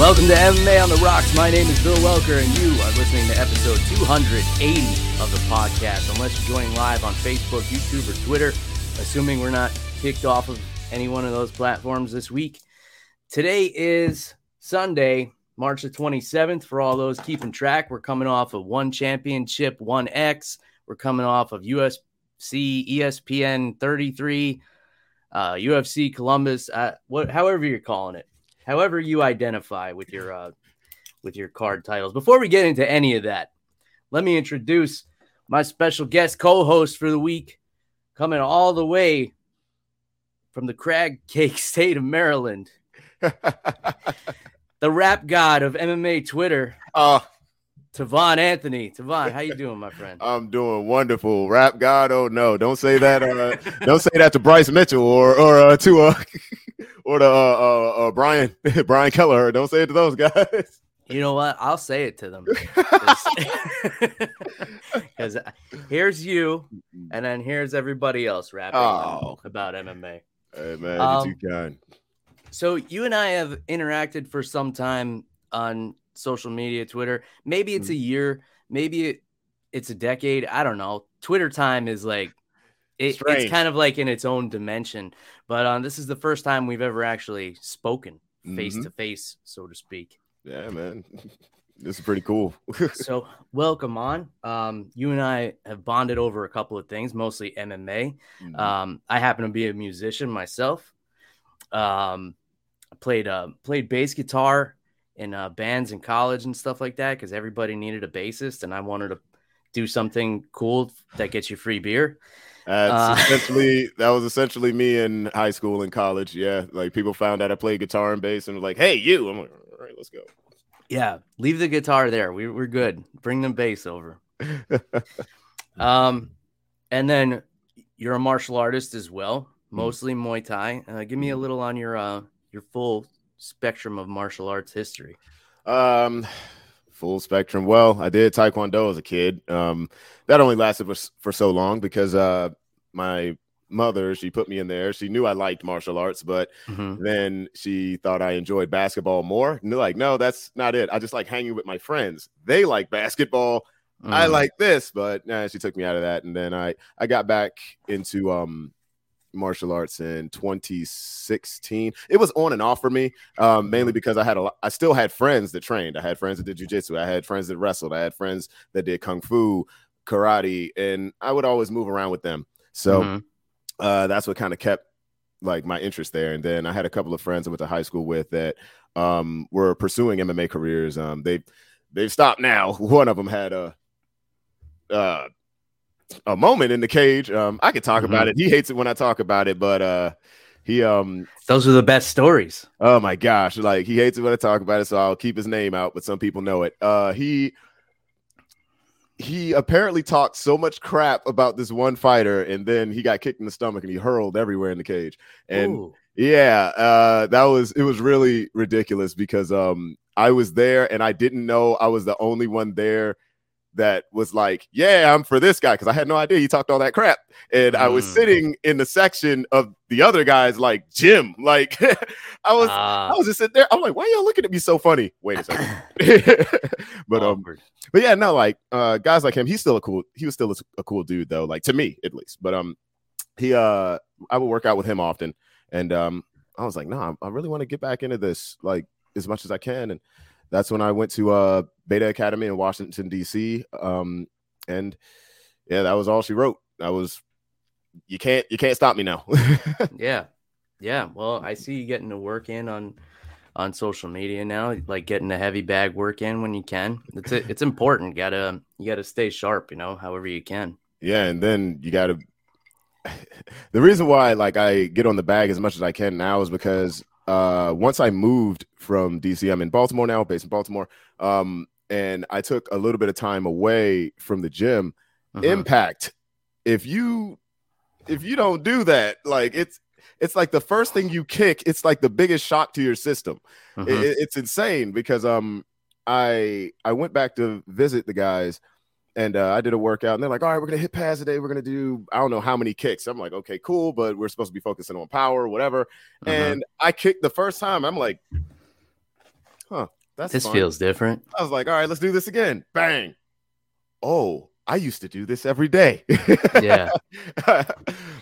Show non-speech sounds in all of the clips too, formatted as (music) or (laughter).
Welcome to MMA on the Rocks. My name is Bill Welker, and you are listening to episode 280 of the podcast. Unless you're joining live on Facebook, YouTube, or Twitter, assuming we're not kicked off of any one of those platforms this week. Today is Sunday, March the 27th. For all those keeping track, we're coming off of one championship, one X. We're coming off of UFC, ESPN 33, uh, UFC Columbus, uh, what, however you're calling it however you identify with your uh, with your card titles. Before we get into any of that, let me introduce my special guest co-host for the week, coming all the way from the crag cake (laughs) state of Maryland. (laughs) the rap god of MMA Twitter. Uh Tavon Anthony. Tavon, how you (laughs) doing, my friend? I'm doing wonderful. Rap God, oh no, don't say that. Uh, don't say that to Bryce Mitchell or or uh, to uh, (laughs) or to uh, uh, uh, Brian (laughs) Brian Keller. Don't say it to those guys. You know what? I'll say it to them. Because here's you, and then here's everybody else rapping Oh. about MMA. Hey man, Um, you're too kind. So you and I have interacted for some time on social media, Twitter. Maybe it's a year, maybe it, it's a decade. I don't know. Twitter time is like it, it's kind of like in its own dimension. But um, this is the first time we've ever actually spoken face Mhm. to face, so to speak. Yeah, man, (laughs) this is pretty cool. (laughs) so welcome on. Um, you and I have bonded over a couple of things, mostly MMA. Mhm. Um, I happen to be a musician myself. Um, I played uh, played bass guitar in uh, bands in college and stuff like that because everybody needed a bassist, and I wanted to do something cool that gets you free beer. Uh, essentially (laughs) that was essentially me in high school and college. Yeah, like people found out I played guitar and bass and were like, "Hey, you!" I'm like, "All right, let's go." Yeah, leave the guitar there. We, we're good. Bring the bass over. (laughs) Um, and then you're a martial artist as well, mostly Muay Thai. Uh, give me a little on your uh your full spectrum of martial arts history. Um, full spectrum. Well, I did Taekwondo as a kid. Um, that only lasted for, for so long because uh, my mother she put me in there. She knew I liked martial arts, but Mhm. then she thought I enjoyed basketball more. And they're like, no, that's not it. I just like hanging with my friends. They like basketball. I Mm. like this, but nah, she took me out of that, and then I I got back into um martial arts in 2016. It was on and off for me, um, mainly because I had a lot, I still had friends that trained. I had friends that did jujitsu. I had friends that wrestled. I had friends that did kung fu, karate, and I would always move around with them. So Mhm. uh, that's what kind of kept like my interest there. And then I had a couple of friends I went to high school with that um, were pursuing MMA careers. Um, they they've stopped now. (laughs) One of them had a uh, a moment in the cage. Um, I could talk about it. He hates it when I talk about it, but uh, he um those are the best stories. Oh my gosh, like he hates it when I talk about it, so I'll keep his name out, but some people know it. Uh he he apparently talked so much crap about this one fighter, and then he got kicked in the stomach and he hurled everywhere in the cage. And Ooh. yeah, uh that was it was really ridiculous because um I was there and I didn't know I was the only one there that was like, yeah, I'm for this guy because I had no idea he talked all that crap. And I was Mm. sitting in the section of the other guys like Jim. (laughs) Like I was Ah, I was just sitting there. I'm like, why y'all looking at me so funny? Wait a second. (laughs) (laughs) but um, but yeah, no, like uh, guys like him, he's still a cool. He was still a, a cool dude though, like to me at least. But um, he uh, I would work out with him often, and um, I was like, no, nah, I really want to get back into this like as much as I can, and that's when I went to uh Beta Academy in Washington D.C. Um, and yeah, that was all she wrote. That was you can't you can't stop me now. (laughs) yeah yeah well i see you getting to work in on on social media now like getting the heavy bag work in when you can it's it's important you gotta you gotta stay sharp you know however you can Yeah, and then you got to. (laughs) the reason why, like, I get on the bag as much as I can now is because uh, once I moved from DC, I'm in Baltimore now, based in Baltimore. Um, and I took a little bit of time away from the gym. Mhm. Impact. If you if you don't do that, like it's it's like the first thing you kick, it's like the biggest shock to your system. It- it- it's insane because um I I went back to visit the guys and uh, I did a workout and they're like, all right, we're gonna hit pads today. We're gonna do I don't know how many kicks. I'm like, okay, cool, but we're supposed to be focusing on power, whatever. Mhm. And I kicked the first time. I'm like, huh, that's this fun. feels different. I was like, all right, let's do this again. Bang. Oh, I used to do this every day. (laughs) Yeah.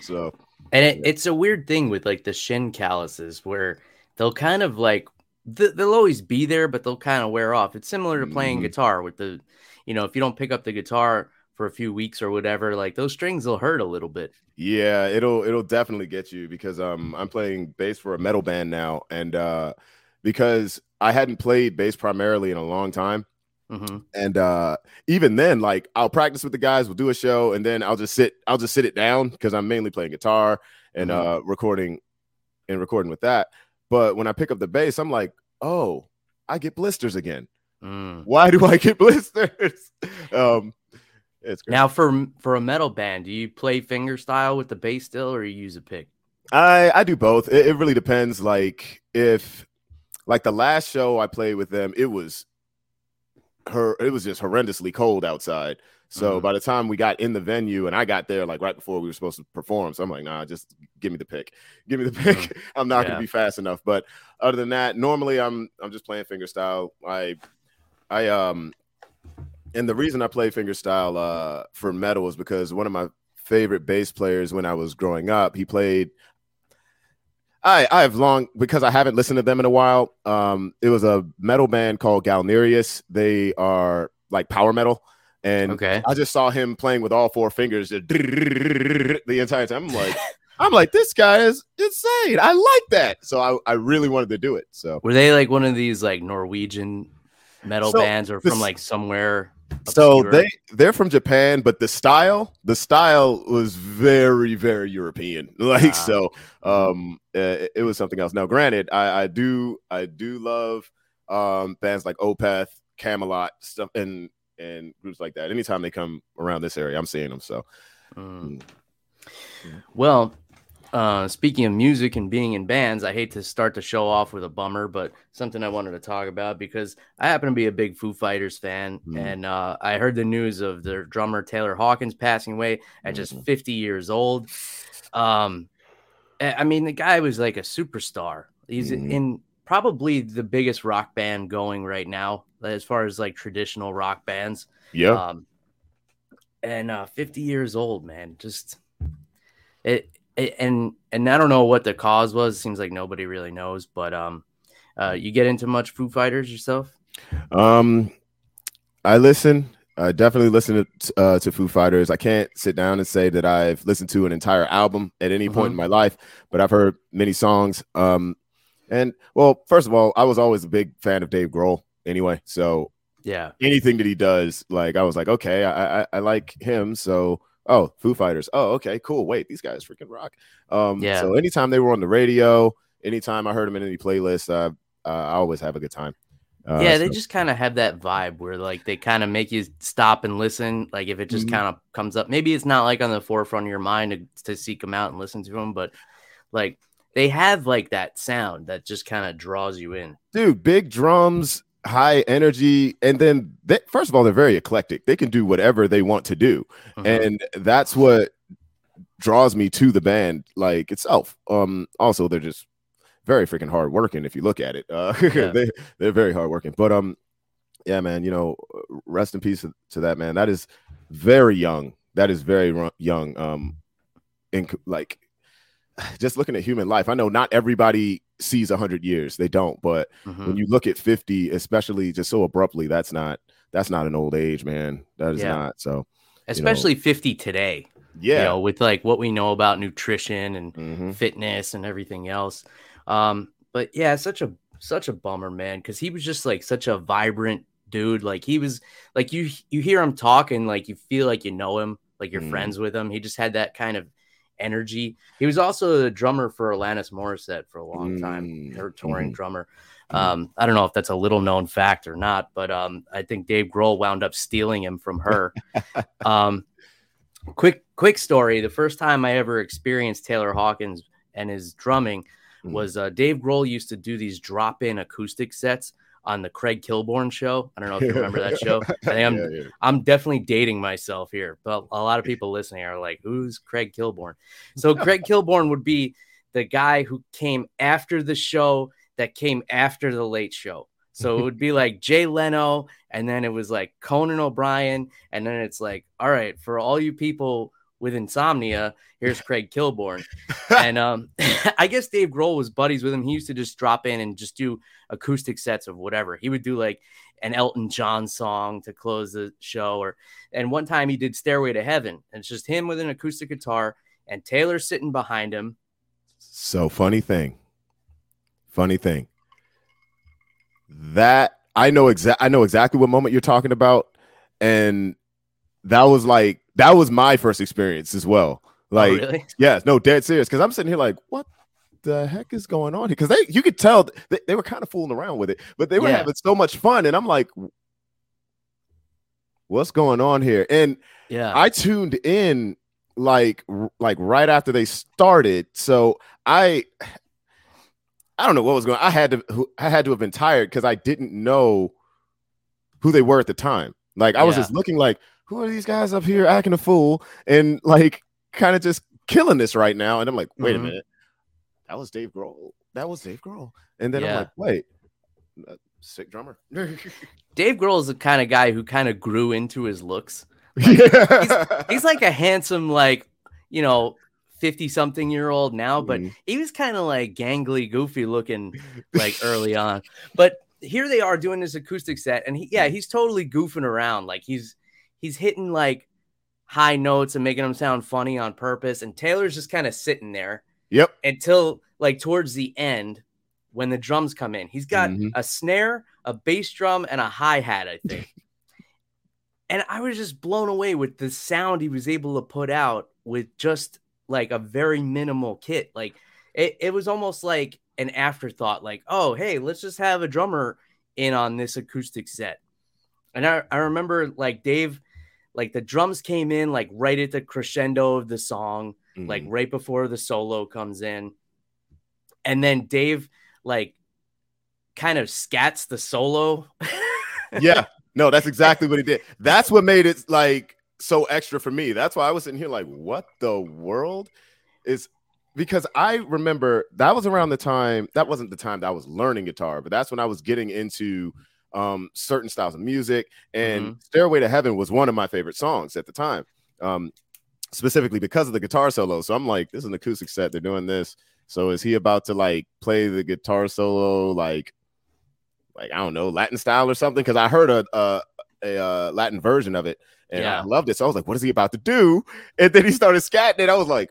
so And it, it's a weird thing with like the shin calluses where they'll kind of like th- they'll always be there, but they'll kind of wear off. It's similar to playing Mhm. guitar with the, you know, if you don't pick up the guitar for a few weeks or whatever, like those strings will hurt a little bit. yeah, it'll it'll definitely get you because um I'm playing bass for a metal band now, and uh because I hadn't played bass primarily in a long time. hmm And uh even then, like I'll practice with the guys, we'll do a show, and then I'll just sit, I'll just sit it down because I'm mainly playing guitar and Mhm. uh recording and recording with that. But when I pick up the bass, I'm like, oh, I get blisters again. Mm. Why do I get (laughs) blisters? um it's great. Now for for a metal band, do you play finger style with the bass still, or you use a pick? I I do both. It, it really depends. Like if like the last show I played with them, it was her. It was just horrendously cold outside. So Mhm. by the time we got in the venue and I got there, like right before we were supposed to perform, so I'm like, nah, just give me the pick. Give me the (laughs) pick. I'm not Yeah. gonna be fast enough. But other than that, normally I'm I'm just playing finger style. I I um and the reason I play fingerstyle uh for metal is because one of my favorite bass players when I was growing up, he played I I have long because I haven't listened to them in a while. Um it was a metal band called Galneryus. They are like power metal and Okay. I just saw him playing with all four fingers (laughs) the entire time. I'm like I'm like this guy is insane. I like that. So I I really wanted to do it. So Were they like one of these like Norwegian metal So, bands, or this- from like somewhere? So obscure? they they're from Japan, but the style the style was very very European. (laughs) Like Ah. so, um, uh, it, it was something else. Now, granted, I I do I do love um bands like Opeth, Kamelot, stuff, and and groups like that. Anytime they come around this area, I'm seeing them. So Mm. Well, uh, speaking of music and being in bands, I hate to start the show off with a bummer, but something I wanted to talk about because I happen to be a big Foo Fighters fan, Mhm. and uh, I heard the news of their drummer Taylor Hawkins passing away at just Mhm. 50 years old. Um, I mean, the guy was like a superstar. He's Mhm. in probably the biggest rock band going right now, as far as like traditional rock bands. yeah, Um, and uh, 50 years old, man. Just it, and and I don't know what the cause was. It seems like nobody really knows. But um, uh, you get into much Foo Fighters yourself? Um, I listen. I definitely listen to uh, to Foo Fighters. I can't sit down and say that I've listened to an entire album at any point in my life, but I've heard many songs. Um, and well, first of all, I was always a big fan of Dave Grohl. Anyway, so Yeah, anything that he does, like I was like, okay, I I, I like him. So oh, Foo Fighters. Oh, okay, cool. Wait, these guys freaking rock. Um, Yeah. So anytime they were on the radio, anytime I heard them in any playlist, uh, uh, I always have a good time. Uh, yeah. They so- just kind of have that vibe where like they kind of make you stop and listen. Like if it just Mhm. kind of comes up, maybe it's not like on the forefront of your mind to, to seek them out and listen to them, but like they have like that sound that just kind of draws you in. dude big drums high energy and then they, first of all they're very eclectic. They can do whatever they want to do. Mhm. and that's what draws me to the band like itself. Um also they're just very freaking hard working if you look at it. Uh (laughs) Yeah. they, they're very hard working but um yeah man you know rest in peace to that man. That is very young. That is very young um in like (sighs) just looking at human life i know not everybody sees 100 years they don't but Mhm. when you look at 50 especially just so abruptly that's not that's not an old age man that is Yeah. not so especially 50 today. yeah you know, with like what we know about nutrition and Mhm. fitness and everything else. Um, but yeah, such a such a bummer, man, because he was just like such a vibrant dude. Like he was like you you hear him talking, like you feel like you know him, like you're Mhm. friends with him. He just had that kind of energy. He was also the drummer for Alanis Morissette for a long time, Mm, her touring mhm. drummer. Um, I don't know if that's a little known fact or not, but um, I think Dave Grohl wound up stealing him from her. (laughs) um, quick, quick story: the first time I ever experienced Taylor Hawkins and his drumming Mhm. was uh, Dave Grohl used to do these drop-in acoustic sets on the Craig Kilborn show. I don't know if you remember that show. (laughs) I think I'm Yeah, yeah. I'm definitely dating myself here, but a lot of people listening are like, "Who's Craig Kilborn?" (laughs) So Craig Kilborn would be the guy who came after the show that came after the Late Show. So it would be like (laughs) Jay Leno, and then it was like Conan O'Brien, and then it's like, all right, for all you people with insomnia, here's Craig Kilborn. (laughs) and um, (laughs) I guess Dave Grohl was buddies with him. He used to just drop in and just do acoustic sets of whatever. He would do like an Elton John song to close the show, or and one time he did Stairway to Heaven, and it's just him with an acoustic guitar and Taylor sitting behind him. So funny thing. Funny thing. That I know exact I know exactly what moment you're talking about. And that was like that was my first experience as well. Oh, like oh, really? (laughs) yes, no, dead serious. Cause I'm sitting here like, what the heck is going on here? Because they you could tell they, they were kind of fooling around with it, but they were Yeah. having so much fun. And I'm like, what's going on here? And Yeah. I tuned in like like right after they started. So I I don't know what was going. I had to who- I had to have been tired because I didn't know who they were at the time. Like I was Yeah. just looking like, who are these guys up here acting a fool and like kind of just killing this right now? And I'm like, wait Mhm. a minute, that was Dave Grohl. That was Dave Grohl. And then I'm like, wait, uh, sick drummer. (laughs) Dave Grohl is the kind of guy who kind of grew into his looks. (laughs) yeah. He's like a handsome, like, you know, 50 something year old now, but Mhm. he was kind of like gangly, goofy looking like (laughs) early on. But here they are doing this acoustic set, and he, yeah, he's totally goofing around. Like he's he's hitting like high notes and making them sound funny on purpose. And Taylor's just kind of sitting there Yep. until like towards the end when the drums come in. He's got Mhm. a snare, a bass drum, and a hi hat, I think. (laughs) and I was just blown away with the sound he was able to put out with just like a very minimal kit. Like it, it was almost like an afterthought, like, oh, hey, let's just have a drummer in on this acoustic set. And I, I remember like Dave, like the drums came in like right at the crescendo of the song like Mhm. right before the solo comes in. And then Dave like kind of scats the solo. (laughs) yeah, no, that's exactly what he did. That's what made it like so extra for me. That's why I was sitting here like, what the world is because I remember that was around the time that wasn't the time that I was learning guitar, but that's when I was getting into um certain styles of music and Stairway to Heaven was one of my favorite songs at the time. Um specifically because of the guitar solo. So I'm like, this is an acoustic set. They're doing this. So is he about to like play the guitar solo like like I don't know Latin style or something? Because I heard a a, a uh, Latin version of it and Yeah. I loved it. So I was like, what is he about to do? And then he started scatting it. I was like,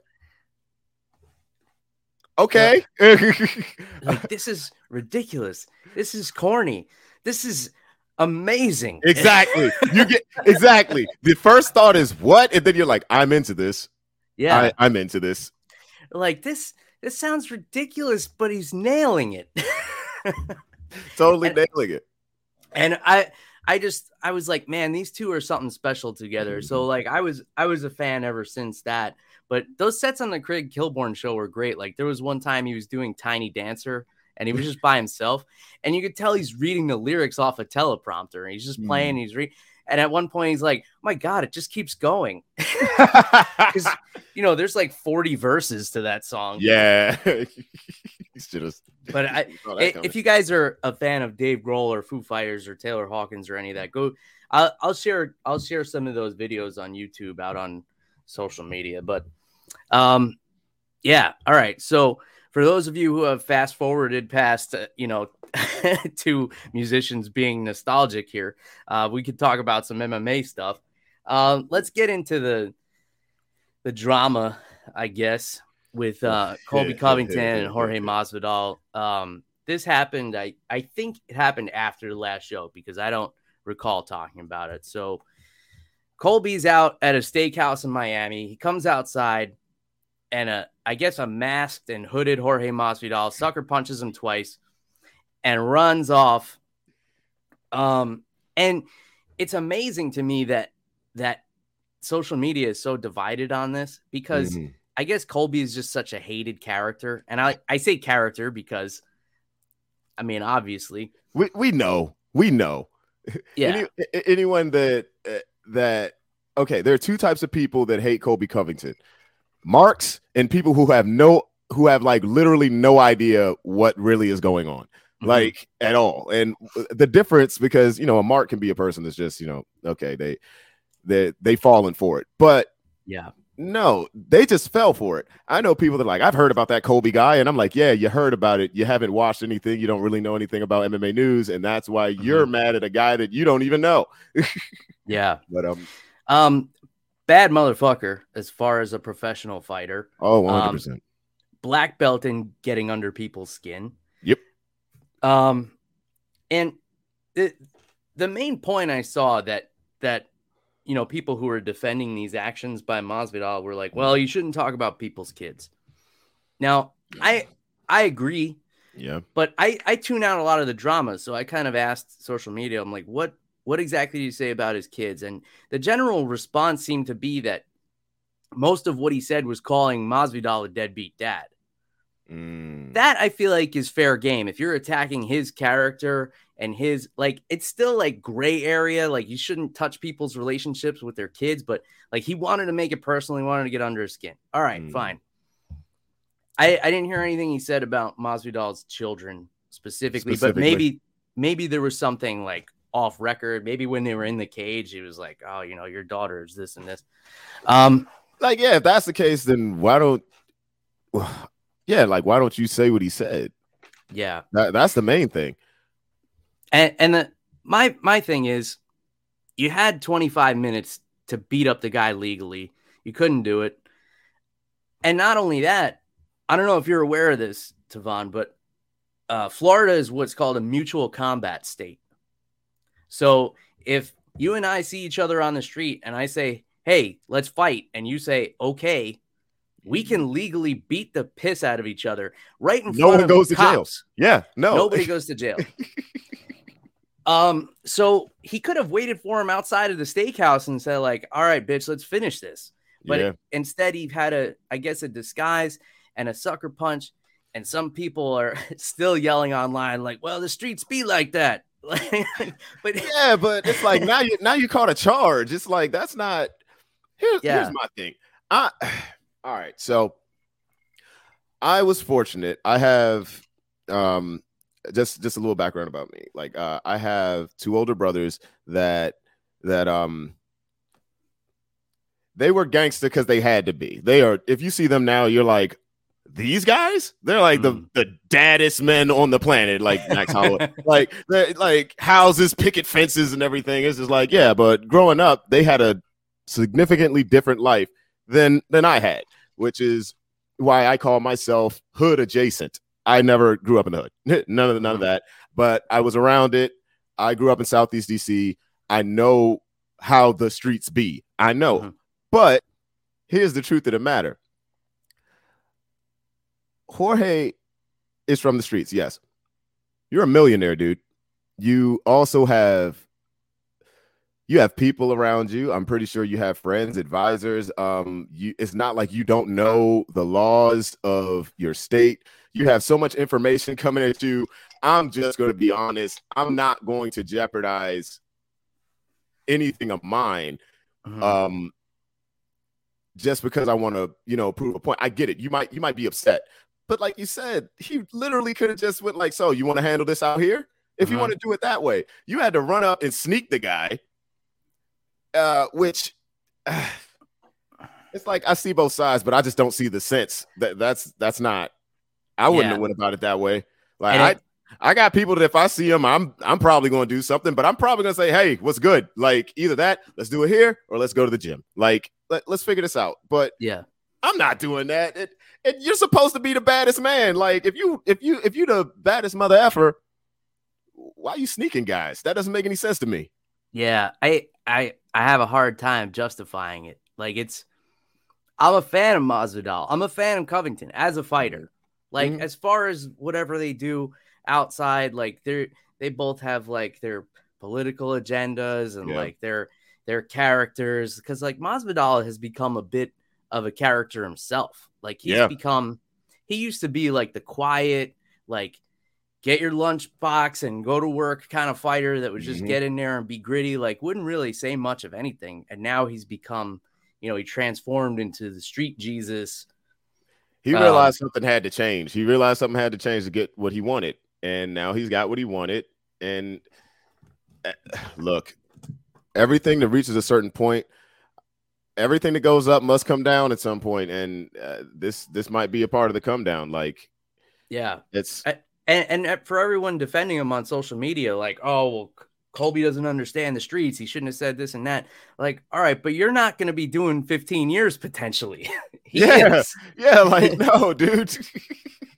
okay. (laughs) like this is ridiculous. This is corny. This is amazing. exactly. (laughs) You get exactly. The first thought is what, and then you're like, I'm into this. yeah. I, I'm into this. like this this sounds ridiculous, but he's nailing it. (laughs) Totally And- nailing it. and I I just I was like, man, these two are something special together. So like I was I was a fan ever since that. But those sets on the Craig Kilborn show were great. Like there was one time he was doing Tiny Dancer and he was just by himself, and you could tell he's reading the lyrics off a teleprompter. And He's just playing, Mm. he's reading. And at one point, he's like, "My God, it just keeps going." (laughs) Because (laughs) you know, there's like 40 verses to that song. yeah. (laughs) Should But I, I- if you guys are a fan of Dave Grohl or Foo Fighters or Taylor Hawkins or any of that, go. I'll, I'll share. I'll share some of those videos on YouTube out on social media. But, um, yeah. All right. So for those of you who have fast forwarded past, uh, you know, (laughs) to musicians being nostalgic here, uh, we could talk about some MMA stuff. Um, let's get into the the drama, I guess, with uh, Colby Covington and Jorge Masvidal. Um, this happened. I I think it happened after the last show because I don't recall talking about it. So Colby's out at a steakhouse in Miami. He comes outside, and a I guess a masked and hooded Jorge Masvidal sucker punches him twice, and runs off. Um, and it's amazing to me that that social media is so divided on this because Mhm. I guess Colby is just such a hated character, and I I say character because, I mean, obviously, we we know, we know. (laughs) yeah, Any, anyone that uh, that okay, there are two types of people that hate Colby Covington: marks and people who have no who have like literally no idea what really is going on, Mhm. like at all. And the difference, because you know, a mark can be a person that's just you know, okay, they they they fallen for it, but yeah, no, they just fell for it. I know people that are like, I've heard about that Colby guy, and I'm like, yeah, you heard about it. You haven't watched anything. You don't really know anything about MMA news, and that's why you're mad at a guy that you don't even know. (laughs) yeah. But um, Um, bad motherfucker as far as a professional fighter. oh, 100 Um, percent. Black belt in getting under people's skin. Yep. Um, and the the main point I saw that that you know people who are defending these actions by Masvidal were like, well, you shouldn't talk about people's kids. Now, I I agree, Yeah, but I I tune out a lot of the drama, so I kind of asked social media. I'm like, what what exactly do you say about his kids? And the general response seemed to be that most of what he said was calling Masvidal a deadbeat dad Mm, that I feel like is fair game. If you're attacking his character and his like, it's still like gray area. Like you shouldn't touch people's relationships with their kids, but like he wanted to make it personal. He wanted to get under his skin. All right, Mm. fine. I I didn't hear anything he said about Masvidal's children specifically, but maybe maybe there was something like off record. Maybe when they were in the cage, he was like, "Oh, you know, your daughter is this and this." Um, like yeah, if that's the case, then why don't? Yeah, like why don't you say what he said? yeah. That, that's the main thing. And and the my my thing is you had 25 minutes to beat up the guy legally. You couldn't do it. And not only that, I don't know if you're aware of this, Tavon, but uh, Florida is what's called a mutual combat state. So if you and I see each other on the street and I say, hey, let's fight, and you say, okay, we can legally beat the piss out of each other right in No front one of goes to jail. cops. Yeah, no, Nobody goes to jail. (laughs) um, so he could have waited for him outside of the steakhouse and said, like, all right, bitch, let's finish this. But yeah, instead, he had a, I guess, a disguise and a sucker punch. And some people are (laughs) still yelling online, like, well, the streets be like that. (laughs) but yeah, but it's like now you now you caught a charge. It's like that's not. Here's, Yeah. here's my thing. I (sighs) all right. So I was fortunate. I have um just just a little background about me. Like uh, I have two older brothers that that um they were gangster because they had to be. They are. If you see them now, you're like. These guys, they're like Mm. the the daddest men on the planet, like Max Holloway (laughs) like like houses, picket fences, and everything. It's just like, yeah, but growing up, they had a significantly different life than than I had, which is why I call myself hood adjacent. I never grew up in the hood, (laughs) none of none of that, but I was around it. I grew up in Southeast DC. I know how the streets be. I know, Mhm. but here's the truth of the matter. Jorge is from the streets, yes. You're a millionaire, dude. You also have you have people around you. I'm pretty sure you have friends, advisors. Um, you it's not like you don't know the laws of your state. You have so much information coming at you. I'm just going to be honest. I'm not going to jeopardize anything of mine Mhm. um just because I want to, you know, prove a point. I get it. You might you might be upset. But like you said, he literally could have just went like, "So, you want to handle this out here?" If you Mhm. want to do it that way. You had to run up and sneak the guy. Uh which (sighs) it's like I see both sides, but I just don't see the sense. That that's that's not I wouldn't Yeah. have went about it that way. Like I I got people that if I see them, I'm I'm probably going to do something, but I'm probably going to say, "Hey, what's good?" Like either that, let's do it here, or let's go to the gym. Like let, let's figure this out. But yeah. I'm not doing that. It, it, you're supposed to be the baddest man. Like if you if you if you the baddest mother effer, why are you sneaking guys? That doesn't make any sense to me. Yeah, I I I have a hard time justifying it. Like it's I'm a fan of Masvidal. I'm a fan of Covington as a fighter. Like Mhm. as far as whatever they do outside. Like they're they both have like their political agendas and Yeah. like their their characters. Because like Masvidal has become a bit of a character himself. Like he's Yeah. become he used to be like the quiet, like get your lunch box and go to work kind of fighter that would just Mhm. get in there and be gritty, like wouldn't really say much of anything. And now he's become, you know, he transformed into the street Jesus. He Um, realized something had to change. He realized something had to change to get what he wanted, and now he's got what he wanted. And uh, (sighs) look, everything that reaches a certain point, everything that goes up must come down at some point, and uh, this this might be a part of the come down. Like Yeah. it's And, and for everyone defending him on social media, like, oh, well, Colby doesn't understand the streets. He shouldn't have said this and that. Like, all right, but you're not going to be doing 15 years potentially. (laughs) Yeah. is. (laughs) yeah, like (laughs) no, dude.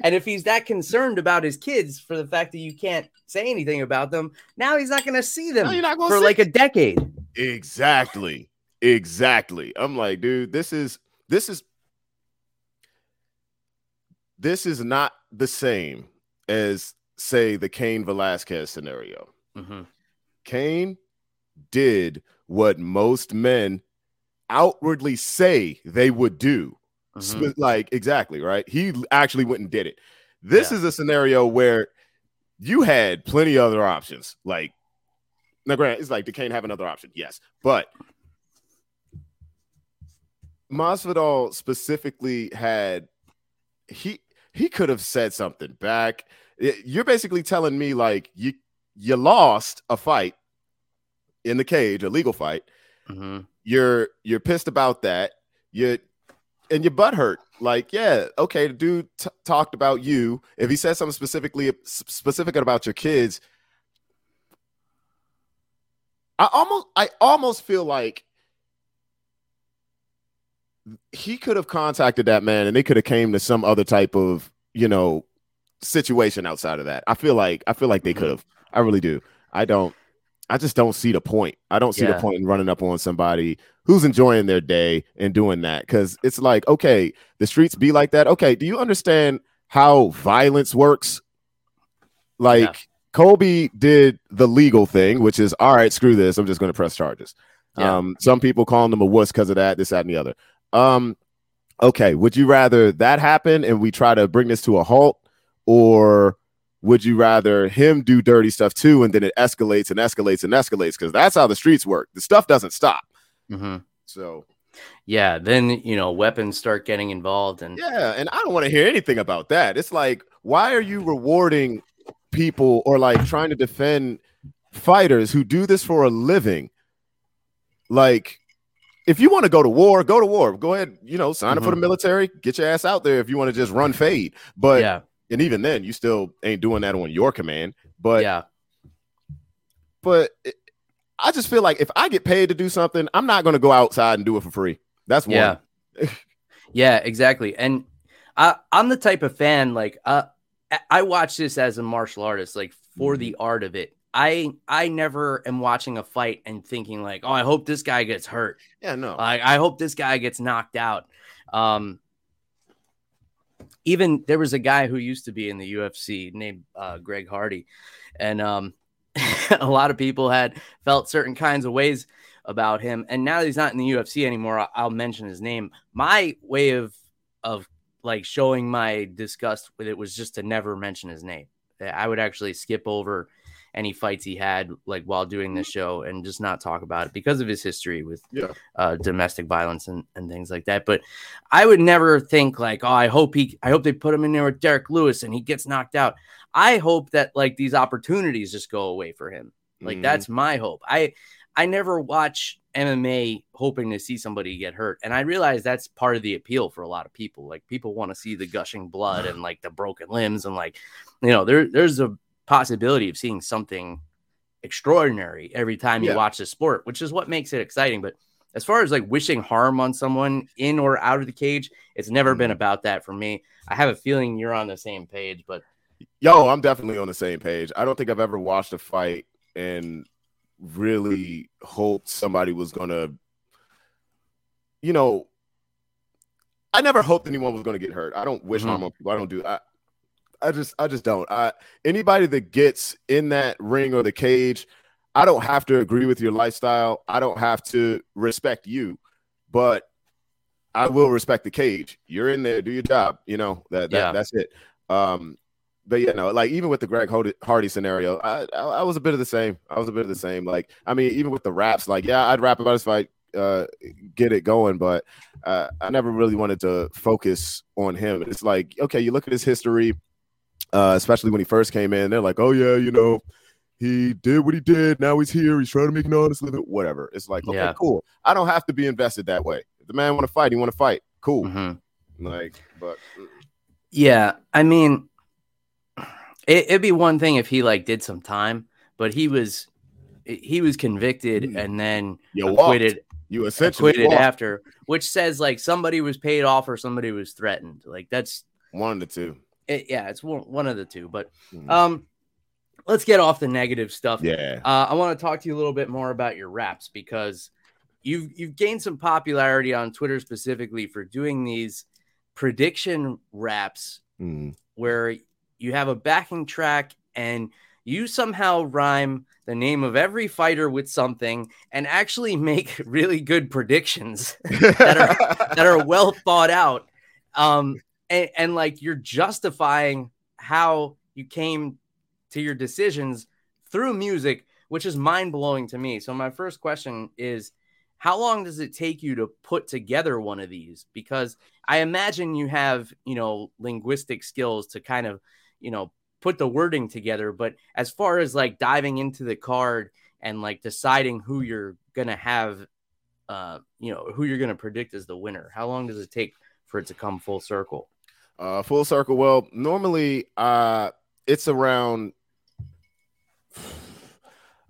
And if he's that concerned about his kids for the fact that you can't say anything about them, now he's not going to see them No, you're not gonna for like a decade. Exactly. Exactly. I'm like, dude, this is this is this is not the same as say the Cain Velasquez scenario. Mhm. Cain did what most men outwardly say they would do. Mhm. Sp- Like exactly, right? He actually went and did it. This Yeah. is a scenario where you had plenty of other options. Like now, granted, it's like did Cain have another option? Yes, but Masvidal specifically had he he could have said something back. You're basically telling me like you you lost a fight in the cage, a legal fight. Mhm. You're you're pissed about that. You and your butt hurt. Like, yeah, okay, the dude t- talked about you. If he said something specifically specific about your kids, I almost I almost feel like he could have contacted that man and they could have came to some other type of, you know, situation outside of that. I feel like I feel like they Mhm. could have. I really do. I don't I just don't see the point. I don't see Yeah. the point in running up on somebody who's enjoying their day and doing that cuz it's like, okay, the streets be like that. Okay, do you understand how violence works? Like Yeah. Colby did the legal thing, which is all right, screw this. I'm just going to press charges. Yeah. Um, some people calling him a wuss because of that, this, that, and the other. Um, okay, would you rather that happen and we try to bring this to a halt, or would you rather him do dirty stuff too and then it escalates and escalates and escalates? Because that's how the streets work. The stuff doesn't stop. Mhm. So Yeah. Then, you know, weapons start getting involved. And yeah, and I don't want to hear anything about that. It's like, why are you rewarding people or like trying to defend fighters who do this for a living? Like, if you want to go to war, go to war. Go ahead, you know, sign up for the military, get your ass out there if you want to just run fade. But yeah. and even then, you still ain't doing that on your command. But yeah. but it- I just feel like if I get paid to do something, I'm not going to go outside and do it for free. That's one. Yeah. (laughs) yeah, exactly. And I, I'm the type of fan like uh, I- I watch this as a martial artist, like for the art of it. I I never am watching a fight and thinking like, oh, I hope this guy gets hurt. Yeah, no. Like I hope this guy gets knocked out. Um, even there was a guy who used to be in the UFC named uh, Greg Hardy, and um, (laughs) a lot of people had felt certain kinds of ways about him. And now that he's not in the UFC anymore, I- I'll mention his name. My way of of like showing my disgust with it was just to never mention his name. I would actually skip over any fights he had like while doing this show and just not talk about it because of his history with Yeah. uh, domestic violence and, and things like that. But I would never think like, oh, I hope he, I hope they put him in there with Derrick Lewis and he gets knocked out. I hope that like these opportunities just go away for him. Like Mhm. that's my hope. I, I never watch MMA hoping to see somebody get hurt, and I realize that's part of the appeal for a lot of people. Like people want to see the gushing blood (sighs) and like the broken limbs, and like you know, there there's a possibility of seeing something extraordinary every time you Yeah. watch the sport, which is what makes it exciting. But as far as like wishing harm on someone in or out of the cage, it's never been Mhm. about that for me. I have a feeling you're on the same page, but Yo, I'm definitely on the same page. I don't think I've ever watched a fight and really hoped somebody was gonna, you know, I never hoped anyone was gonna get hurt. I don't wish Mhm. harm on people. I don't do. I, I just I just don't. I anybody that gets in that ring or the cage, I don't have to agree with your lifestyle. I don't have to respect you, but I will respect the cage. You're in there, do your job. You know that, that Yeah. that's it. Um, but you know, like even with the Greg Hardy- scenario, I, I I was a bit of the same. I was a bit of the same. Like I mean, even with the raps, like yeah, I'd rap about this fight, uh, get it going, but uh, I never really wanted to focus on him. It's like okay, you look at his history, uh, especially when he first came in. They're like, oh yeah, you know. He did what he did. Now he's here. He's trying to make an honest living. Whatever. It's like, okay, Yeah. cool. I don't have to be invested that way. If the man want to fight, he want to fight. Cool. Mhm. Like, but Yeah, I mean, it, it'd be one thing if he like did some time, but he was he was convicted Mm. and then you walked. acquitted You essentially acquitted walked. after, which says like somebody was paid off or somebody was threatened. Like that's one of the two. It, yeah, it's one, one of the two. But Mhm. um, let's get off the negative stuff. yeah. Uh, I want to talk to you a little bit more about your raps because you've you've gained some popularity on Twitter specifically for doing these prediction raps Mhm. where you have a backing track and you somehow rhyme the name of every fighter with something and actually (laughs) make really good predictions (laughs) that are well thought out um and, and like you're justifying how you came to your decisions through music which is mind-blowing to me. So my first question is how long does it take you to put together one of these? Because i imagine you have you know linguistic skills to kind of you know put the wording together. But as far as like diving into the card and like deciding who you're gonna have uh you know who you're gonna predict as the winner how long does it take for it to come full circle Uh, full circle. Well, normally, uh, it's around.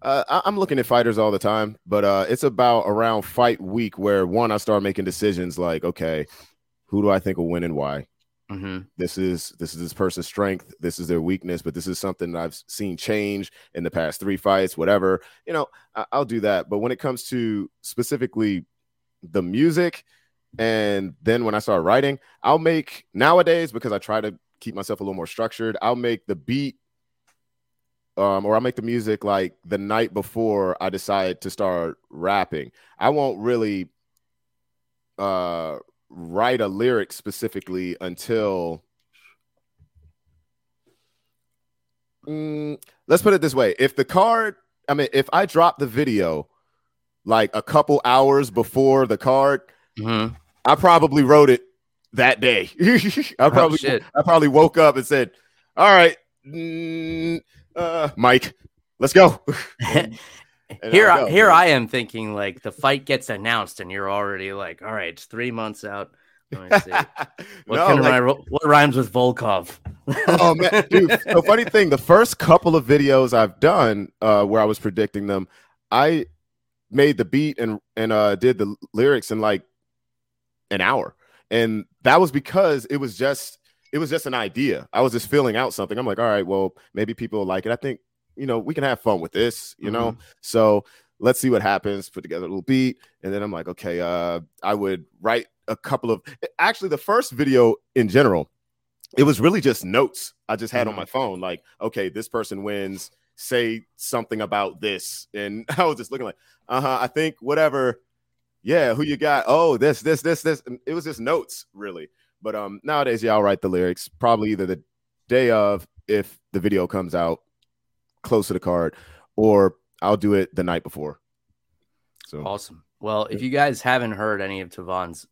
Uh, I- I'm looking at fighters all the time, but uh, it's about around fight week where one I start making decisions like, okay, who do I think will win and why? mm-hmm. This is this is this person's strength. This is their weakness, but this is something that I've seen change in the past three fights. Whatever, you know, I- I'll do that. But when it comes to specifically the music, and then when I start writing, I'll make nowadays because I try to keep myself a little more structured. I'll make the beat, um, or I'll make the music like the night before I decide to start rapping. I won't really uh write a lyric specifically until Mm, let's put it this way if the card i mean if i drop the video like a couple hours before the card Mm-hmm. i probably wrote it that day. (laughs) I probably Oh, i probably woke up and said all right mm, uh mike let's go. (laughs) And (laughs) here I'll I, here I am thinking like the fight gets announced and you're already like all right it's three months out. Let me see. What No, like- I, what rhymes with Volkov? Oh man, dude. The funny thing, the first couple of videos I've done uh, where I was predicting them, I made the beat and and uh, did the lyrics in like an hour, and that was because it was just it was just an idea. I was just filling out something. I'm like, all right, well, maybe people will like it. I think you know we can have fun with this, you know. So let's see what happens. Put together a little beat, and then I'm like, okay, uh, I would write a couple of actually the first video in general it was really just notes I just had on Mhm. my phone. Like, okay, this person wins. Say something about this, and (laughs) I was just looking like, uh huh. I think whatever. Yeah, who you got? Oh, this, this, this, this. And it was just notes, really. But um, nowadays, y'all write the lyrics probably either the day of if the video comes out close to the card, or I'll do it the night before. So Awesome. Well, if you guys haven't heard any of Tavon's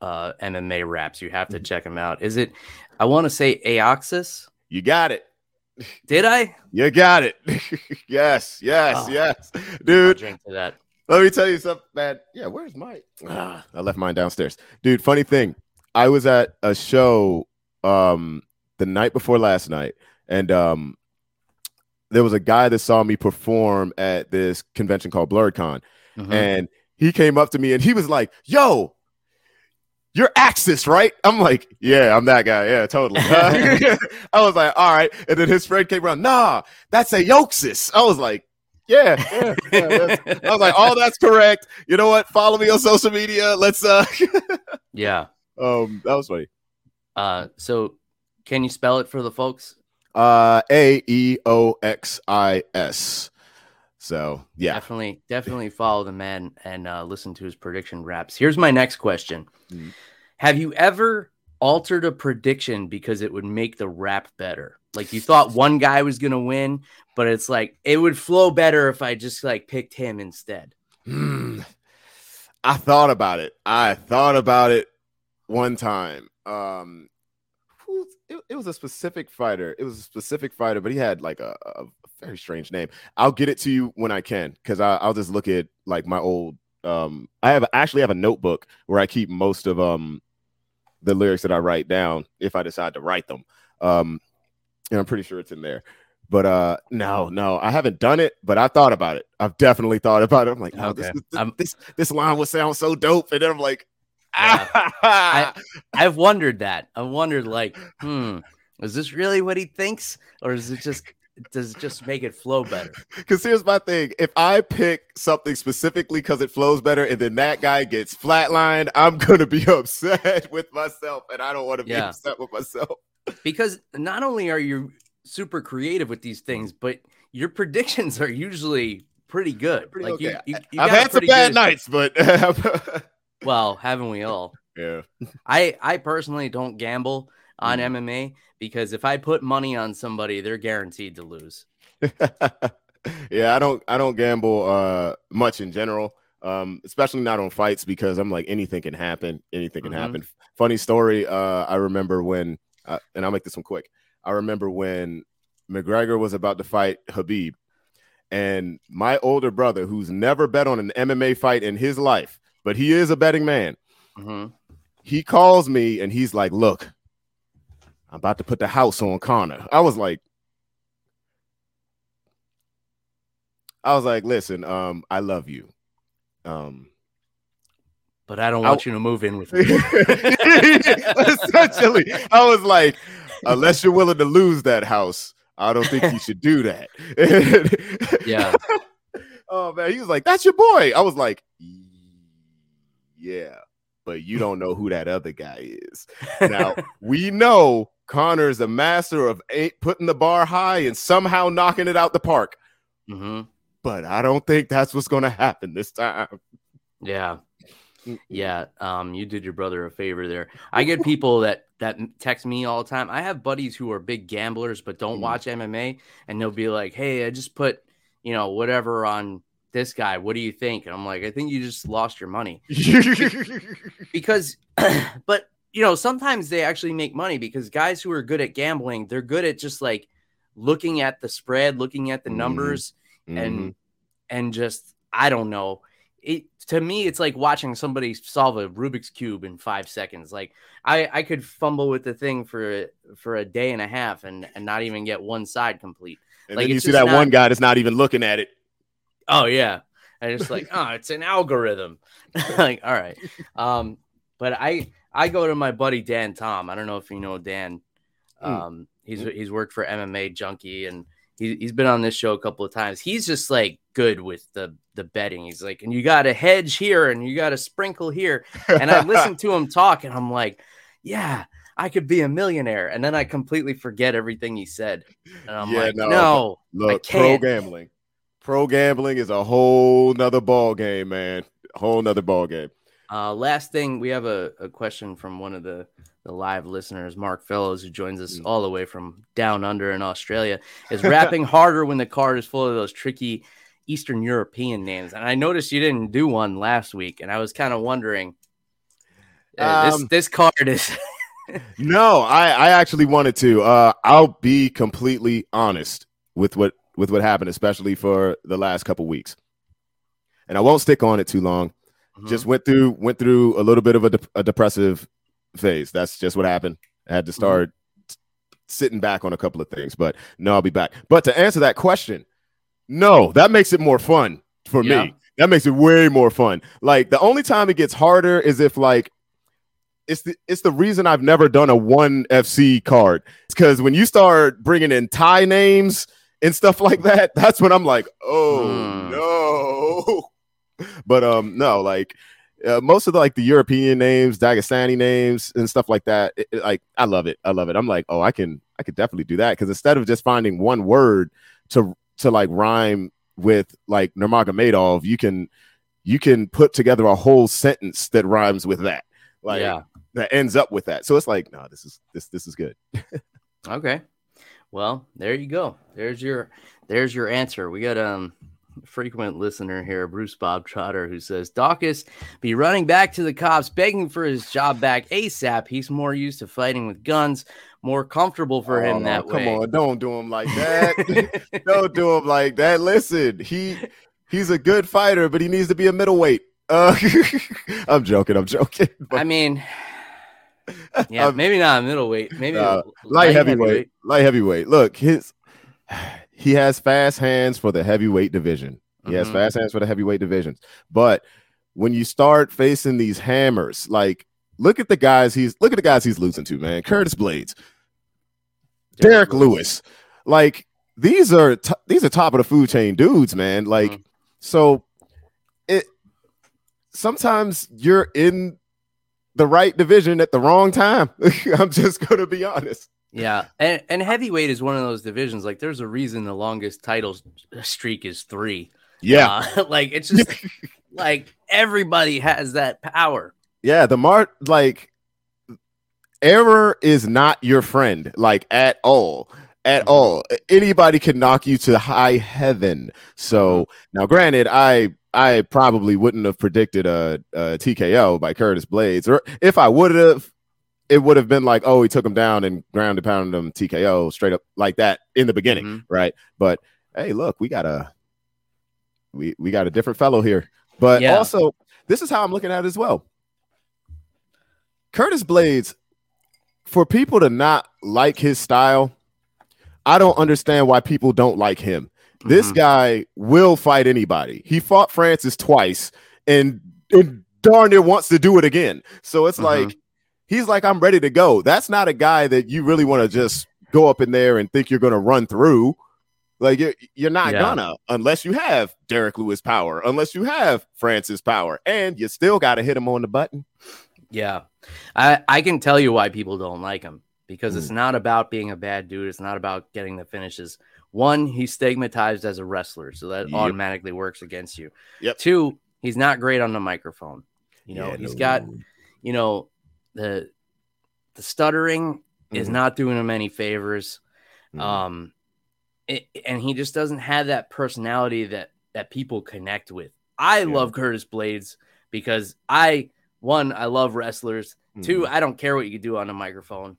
uh, MMA raps, you have to Mm-hmm. check them out. Is it? I want to say Aeoxis. you got it. Did I? You got it. (laughs) yes, yes, Oh. yes, dude. drink to that. Let me tell you something, man. Yeah, where's my? Ah, I left mine downstairs, dude. Funny thing, I was at a show um the night before last night, and um there was a guy that saw me perform at this convention called Blerdcon, Mhm. and he came up to me and he was like, "Yo." You're Axis, right? I'm like, yeah, I'm that guy. Yeah, totally. (laughs) I was like, all right. And then his friend came around, nah, that's a Yoxis. I was like, yeah, (laughs) yeah, yeah, I was like, "Oh, that's correct." You know what? Follow me on social media. Let's. uh (laughs) yeah. Um, that was funny. Uh, so Can you spell it for the folks? Uh, A E O X I S. So yeah, definitely, definitely follow the man and uh, listen to his prediction raps. Here's my next question: mm-hmm. Have you ever altered a prediction because it would make the rap better? Like you thought one guy was gonna win, but it's like it would flow better if I just like picked him instead. Mm. I thought about it. I thought about it one time. Um, it, it, was a specific fighter. It was a specific fighter, but he had like a, a very strange name. I'll get it to you when I can because I'll just look at like my old. Um, I have actually have a notebook where I keep most of um the lyrics that I write down if I decide to write them. Um, and I'm pretty sure it's in there. But uh, no, no, I haven't done it, but I thought about it. I've definitely thought about it. I'm like, oh, okay. this, this, this, this line would sound so dope, and then I'm like, (laughs) yeah. I, (laughs) I've wondered that. I wondered, like, hmm, is this really what he thinks, or is it just does it just make it flow better? (laughs) Because here's my thing: if I pick something specifically because it flows better, and then that guy gets flatlined, I'm gonna be upset with myself, and I don't want to be yeah. upset with myself. Because not only are you super creative with these things, but your predictions are usually pretty good. Pretty like okay. you, you, you I've had some bad good... nights, but (laughs) well, haven't we all? Yeah. I I personally don't gamble on mm. MMA because if I put money on somebody, they're guaranteed to lose. (laughs) yeah, I don't I don't gamble uh much in general. Um, especially not on fights because I'm like anything can happen, anything can mm-hmm. happen. Funny story, uh, I remember when uh, and I'll make this one quick. I remember when McGregor was about to fight Khabib, and my older brother, who's never bet on an MMA fight in his life, but he is a betting man. Mm-hmm. He calls me and he's like, "Look, I'm about to put the house on Conor." I was like, I was like, "Listen, um, I love you, um, but I don't want I, you to move in with (laughs) me." Essentially, I was like, unless you're willing to lose that house, I don't think you should do that. (laughs) yeah. Oh man, he was like, "That's your boy." I was like, yeah, but you don't know who that other guy is. Now, (laughs) we know Conor is a master of putting the bar high and somehow knocking it out the park. Mm-hmm. But I don't think that's what's going to happen this time. Yeah. Yeah, um, you did your brother a favor there. I get people that that text me all the time. I have buddies who are big gamblers but don't mm. watch MMA, and they'll be like, "Hey, I just put, you know, whatever on this guy. What do you think? And I'm like, I think you just lost your money. (laughs) because, (clears throat) but, you know, sometimes they actually make money because guys who are good at gambling, they're good at just like looking at the spread, looking at the mm-hmm. numbers, mm-hmm. and, and just, I don't know. It, to me, it's like watching somebody solve a Rubik's cube in five seconds. Like I, I could fumble with the thing for for a day and a half and, and not even get one side complete. And like then you see that not, one guy that's not even looking at it. Oh yeah. And it's like, (laughs) oh, it's an algorithm. (laughs) like, all right. Um, but I I go to my buddy Dan Tom. I don't know if you know Dan. Hmm. Um, he's he's worked for MMA Junkie and he, he's been on this show a couple of times. He's just like good with the the betting. He's like, and you got to hedge here and you got to sprinkle here. And I listen (laughs) to him talk and I'm like, yeah, I could be a millionaire. And then I completely forget everything he said. And I'm yeah, like, no, no look, pro gambling pro gambling is a whole nother ball game, man. A whole nother ball game. Uh, last thing, we have a, a question from one of the, the live listeners, Mark Fellows, who joins us mm. all the way from down under in Australia. Is rapping (laughs) harder when the card is full of those tricky Eastern European names? And I noticed you didn't do one last week, and I was kind of wondering. Uh, um, this this card is. (laughs) no, I I actually wanted to. Uh, I'll be completely honest with what with what happened, especially for the last couple weeks. And I won't stick on it too long. Mm-hmm. Just went through went through a little bit of a, de- a, depressive phase. That's just what happened. I had to mm-hmm. start mm-hmm. sitting back on a couple of things, but no, I'll be back. But to answer that question, no, that makes it more fun for yeah. me. That makes it way more fun. Like the only time it gets harder is if like it's the it's the reason I've never done a one FC card. It's because when you start bringing in Thai names and stuff like that, (laughs) that's when I'm like, oh mm. no. (laughs) but um, no, like uh, most of the like the European names, Dagestani names, and stuff like that. It, it, like I love it. I love it. I'm like, oh, I can, I could definitely do that because instead of just finding one word to to like rhyme with like Nurmagomedov, you can you can put together a whole sentence that rhymes with that. Like yeah. that ends up with that. So it's like, no, this is this this is good. (laughs) okay. Well, there you go. There's your there's your answer. We got um frequent listener here, Bruce Bob Trotter, who says Daukaus be running back to the cops, begging for his job back ASAP. He's more used to fighting with guns, more comfortable for him Oh, that come way. on, don't do him like that. (laughs) (laughs) don't do him like that. Listen, he he's a good fighter, but he needs to be a middleweight. Uh, (laughs) I'm joking. I'm joking. But, I mean, yeah, Um, maybe not a middleweight, maybe uh, a light heavyweight, light heavyweight. Look, his he has fast hands for the heavyweight division. He has Mhm. fast hands for the heavyweight divisions. But when you start facing these hammers, like look at the guys he's look at the guys he's losing to, man. Curtis Blaydes, Derrick Lewis. Like these are t- these are top of the food chain dudes, man. Like Mhm. so it sometimes you're in the right division at the wrong time. (laughs) I'm just gonna be honest. Yeah, and and heavyweight is one of those divisions. Like, there's a reason the longest title streak is three. Yeah. Uh, (laughs) like it's just like everybody has that power. Yeah, the mart like error is not your friend, like at all. At Mhm. all. Anybody can knock you to high heaven. So now granted, I I probably wouldn't have predicted a, a TKO by Curtis Blaydes. Or if I would have, it would have been like, oh, he took him down and ground and pounded him TKO straight up like that in the beginning, Mhm. right? But hey, look, we got a we we got a different fellow here. But Yeah. also, this is how I'm looking at it as well. Curtis Blaydes, for people to not like his style, I don't understand why people don't like him. This Mhm. guy will fight anybody. He fought Francis twice and, and darn near wants to do it again. So it's Mhm. like he's like, I'm ready to go. That's not a guy that you really want to just go up in there and think you're going to run through. Like you're, you're not Yeah. gonna unless you have Derrick Lewis power, unless you have Francis power, and you still got to hit him on the button. Yeah, I I can tell you why people don't like him because Mm. it's not about being a bad dude. It's not about getting the finishes. One, he's stigmatized as a wrestler, so that Yep. automatically works against you. Yep. Two, he's not great on the microphone. You know, Yeah, he's no. got you know the the stuttering is Mhm. not doing him any favors. Mhm. Um, it, and he just doesn't have that personality that that people connect with. I Yeah. love Curtis Blaydes because I one I love wrestlers. Two, Mhm. I don't care what you do on the microphone.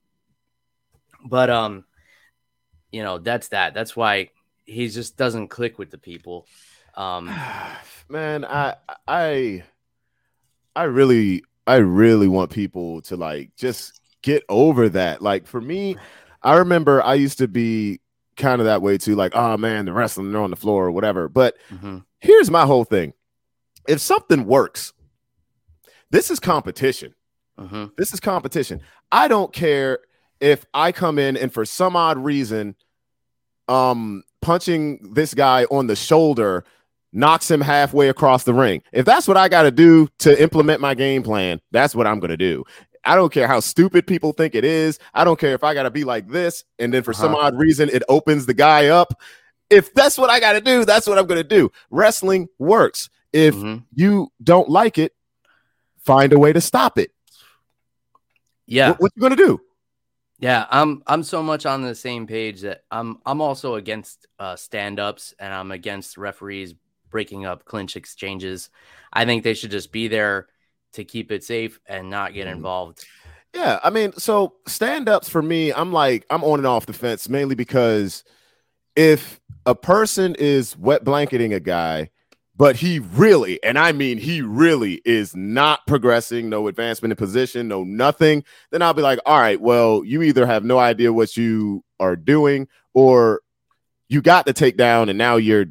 But um, you know that's that. That's why he just doesn't click with the people. Um, (sighs) man i i i really i really want people to like just get over that. Like for me i remember i used to be kind of that way too like oh man the wrestling they're on the floor or whatever. But mhm, here's my whole thing. If something works this is competition. Mhm. this is competition. I don't care if I come in and for some odd reason, um, punching this guy on the shoulder knocks him halfway across the ring. If that's what I got to do to implement my game plan, that's what I'm going to do. I don't care how stupid people think it is. I don't care if I got to be like this and then for some Uh-huh. odd reason it opens the guy up. If that's what I got to do, that's what I'm going to do. Wrestling works. If mhm. you don't like it, find a way to stop it. yeah, What, what you gonna do? Yeah, I'm I'm so much on the same page that I'm I'm also against uh, stand-ups and I'm against referees breaking up clinch exchanges. I think they should just be there to keep it safe and not get Mhm. involved. Yeah, I mean, so stand-ups for me, I'm like, I'm on and off the fence mainly because if a person is wet blanketing a guy, but he really, and I mean he really is not progressing, no advancement in position, no nothing, then I'll be like, all right, well, you either have no idea what you are doing, or you got the takedown and now you're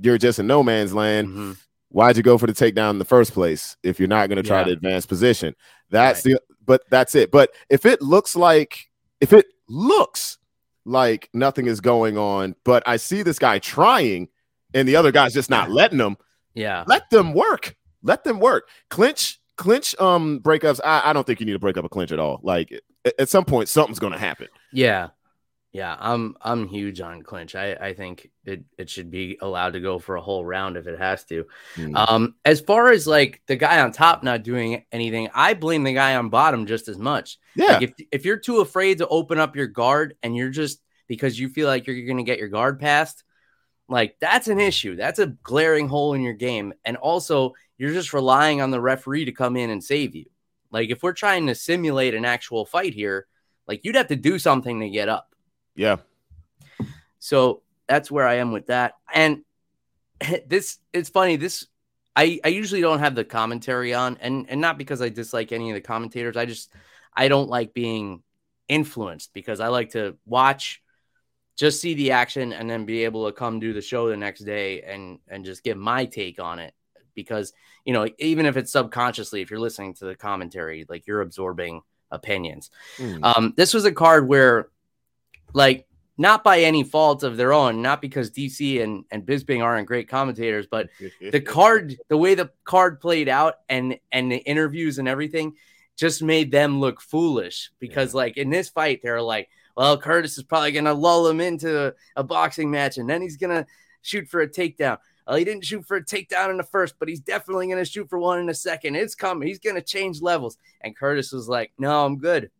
you're just in no man's land. Mhm. why'd you go for the takedown in the first place if you're not going to try Yeah. to advance position? That's the but that's it. But if it looks like if it looks like nothing is going on, but I see this guy trying and the other guy's just not letting them. Yeah, let them work. let them work. Clinch, clinch, um, breakups. I, I don't think you need to break up a clinch at all. Like at, at some point, something's gonna happen. Yeah, yeah, I'm I'm huge on clinch. I, I think it, it should be allowed to go for a whole round if it has to. Mm. Um, as far as like the guy on top not doing anything, I blame the guy on bottom just as much. Yeah. Like if if you're too afraid to open up your guard and you're just because you feel like you're gonna get your guard passed, like that's an issue. That's a glaring hole in your game. And also you're just relying on the referee to come in and save you. Like if we're trying to simulate an actual fight here, like you'd have to do something to get up. Yeah. So that's where I am with that. And (laughs) this it's funny. This I I usually don't have the commentary on, and and not because I dislike any of the commentators. I just I don't like being influenced because I like to watch, just see the action, and then be able to come do the show the next day and and just give my take on it. Because you know, even if it's subconsciously, if you're listening to the commentary, like you're absorbing opinions. Mm. Um, this was a card where like not by any fault of their own, not because DC and, and Bisping aren't great commentators, but (laughs) the card, the way the card played out and and the interviews and everything just made them look foolish because yeah. like in this fight, they're like, well, Curtis is probably gonna lull him into a boxing match and then he's gonna shoot for a takedown. Well, he didn't shoot for a takedown in the first, but he's definitely gonna shoot for one in the second. It's coming. He's gonna change levels. And Curtis was like, No, I'm good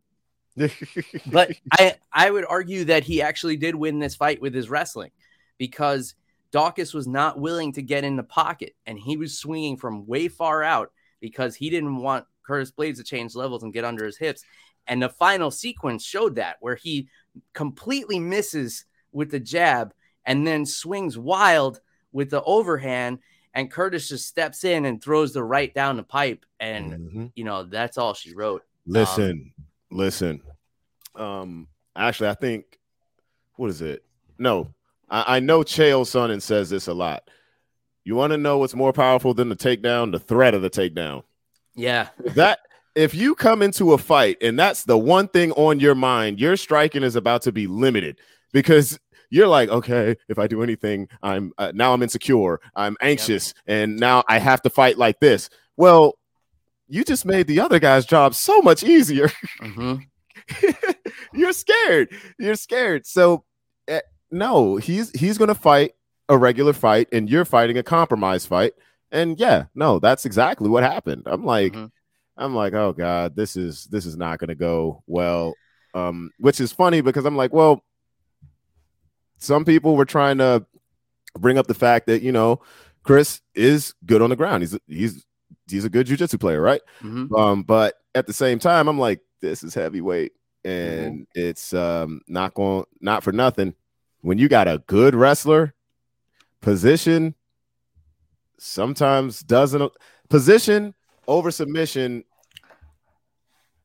but (laughs) I I would argue that he actually did win this fight with his wrestling because Daukaus was not willing to get in the pocket and he was swinging from way far out because he didn't want Curtis Blaydes to change levels and get under his hips. And the final sequence showed that where he completely misses with the jab and then swings wild with the overhand and Curtis just steps in and throws the right down the pipe and mm-hmm. you know that's all she wrote. Listen, um, Listen, um, actually, I think what is it? No, I, I know Chael Sonnen says this a lot. You want to know what's more powerful than the takedown? The threat of the takedown. Yeah. That if you come into a fight and that's the one thing on your mind, your striking is about to be limited because you're like, okay, if I do anything, I'm uh, now I'm insecure, I'm anxious, yep. and now I have to fight like this. Well, you just made the other guy's job so much easier. (laughs) Mm-hmm. You're scared. You're scared. So uh, no, he's he's going to fight a regular fight, and you're fighting a compromise fight. And yeah, no, that's exactly what happened. I'm like, mm-hmm. I'm like, oh god, this is this is not going to go well. Um, which is funny because I'm like, well, some people were trying to bring up the fact that you know Chris is good on the ground. He's he's he's a good jujitsu player, right? Mm-hmm. Um, but at the same time, I'm like, this is heavyweight, and mm-hmm. it's um not going not for nothing. When you got a good wrestler, position sometimes doesn't position over submission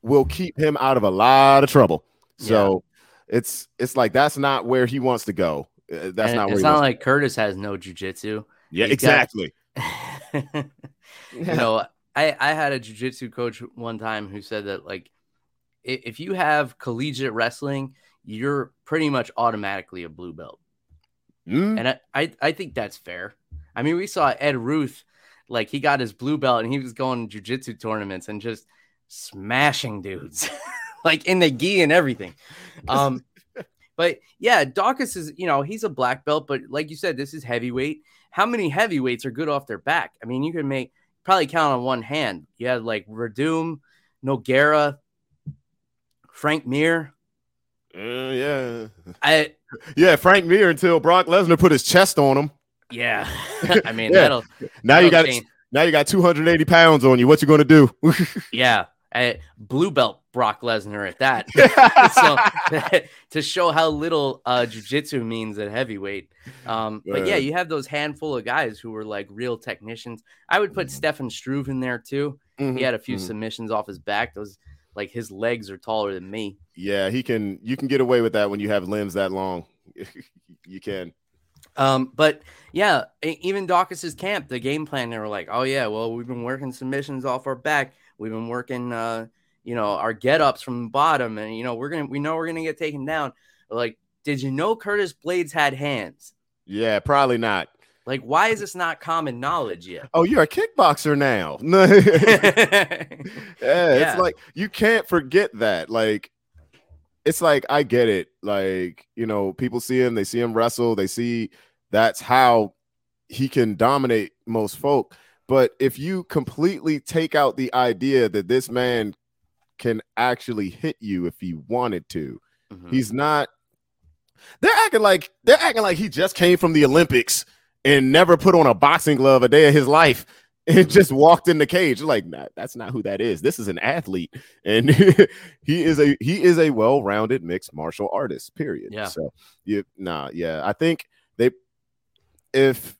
will keep him out of a lot of trouble. So yeah. it's it's like that's not where he wants to go. Uh, that's and not where it's not like Curtis has no jujitsu. Yeah, He's exactly. Got... (laughs) (laughs) you know, I I had a jujitsu coach one time who said that like if you have collegiate wrestling, you're pretty much automatically a blue belt. Mm. And I, I, I think that's fair. I mean, we saw Ed Ruth, like he got his blue belt and he was going to jujitsu tournaments and just smashing dudes, (laughs) like in the gi and everything. Um, (laughs) but yeah, Daukaus is, you know, he's a black belt, but like you said, this is heavyweight. How many heavyweights are good off their back? I mean, you can make probably count on one hand. You had like Werdum, Nogueira, Frank Mir. Uh, yeah. I (laughs) yeah, Frank Mir until Brock Lesnar put his chest on him. Yeah. (laughs) (laughs) I mean, yeah. that'll now that'll you got change. now you got 280 pounds on you. What you gonna do? yeah. I, blue belt Brock Lesnar at that. (laughs) (laughs) so (laughs) to show how little uh jujitsu means at heavyweight. Um, but yeah, you have those handful of guys who were like real technicians. I would put mm-hmm. Stefan Struve in there too. Mm-hmm. He had a few mm-hmm. submissions off his back. Those like his legs are taller than me. Yeah, he can you can get away with that when you have limbs that long. you can. Um, but yeah, even Daukaus's camp, the game plan, they were like, oh yeah, well, we've been working submissions off our back. We've been working uh, you know, our get ups from the bottom, and you know, we're gonna we know we're gonna get taken down. Like, did you know Curtis Blaydes had hands? Yeah, probably not. Like, why is this not common knowledge yet? Oh, you're a kickboxer now. yeah, (laughs) (laughs) Yeah. it's like you can't forget that. Like, it's like I get it. Like, you know, people see him, they see him wrestle, they see that's how he can dominate most folk. But if you completely take out the idea that this man can actually hit you if he wanted to, Mhm. he's not. They're acting like they're acting like he just came from the Olympics and never put on a boxing glove a day of his life (laughs) and just walked in the cage. Like nah, that's not who that is. This is an athlete, and (laughs) he is a he is a well-rounded mixed martial artist. Period. Yeah. So you nah, yeah. I think they if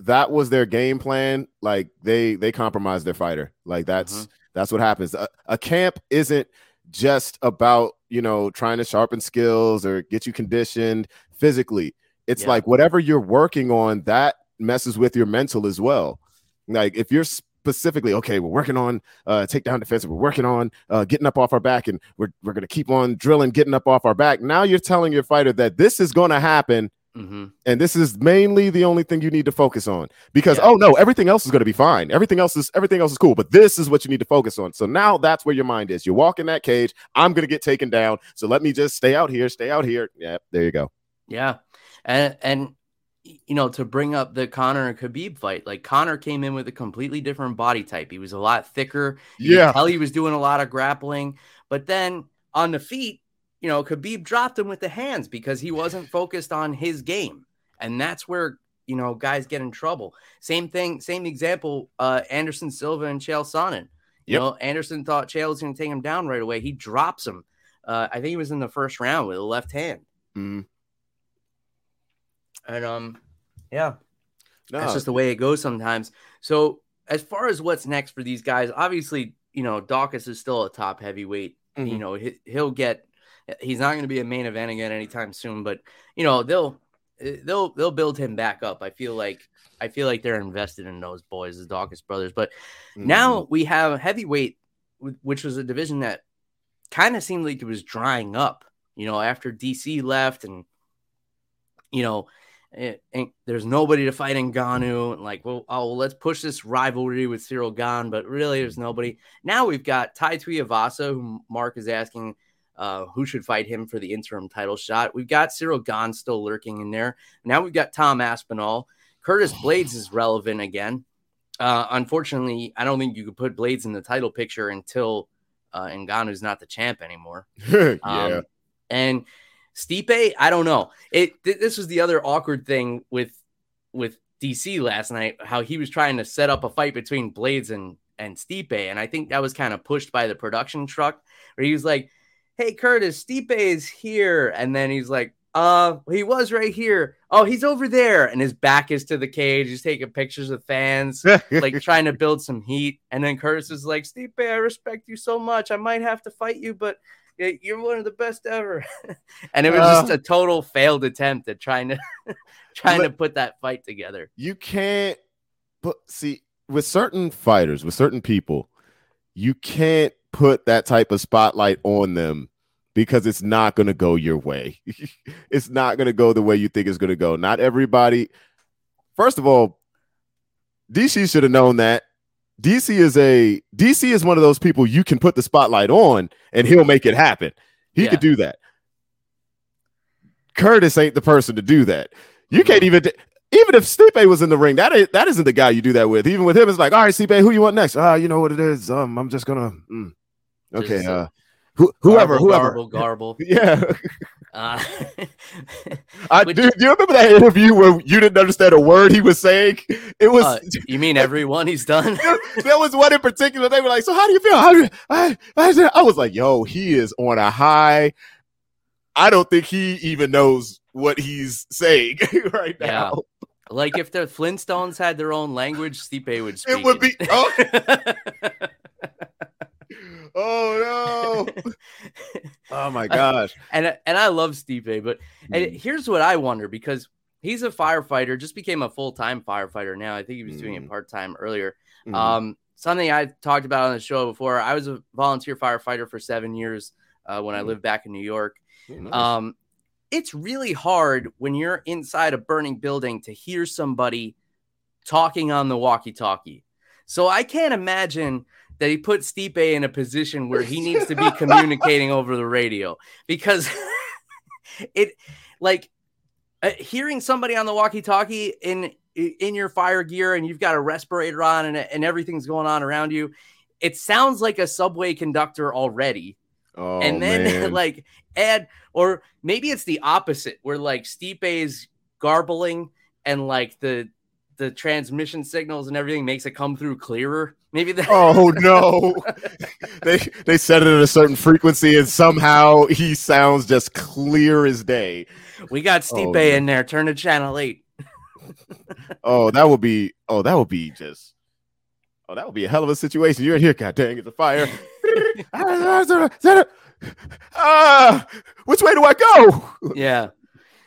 that was their game plan, like they they compromised their fighter. Like that's Mhm. that's what happens. A, a camp isn't just about you know trying to sharpen skills or get you conditioned physically. It's Yeah. like whatever you're working on that messes with your mental as well. Like if you're specifically okay, we're working on uh takedown defense, we're working on uh getting up off our back, and we're we're gonna keep on drilling, getting up off our back. Now you're telling your fighter that this is gonna happen Mhm. and this is mainly the only thing you need to focus on because Yeah. oh no everything else is going to be fine everything else is everything else is cool but this is what you need to focus on so now that's where your mind is you walk in that cage i'm going to get taken down so let me just stay out here stay out here yeah there you go Yeah. And and you know, to bring up the Conor and Khabib fight, like Conor came in with a completely different body type. He was a lot thicker. You yeah tell he was doing a lot of grappling. But then on the feet, you know, Khabib dropped him with the hands because he wasn't focused on his game. And that's where, you know, guys get in trouble. Same thing, same example, uh, Anderson Silva and Chael Sonnen. You Yep. know, Anderson thought Chael was going to take him down right away. He drops him. Uh, I think he was in the first round with a left hand. Mhm. And um, yeah, no, that's just the way it goes sometimes. So as far as what's next for these guys, obviously, you know, Daukaus is still a top heavyweight. You Mhm. know, he, he'll get. He's not going to be a main event again anytime soon, but you know they'll they'll they'll build him back up. I feel like I feel like they're invested in those boys, the Daukaus brothers. But Mhm. now we have heavyweight, which was a division that kind of seemed like it was drying up. You know, after DC left, and you know, it, and there's nobody to fight Ngannou. And like, well, oh, let's push this rivalry with Ciryl Gane, but really, there's nobody. Now we've got Tai Tuivasa, who Mark is asking. Uh, who should fight him for the interim title shot? We've got Ciryl Gane still lurking in there. Now we've got Tom Aspinall. Curtis Blaydes is relevant again. Uh, unfortunately, I don't think you could put Blaydes in the title picture until uh, Ngannou's not the champ anymore. (laughs) yeah Um, and Stipe, I don't know. It th- this was the other awkward thing with with DC last night, how he was trying to set up a fight between Blaydes and and Stipe, and I think that was kind of pushed by the production truck, where he was like, "Hey Curtis, Stipe is here," and then he's like, "Uh, he was right here. Oh, he's over there," and his back is to the cage. He's taking pictures of fans (laughs) like trying to build some heat. And then Curtis is like, Stipe, I respect you so much. I might have to fight you, but you're one of the best ever. (laughs) and it was just Uh, a total failed attempt at trying to (laughs) trying to put that fight together. you can't but see with certain fighters with certain people you can't put that type of spotlight on them because it's not going to go your way. (laughs) It's not going to go the way you think it's going to go. Not everybody first of all dc should have known that. Dc is a dc is one of those people you can put the spotlight on and he'll make it happen. He Yeah. could do that. Curtis ain't the person to do that. You can't even even if Stipe was in the ring, that is, that isn't the guy you do that with. Even with him, it's like, all right, Stipe, who you want next? Ah, you know what it is. Um, I'm just gonna. mm. Okay, Just, uh, uh, who, whoever, Garble, whoever. Garble, garble. (laughs) Yeah, Uh, (laughs) I (laughs) do. Do you remember that interview where you didn't understand a word he was saying? It was. uh, you mean everyone he's done? there was one in particular. They were like, "So how do you feel?" How do you, I, I, I was like, "Yo, he is on a high." I don't think he even knows what he's saying (laughs) right Yeah. now. like if the Flintstones had their own language, Stipe would speak. It would be. Oh, (laughs) oh no! (laughs) Oh my gosh! and and I love Stipe, but and Mm. here's what I wonder because he's a firefighter, just became a full time firefighter now. I think he was doing Mm. it part time earlier. Mhm. Um, something I talked about on the show before. I was a volunteer firefighter for seven years uh, when I Mm. lived back in New York. Nice. Um, it's really hard when you're inside a burning building to hear somebody talking on the walkie-talkie. So I can't imagine that he put Stipe in a position where he needs to be (laughs) communicating over the radio because (laughs) it like uh, hearing somebody on the walkie-talkie in in your fire gear and you've got a respirator on and, and everything's going on around you it sounds like a subway conductor already Oh, and then (laughs) man. like add or maybe it's the opposite where like Stipe is garbling and like the the transmission signals and everything makes it come through clearer. Maybe that Oh (laughs) no! they they set it at a certain frequency, and somehow he sounds just clear as day. we got oh, Stipe Oh, in there. Turn to channel eight. Oh, that would be. Oh, that would be just. Oh, that would be a hell of a situation. You're in here, god dang, it's a fire. (laughs) Ah, which way do I go? yeah,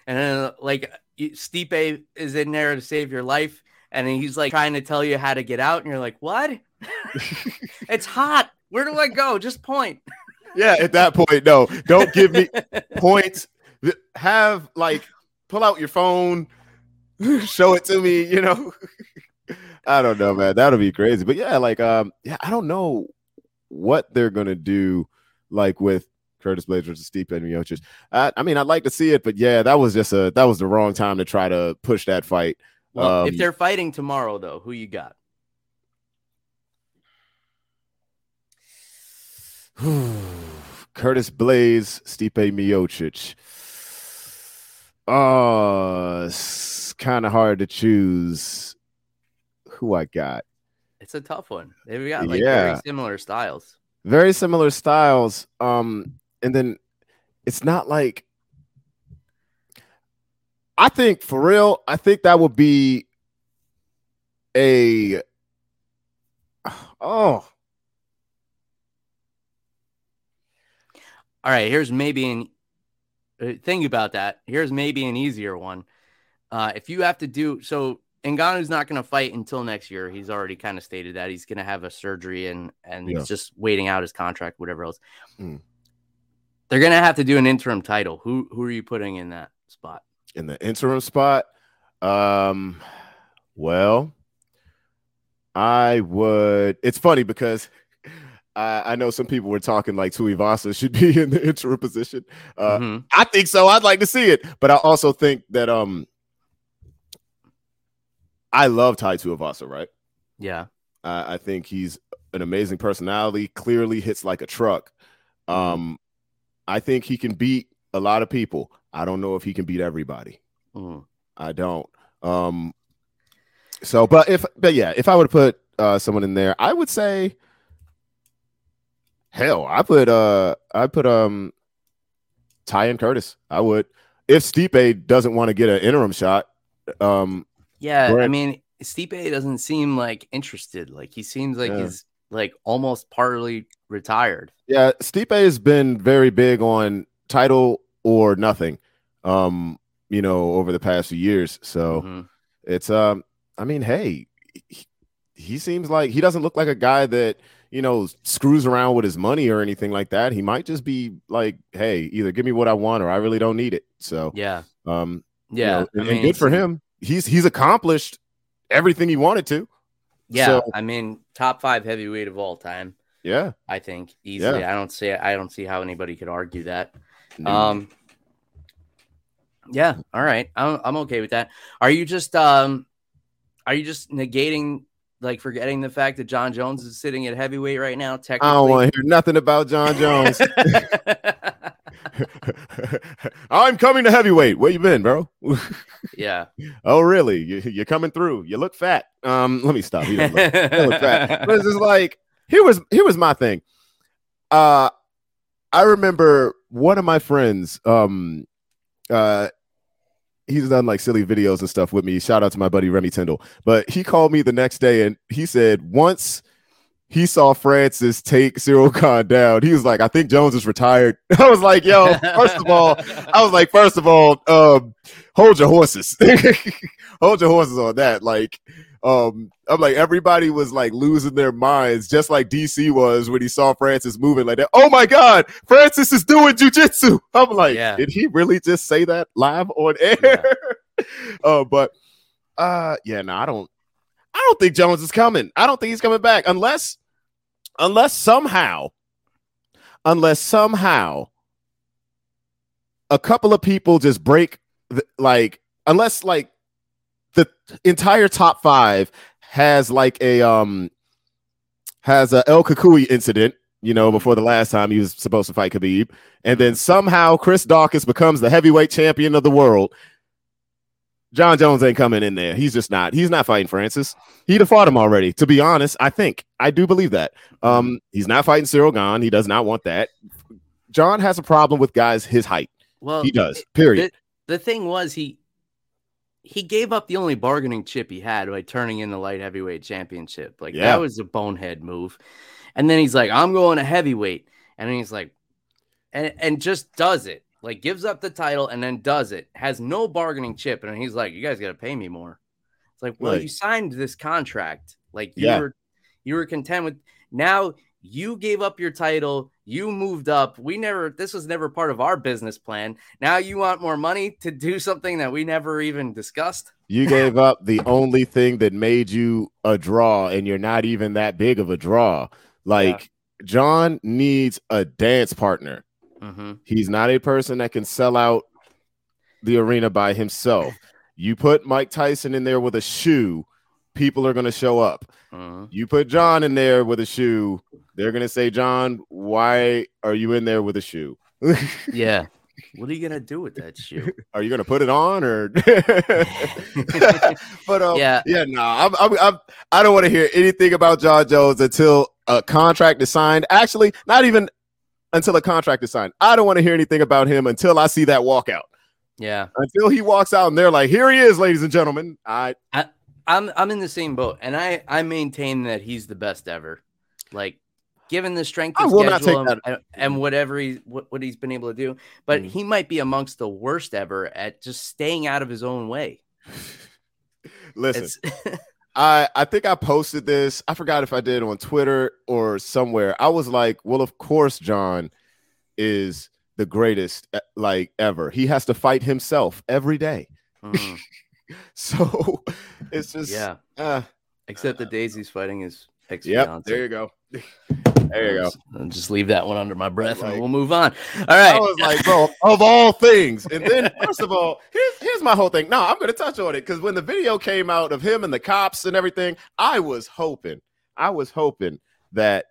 and then like Stipe is in there to save your life, and he's like trying to tell you how to get out, and you're like, "What? (laughs) it's hot. Where do I go? Just point." Yeah, at that point, no, don't give me points. Have like pull out your phone, (laughs) show it to me. You know, (laughs) I don't know, man. That'll be crazy. But yeah, like um, yeah, I don't know what they're gonna do, like with Curtis Blaydes versus Stipe Miocic. I, I mean, I'd like to see it, but yeah, that was just a that was the wrong time to try to push that fight. Well, if Um, they're fighting tomorrow, though, who you got? (sighs) Curtis Blaydes, Stipe Miocic. Oh, it's kind of hard to choose who I got. It's a tough one. They've got like Yeah. very similar styles. Very similar styles. Um, and then it's not like I think for real, I think that would be a (sighs) oh All right, here's maybe an uh, think about that. Here's maybe an easier one. Uh, if you have to do so, Ngannou's not going to fight until next year. He's already kind of stated that he's going to have a surgery and and Yeah. he's just waiting out his contract, whatever else. Mm. They're going to have to do an interim title. Who who are you putting in that spot? in the interim spot. Um, well, I would. It's funny because I, I know some people were talking like Tuivasa should (laughs) be in the interim position. Uh, Mhm. I think so. I'd like to see it, but I also think that um, I love Tai Tuivasa. Right? Yeah, I I think he's an amazing personality. Clearly hits like a truck. Um, I think he can beat a lot of people. I don't know if he can beat everybody. Mhm. I don't. Um so but if but yeah, if I would put uh someone in there, I would say hell, I put uh I put um Tai and Curtis. I would. If Stipe doesn't want to get an interim shot, um yeah. I mean, Stipe doesn't seem like interested. Like he seems like Yeah. he's like almost partly retired. yeah, Stipe has been very big on title or nothing. Um, you know, over the past few years. So Mhm. it's um i mean hey he, he seems like he doesn't look like a guy that you know screws around with his money or anything like that he might just be like hey either give me what i want or i really don't need it so Yeah, um you yeah. know, and, I mean, good for him he's he's accomplished everything he wanted to Yeah, So- I mean, top five heavyweight of all time. yeah I think easily. I don't see. I don't see how anybody could argue that. Um. Yeah. All right. I'm I'm okay with that. Are you just um, are you just negating like forgetting the fact that Jon Jones is sitting at heavyweight right now? Technically, i don't want to hear nothing about jon jones (laughs) (laughs) (laughs) i'm coming to heavyweight where you been bro (laughs) yeah. oh really you, you're coming through you look fat um let me stop you look was (laughs) bad. But it's just like here was here was my thing. Uh I remember one of my friends, um uh he's done like silly videos and stuff with me. Shout out to my buddy Remy Tyndall. But he called me the next day and he said once he saw Francis take Ciryl Gane down, he was like, I think Jones is retired. (laughs) I was like, yo, first of all, I was like, first of all, um, hold your horses. (laughs) hold your horses on that. Like, um, I'm like, everybody was like losing their minds, just like DC was when he saw Francis moving like that. Oh my God, Francis is doing jujitsu. I'm like, Yeah. did he really just say that live on air? (laughs) uh, but uh, yeah, no, I don't. I don't think Jones is coming. I don't think he's coming back unless, unless somehow, unless somehow, a couple of people just break, the, like, unless like the entire top five has like a um has a El Cucuy incident, you know, before the last time he was supposed to fight Khabib, and then somehow Chris Daukaus becomes the heavyweight champion of the world. Jon Jones ain't coming in there. He's just not. He's not fighting Francis. He'd have fought him already. To be honest, I think I do believe that. Um, he's not fighting Ciryl Gane. He does not want that. Jon has a problem with guys his height. Well, He does. Period. The, the thing was he he gave up the only bargaining chip he had by turning in the light heavyweight championship. Like Yeah. that was a bonehead move. And then he's like, I'm going to heavyweight. And then he's like, and, and just does it. Like gives up the title and then does it. Has no bargaining chip. And he's like, You guys gotta pay me more. It's like, well, Right. you signed this contract. Like you Yeah. were you were content with now you gave up your title, you moved up. We never this was never part of our business plan. Now you want more money to do something that we never even discussed. You gave (laughs) up the only thing that made you a draw, and you're not even that big of a draw. Like Jon needs a dance partner. Mm-hmm. He's not a person that can sell out the arena by himself. You put Mike Tyson in there with a shoe, people are going to show up. Mm-hmm. You put Jon in there with a shoe, they're going to say, Jon, why are you in there with a shoe? (laughs) Yeah. What are you gonna do with that shoe? are you going to put it on or? (laughs) but um, Yeah. yeah, no, I'm, I'm, I'm, I don't want to hear anything about Jon Jones until a contract is signed. Actually, not even until a contract is signed. I don't want to hear anything about him until I see that walkout. yeah. Until he walks out and they're like, "Here he is, ladies and gentlemen." I I I'm I'm in the same boat, and I I maintain that he's the best ever. Like, given the strength I will not schedule take and, and whatever he what, what he's been able to do, but Mhm. he might be amongst the worst ever at just staying out of his own way. (laughs) listen. (laughs) I I think I posted this. I forgot if I did on Twitter or somewhere. I was like, "Well, of course, Jon is the greatest eh, like ever. He has to fight himself every day." Mm, (laughs) So it's just yeah. uh, Except the Daisy's fighting his ex yep. There you go. (laughs) There you go. I'll just leave that one under my breath, Like- and we'll move on. All right. I was like, bro, of all things. And then, first of all, here's here's my whole thing. No, I'm gonna touch on it because when the video came out of him and the cops and everything, I was hoping, I was hoping that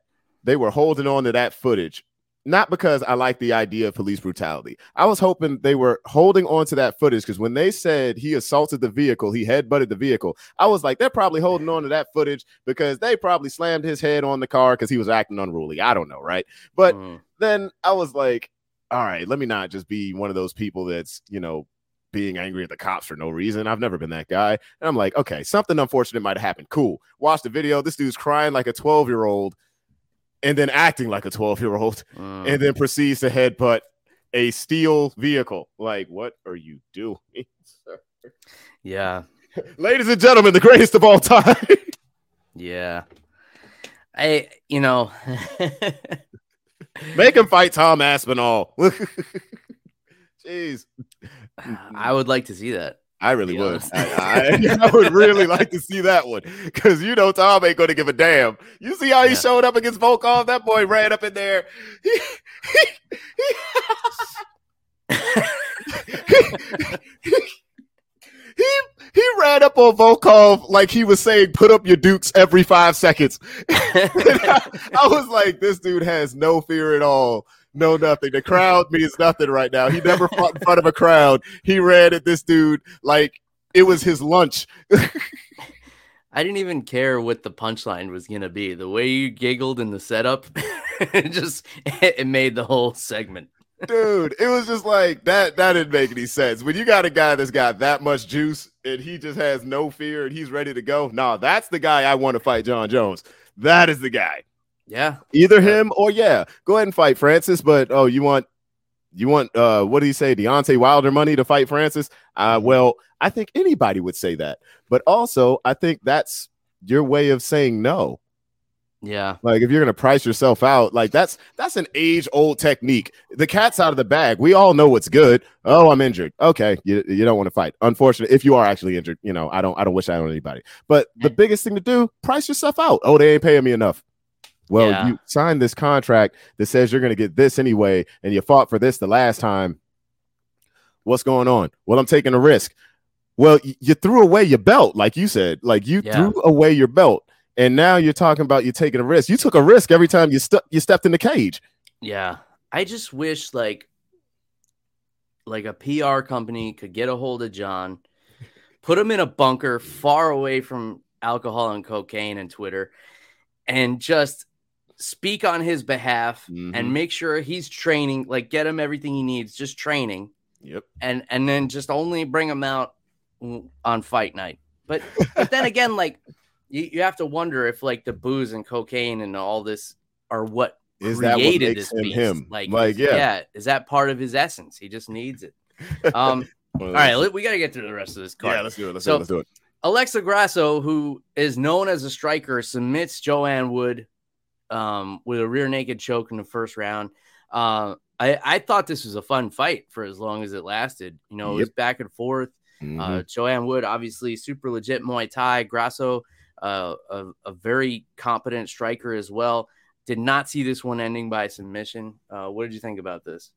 they were holding on to that footage. Not because I like the idea of police brutality. I was hoping they were holding on to that footage because when they said he assaulted the vehicle, he headbutted the vehicle, I was like, they're probably holding on to that footage because they probably slammed his head on the car because he was acting unruly. I don't know, right? But Mm, then I was like, all right, let me not just be one of those people that's, you know, being angry at the cops for no reason. I've never been that guy. And I'm like, okay, something unfortunate might have happened. Cool. Watch the video. This dude's crying like a 12 year old and then acting like a 12 year old (laughs) mm. and then proceeds to headbutt a steel vehicle. Like, what are you doing? (laughs) yeah. (laughs) Ladies and gentlemen, the greatest of all time. Yeah. I, you know, Make him fight Tom Aspinall. Jeez. I would like to see that. I really be would. (laughs) I, I, (laughs) I would really like to see that one because you know Tom ain't going to give a damn. You see how he Yeah. showed up against Volkov? That boy ran up in there. He, he, he, he ran up on Volkov like he was saying, "Put up your dukes every five seconds." (laughs) I, I was like, "This dude has no fear at all." No, nothing. The crowd means nothing right now. He never fought in front of a crowd. He ran at this dude like it was his lunch. (laughs) I didn't even care what the punchline was gonna be. The way you giggled in the setup, (laughs) it just it made the whole segment. Dude, it was just like that. That didn't make any sense. When you got a guy that's got that much juice and he just has no fear and he's ready to go, nah, that's the guy I want to fight Jon Jones. That is the guy. Yeah, Either him or yeah, go ahead and fight Francis. But oh, you want you want uh what do you say, Deontay Wilder money to fight Francis? Uh well, I think anybody would say that. But also, I think that's your way of saying no. Yeah. Like if you're gonna price yourself out, like that's that's an age old technique. The cat's out of the bag. We all know what's good. Oh, I'm injured. Okay, you, you don't want to fight. Unfortunately, if you are actually injured, you know I don't I don't wish that on anybody. But the biggest thing to do, price yourself out. Oh, they ain't paying me enough. Well, Yeah. you signed this contract that says you're gonna get this anyway, and you fought for this the last time. What's going on? Well, I'm taking a risk. Well, y- you threw away your belt, like you said. Like you Yeah. threw away your belt, and now you're talking about you taking a risk. You took a risk every time you stu- you stepped in the cage. Yeah. I just wish like like a PR company could get a hold of Jon, put him in a bunker far away from alcohol and cocaine and Twitter, and just speak on his behalf Mhm. and make sure he's training, like get him everything he needs, just training, Yep. and and then just only bring him out on fight night. But but then again, like you, you have to wonder if like the booze and cocaine and all this are what Is that what this him beast. him? Like, Like, is- yeah. is that part of his essence? He just needs it. Um, (laughs) all right, let- we got to get through the rest of this card. Yeah, let's do it. Let's So- do it. Let's do it. Alexa Grasso, who is known as a striker, submits Joanne Wood um, with a rear naked choke in the first round. Uh, I, I thought this was a fun fight for as long as it lasted. You know, it was back and forth. Mhm. Uh, Joanne Wood, obviously super legit Muay Thai. Grasso, uh, a, a very competent striker as well. Did not see this one ending by submission. Uh, what did you think about this?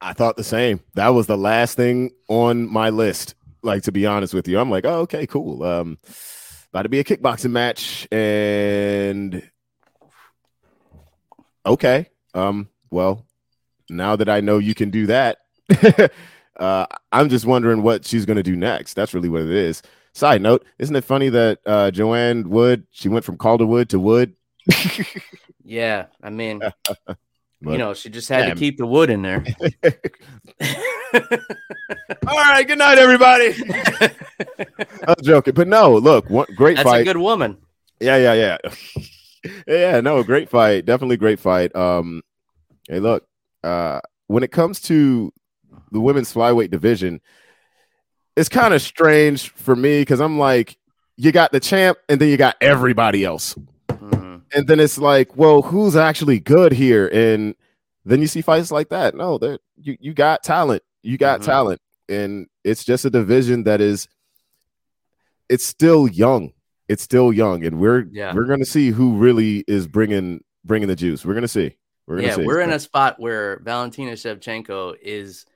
I thought the same. That was the last thing on my list. Like to be honest with you, I'm like, oh, okay, cool. Um, about to be a kickboxing match, and okay. Um, well, now that I know you can do that, (laughs) uh, I'm just wondering what she's gonna do next. That's really what it is. Side note, isn't it funny that uh, Joanne Wood she went from Calderwood to Wood? (laughs) Yeah, I mean, (laughs) you know, she just had Damn. to keep the wood in there. All right, good night, everybody. I'm joking, but no, look, one great That's fight. a good woman. yeah, yeah, yeah, yeah. No, great fight, definitely great fight. Um, hey, look, uh, when it comes to the women's flyweight division, it's kind of strange for me because I'm like, you got the champ, and then you got everybody else, Mhm. and then it's like, well, who's actually good here? And then you see fights like that. No, there you you got talent. You got Mhm. talent, and it's just a division that is. It's still young. It's still young, and we're Yeah. we're gonna see who really is bringing bringing the juice. We're gonna see. We're gonna Yeah, see. we're in a spot where Valentina Shevchenko is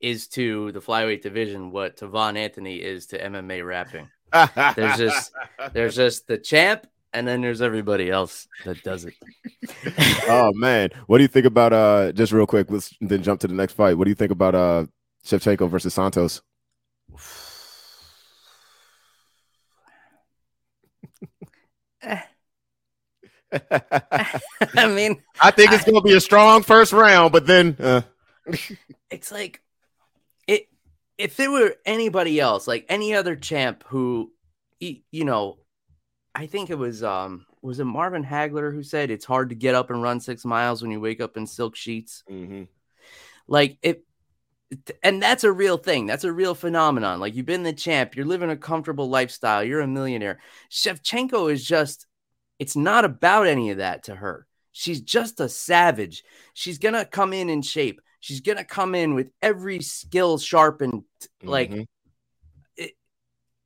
is to the flyweight division what Tavon Anthony is to MMA rapping. There's just (laughs) there's just the champ, and then there's everybody else that does it. (laughs) oh man, what do you think about uh? Just real quick, let's then jump to the next fight. What do you think about uh Shevchenko versus Santos? I mean, (laughs) I think it's gonna be a strong first round, but then uh, (laughs) it's like it if it were anybody else like any other champ who you know i think it was um was it marvin hagler who said it's hard to get up and run six miles when you wake up in silk sheets? Like it and that's a real thing that's a real phenomenon like you've been the champ you're living a comfortable lifestyle you're a millionaire. Shevchenko is just it's not about any of that to her. She's just a savage. She's gonna come in in shape. She's gonna come in with every skill sharpened like Mhm. it,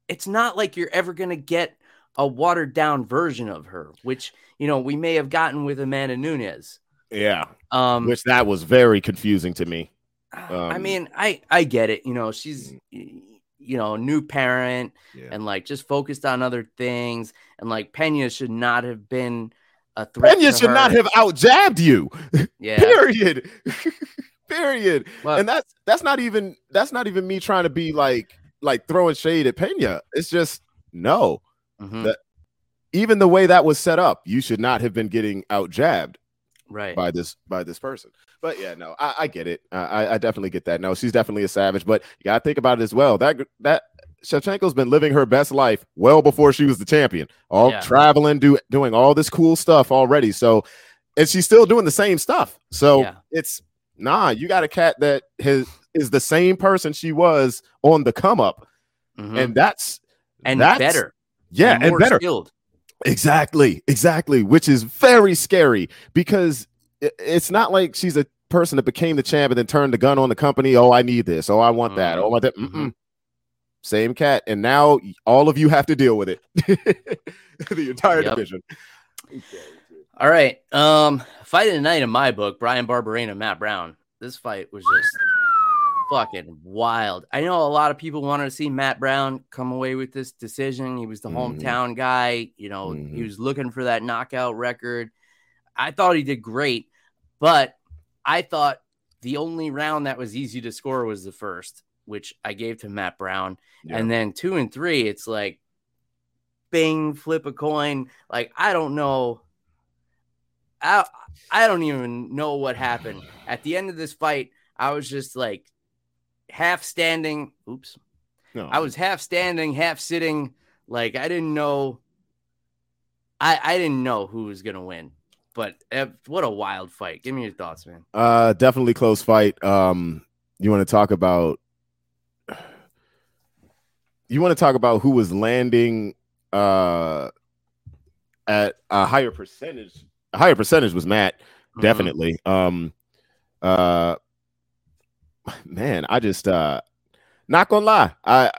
it's not like you're ever gonna get a watered down version of her which you know we may have gotten with amanda nunes yeah, um which that was very confusing to me. I Um, mean, I I get it. You know, she's you know new parent Yeah. and like just focused on other things, and like Pena should not have been a threat. Pena should not have out jabbed you. (laughs) Yeah, Period. (laughs) Period. Well- and that's that's not even that's not even me trying to be like like throwing shade at Pena. It's just no. mhm, that- Even the way that was set up, you should not have been getting out jabbed right. by this by this person. But yeah, no, I, I get it. I, I- definitely get that. No, she's definitely a savage. But you gotta think about it as well. That that Shevchenko's been living her best life well before she was the champion. All Yeah. traveling, do doing all this cool stuff already. So, and she's still doing the same stuff. So Yeah. it's nah. You got a cat that has is the same person she was on the come up, Mhm. and that's and that's- better, yeah, and, more better. skilled. Exactly, exactly, which is very scary because it's not like she's a person that became the champ and then turned the gun on the company. Oh, I need this. Oh, I want that. Oh, I want that. Mm-hmm. Same cat, and now all of you have to deal with it. (laughs) the entire yep. division. All right, um, fight of the night in my book: Brian Barberena, Matt Brown. This fight was just fucking wild. I know a lot of people wanted to see Matt Brown come away with this decision. He was the mm-hmm. hometown guy. You know, mm-hmm. he was looking for that knockout record. I thought he did great, but I thought the only round that was easy to score was the first, which I gave to Matt Brown. Yeah. And then two and three, it's like bing, flip a coin. Like, I don't know. I, I don't even know what happened. At the end of this fight, I was just like half standing. Oops. No. I was half standing, half sitting. Like I didn't know. I I didn't know who was gonna win, but uh, what a wild fight! Give me your thoughts, man. Uh, definitely close fight. Um, you want to talk about? You want to talk about who was landing uh at a higher percentage? A higher percentage was Matt, mm-hmm. definitely. Um, uh, man, I just uh not gonna lie. I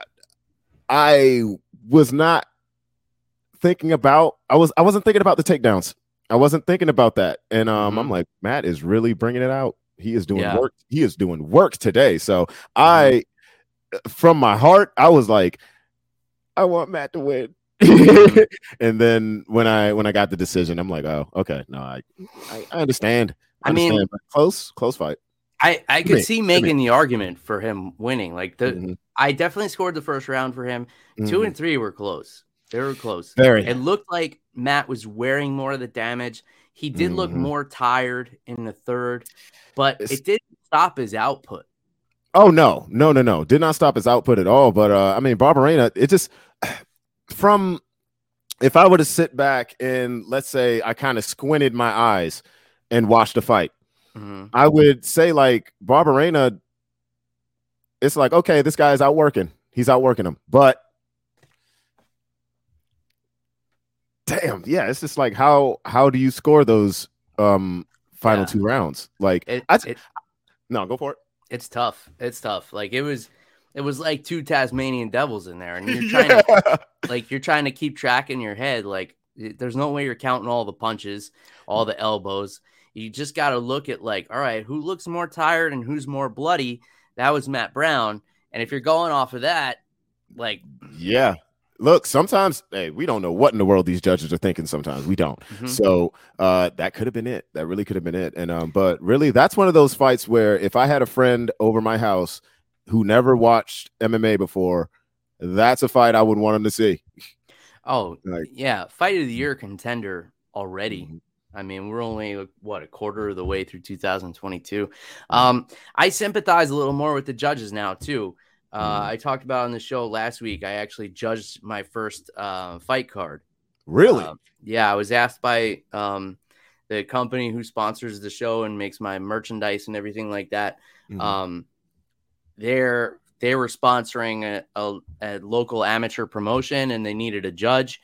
I was not thinking about I was I wasn't thinking about the takedowns. I wasn't thinking about that. And um mm-hmm. I'm like Matt is really bringing it out. He is doing yeah. work. He is doing work today. So mm-hmm. I from my heart I was like I want Matt to win. Mm-hmm. (laughs) and then when I when I got the decision, I'm like, oh, okay, no, I I, I understand. I, I understand, mean, close, close fight. I, I could see making the argument for him winning. Like the mm-hmm. I definitely scored the first round for him. Mm-hmm. Two and three were close. They were close. Very. It looked like Matt was wearing more of the damage. He did mm-hmm. look more tired in the third, but it's... it didn't stop his output. Oh no, no, no, no! Did not stop his output at all. But uh, I mean, Barberena, it just (sighs) from if I were to sit back and let's say I kind of squinted my eyes and watched the fight, Mm-hmm. I would say like Barberena, it's like, okay, this guy's out working. He's out working him. But damn, yeah, it's just like how how do you score those um final yeah. two rounds? Like it, I, it, no, go for it. It's tough. It's tough. Like it was it was like two Tasmanian devils in there, and you're (laughs) trying yeah. to like you're trying to keep track in your head. Like there's no way you're counting all the punches, all the elbows. You just got to look at like, all right, who looks more tired and who's more bloody? That was Matt Brown. And if you're going off of that, like, yeah. Look, sometimes hey, we don't know what in the world these judges are thinking. Sometimes we don't. Mm-hmm. So uh, that could have been it. That really could have been it. And um, but really, that's one of those fights where if I had a friend over my house who never watched MMA before, that's a fight I would want him to see. Oh, like, yeah, fight of the year contender already. I mean, we're only what a quarter of the way through 2022. Mm-hmm. Um, I sympathize a little more with the judges now too. Uh, mm. I talked about on the show last week. I actually judged my first uh, fight card. Really? Uh, yeah, I was asked by um, the company who sponsors the show and makes my merchandise and everything like that. Mm-hmm. Um, they're they were sponsoring a, a, a local amateur promotion and they needed a judge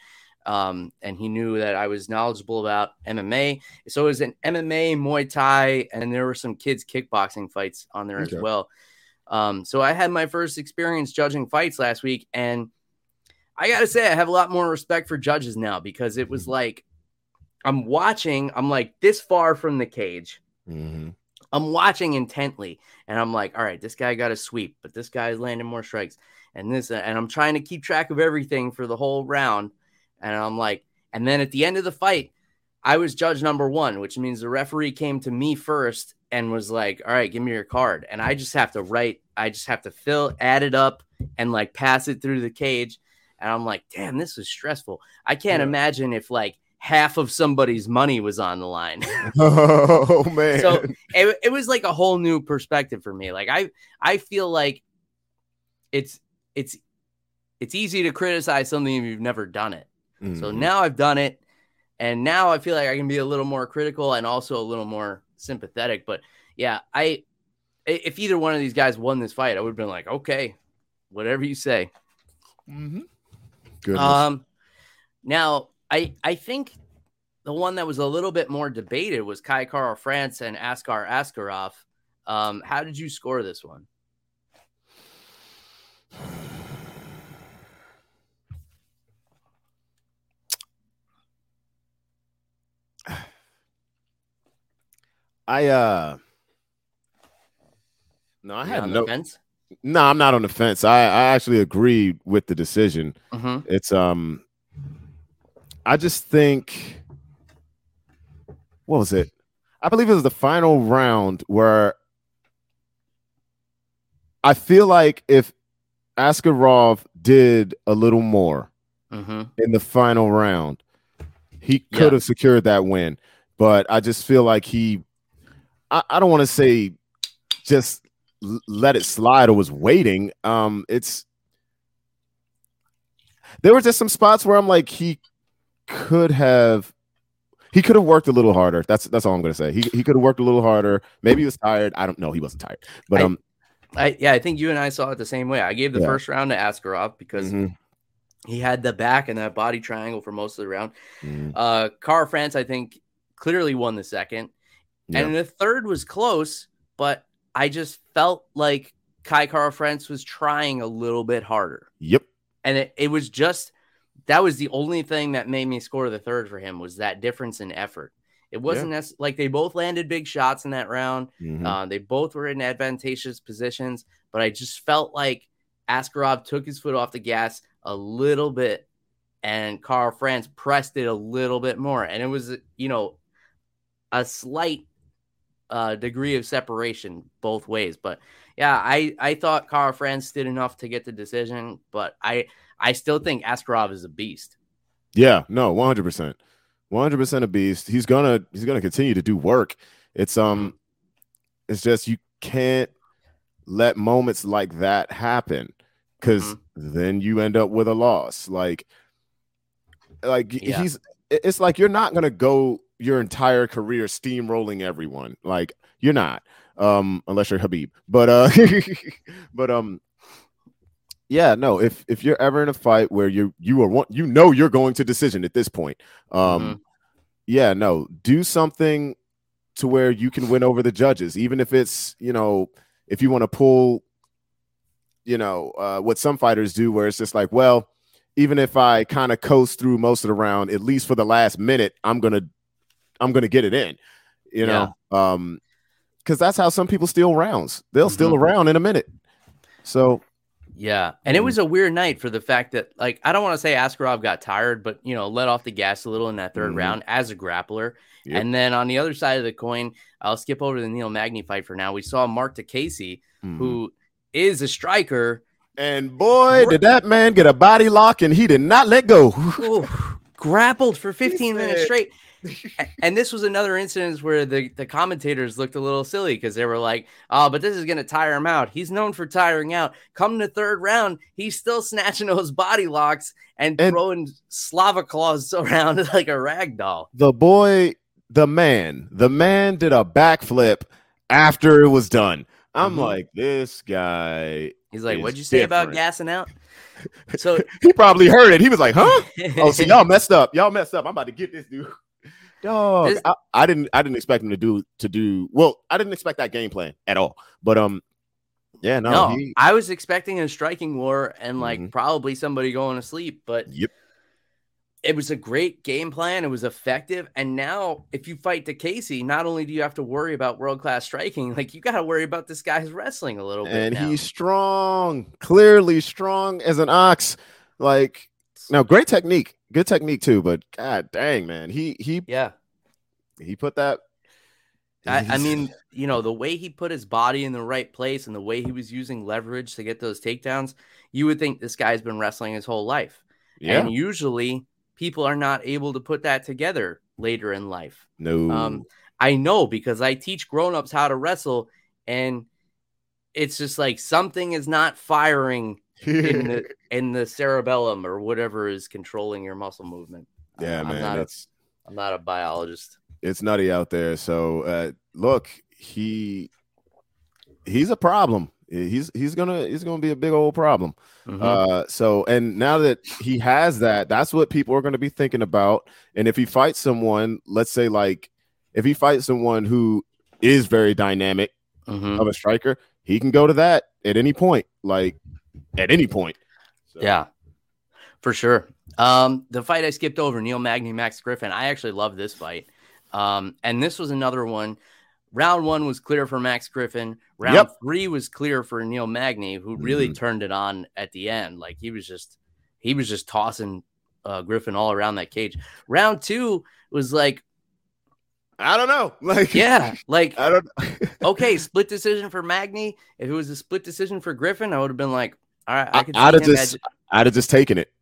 um, and he knew that I was knowledgeable about MMA. So it was an MMA, Muay Thai, and there were some kids kickboxing fights on there okay. as well. Um, so I had my first experience judging fights last week, and I gotta say I have a lot more respect for judges now because it was mm-hmm. like I'm watching, I'm like this far from the cage. Mm-hmm. I'm watching intently, and I'm like, all right, this guy got a sweep, but this guy's landing more strikes, and this, and I'm trying to keep track of everything for the whole round. And I'm like, and then at the end of the fight, I was judge number one, which means the referee came to me first and was like, all right, give me your card. And I just have to write, I just have to fill, add it up, and like pass it through the cage. And I'm like, damn, this is stressful. I can't yeah. imagine if like half of somebody's money was on the line. (laughs) (laughs) oh man. So it, it was like a whole new perspective for me. Like I I feel like it's it's it's easy to criticize something if you've never done it. Mm-hmm. So now I've done it. And now I feel like I can be a little more critical and also a little more sympathetic. But yeah, I if either one of these guys won this fight, I would have been like, okay, whatever you say. Mm-hmm. Um now I I think the one that was a little bit more debated was Kai Kara France and Askar Askarov. Um, how did you score this one? I uh no, I had no. Fence? No, I'm not on the fence. I I actually agree with the decision. Mm-hmm. It's um, I just think, what was it? I believe it was the final round where I feel like if Askarov did a little more mm-hmm. in the final round, he could yeah. have secured that win. But I just feel like he, I, I don't want to say just let it slide or was waiting. Um, it's there were just some spots where I'm like he could have he could have worked a little harder. That's that's all I'm gonna say. He he could have worked a little harder. Maybe he was tired. I don't know. He wasn't tired, but I, um, I yeah, I think you and I saw it the same way. I gave the yeah. first round to Askarov because. Mm-hmm. He had the back and that body triangle for most of the round. Mm-hmm. Uh, Kara France, I think, clearly won the second, and the third was close, but I just felt like Kai Kara France was trying a little bit harder. Yep. And it, it was just that was the only thing that made me score the third for him was that difference in effort. It wasn't yeah. like they both landed big shots in that round. Mm-hmm. Uh, they both were in advantageous positions, but I just felt like Askarov took his foot off the gas a little bit and Kara France pressed it a little bit more. And it was, you know, a slight uh, degree of separation both ways. But yeah, I I thought Kara France did enough to get the decision, but I I still think Askarov is a beast. Yeah, no, one hundred percent, one hundred percent a beast. He's gonna he's gonna continue to do work. It's um, it's just you can't let moments like that happen because mm-hmm. then you end up with a loss. Like, like yeah. he's it's like you're not gonna go your entire career steamrolling everyone. Like you're not, um, unless you're Khabib. But uh, (laughs) but um, yeah, no. If if you're ever in a fight where you you are one, you know you're going to decision at this point. Um, mm-hmm. yeah, no. Do something to where you can win over the judges, even if it's you know if you want to pull, you know, uh, what some fighters do, where it's just like, well, even if I kind of coast through most of the round, at least for the last minute, I'm gonna I'm going to get it in, you know, yeah. um, because that's how some people steal rounds. They'll mm-hmm. steal a round in a minute. So, yeah, and it mm. was a weird night for the fact that, like, I don't want to say Askarov got tired, but you know, let off the gas a little in that 3rd mm-hmm. round as a grappler. Yep. And then on the other side of the coin, I'll skip over to the Neil Magny fight for now. We saw Marc Diakiese, mm-hmm. who is a striker. And boy, did that man get a body lock and he did not let go. Ooh, grappled for 15 minutes straight and this was another instance where the, the commentators looked a little silly because they were like, oh, but this is going to tire him out. He's known for tiring out. Come to third round, he's still (laughs) snatching those body locks and, and throwing Slava Claus (laughs) around like a rag doll. The boy, the man, the man did a backflip after it was done. I'm mm-hmm. like, this guy. He's like, what'd you say different. about gassing out? (laughs) So he probably heard it. He was like, huh? oh, so y'all messed up. Y'all messed up. I'm about to get this dude. Dog, this, I, I, didn't I didn't expect him to do to do well. I didn't expect that game plan at all. But um, yeah, no, no he, I was expecting a striking war and like mm-hmm. probably somebody going to sleep. But yep, it was a great game plan. It was effective. And now, if you fight to Casey, not only do you have to worry about world class striking, (laughs) like you got to worry about this guy's wrestling a little bit. And now. he's strong, clearly strong as an ox. Like now, great technique good technique too, but god dang, man, he he yeah, he put that. I, I, mean, you know, the way he put his body in the right place and the way he was using leverage to get those takedowns, you would think this guy's been wrestling his whole life. Yeah. And usually people are not able to put that together later in life. No. Um, I know because I teach grown-ups how to wrestle and it's just like something is not firing in the (laughs) in the cerebellum or whatever is controlling your muscle movement. Yeah, man, not, that's. I'm not a biologist. It's nutty out there. So uh, look, he he's a problem. he's he's gonna he's gonna be a big old problem. Mhm. Uh, so and now that he has that, that's what people are going to be thinking about. And if he fights someone, let's say like if he fights someone who is very dynamic Mhm. of a striker, he can go to that at any point, like at any point. So, Yeah, for sure. Um, the fight I skipped over, Neil Magny, Max Griffin. I actually love this fight. Um, and this was another one. Round one was clear for Max Griffin. Round Yep. three was clear for Neil Magny, who really Mhm. turned it on at the end. Like he was just he was just tossing uh, Griffin all around that cage. Round two was like, I don't know. (laughs) Like, yeah, like I don't. (laughs) okay, split decision for Magny. If it was a split decision for Griffin, I would have been like, all right, I I- could I'd have just- I'd have just taken it.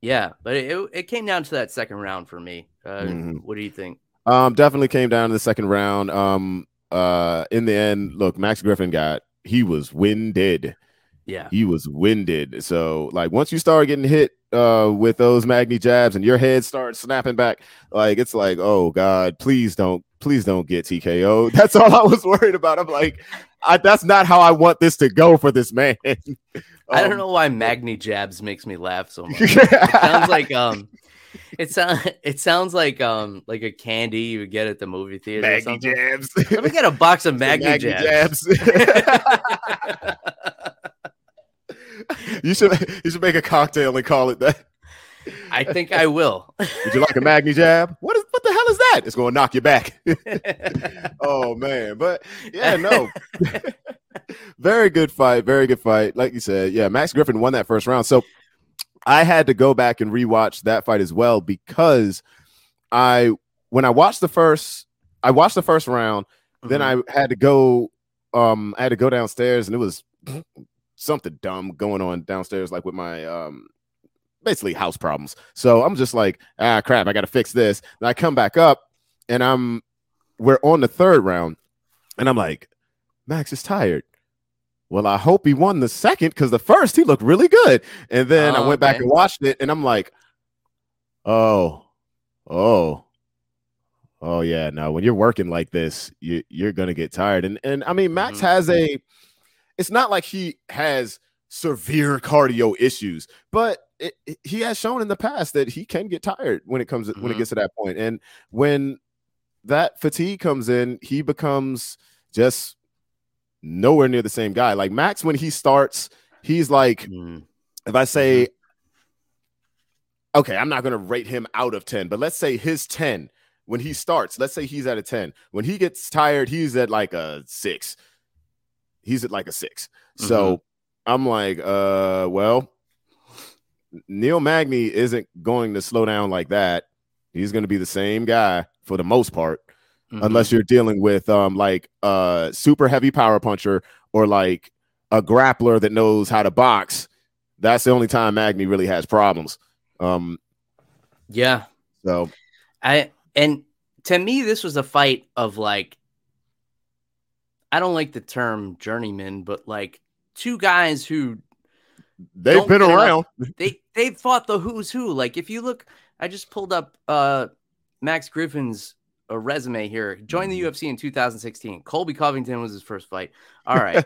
Yeah, but it, it, came down to that second round for me. Uh, Mhm. What do you think? Um, definitely came down to the second round. Um, uh, in the end, look, Max Griffin got he was winded. Yeah, He was winded. So, like, once you start getting hit uh with those Magny jabs and your head starts snapping back, like it's like, oh God, please don't, please don't get TKO. (laughs) That's all I was worried about. I'm like, I, that's not how I want this to go for this man. (laughs) I don't Um, know why Magny jabs makes me laugh so much. (laughs) It sounds like um, it sounds it sounds like um like a candy you would get at the movie theater or something. jabs. Let me get a box of Magny, Magny jabs. jabs. You should you should make a cocktail and call it that. I think I will. Would you like a Magny jab? What is what the hell is that? It's going to knock you back. (laughs) oh man, but yeah, no. (laughs) very good fight, very good fight. Like you said, yeah, Max Griffin won that first round. So I had to go back and rewatch that fight as well because I when I watched the first I watched the first round, then Mhm. I had to go um I had to go downstairs and it was something dumb going on downstairs like with my um basically house problems. So I'm just like, ah crap, I got to fix this. And I come back up and I'm we're on the third round and I'm like, Max is tired. Well, I hope he won the second because the first he looked really good. And then I Oh, went back and watched it and I'm like, oh, oh, oh yeah. No, when you're working like this, you you're gonna get tired. And and I mean, Max Mhm. has a it's not like he has severe cardio issues, but it, it- he has shown in the past that he can get tired when it comes when it Mhm. gets to that point. And when that fatigue comes in, he becomes just nowhere near the same guy. Like Max, when he starts, he's like, Mm. if I say, okay, I'm not going to rate him out of 10, but let's say his 10 when he starts, let's say he's at a 10. When he gets tired, he's at like a six. He's at like a 6 So I'm like, uh, well, Neil Magny isn't going to slow down like that. He's going to be the same guy for the most part Mhm. unless you're dealing with um like a super heavy power puncher or like a grappler that knows how to box. That's the only time Magny really has problems. Um, yeah, so I and to me this was a fight of like I don't like the term journeyman, but like two guys who they've been around. (laughs) they they fought the who's who. Like if you look, I just pulled up uh Max Griffin's uh, resume here. He joined the UFC in 2016. Colby Covington was his first fight. (laughs) All right.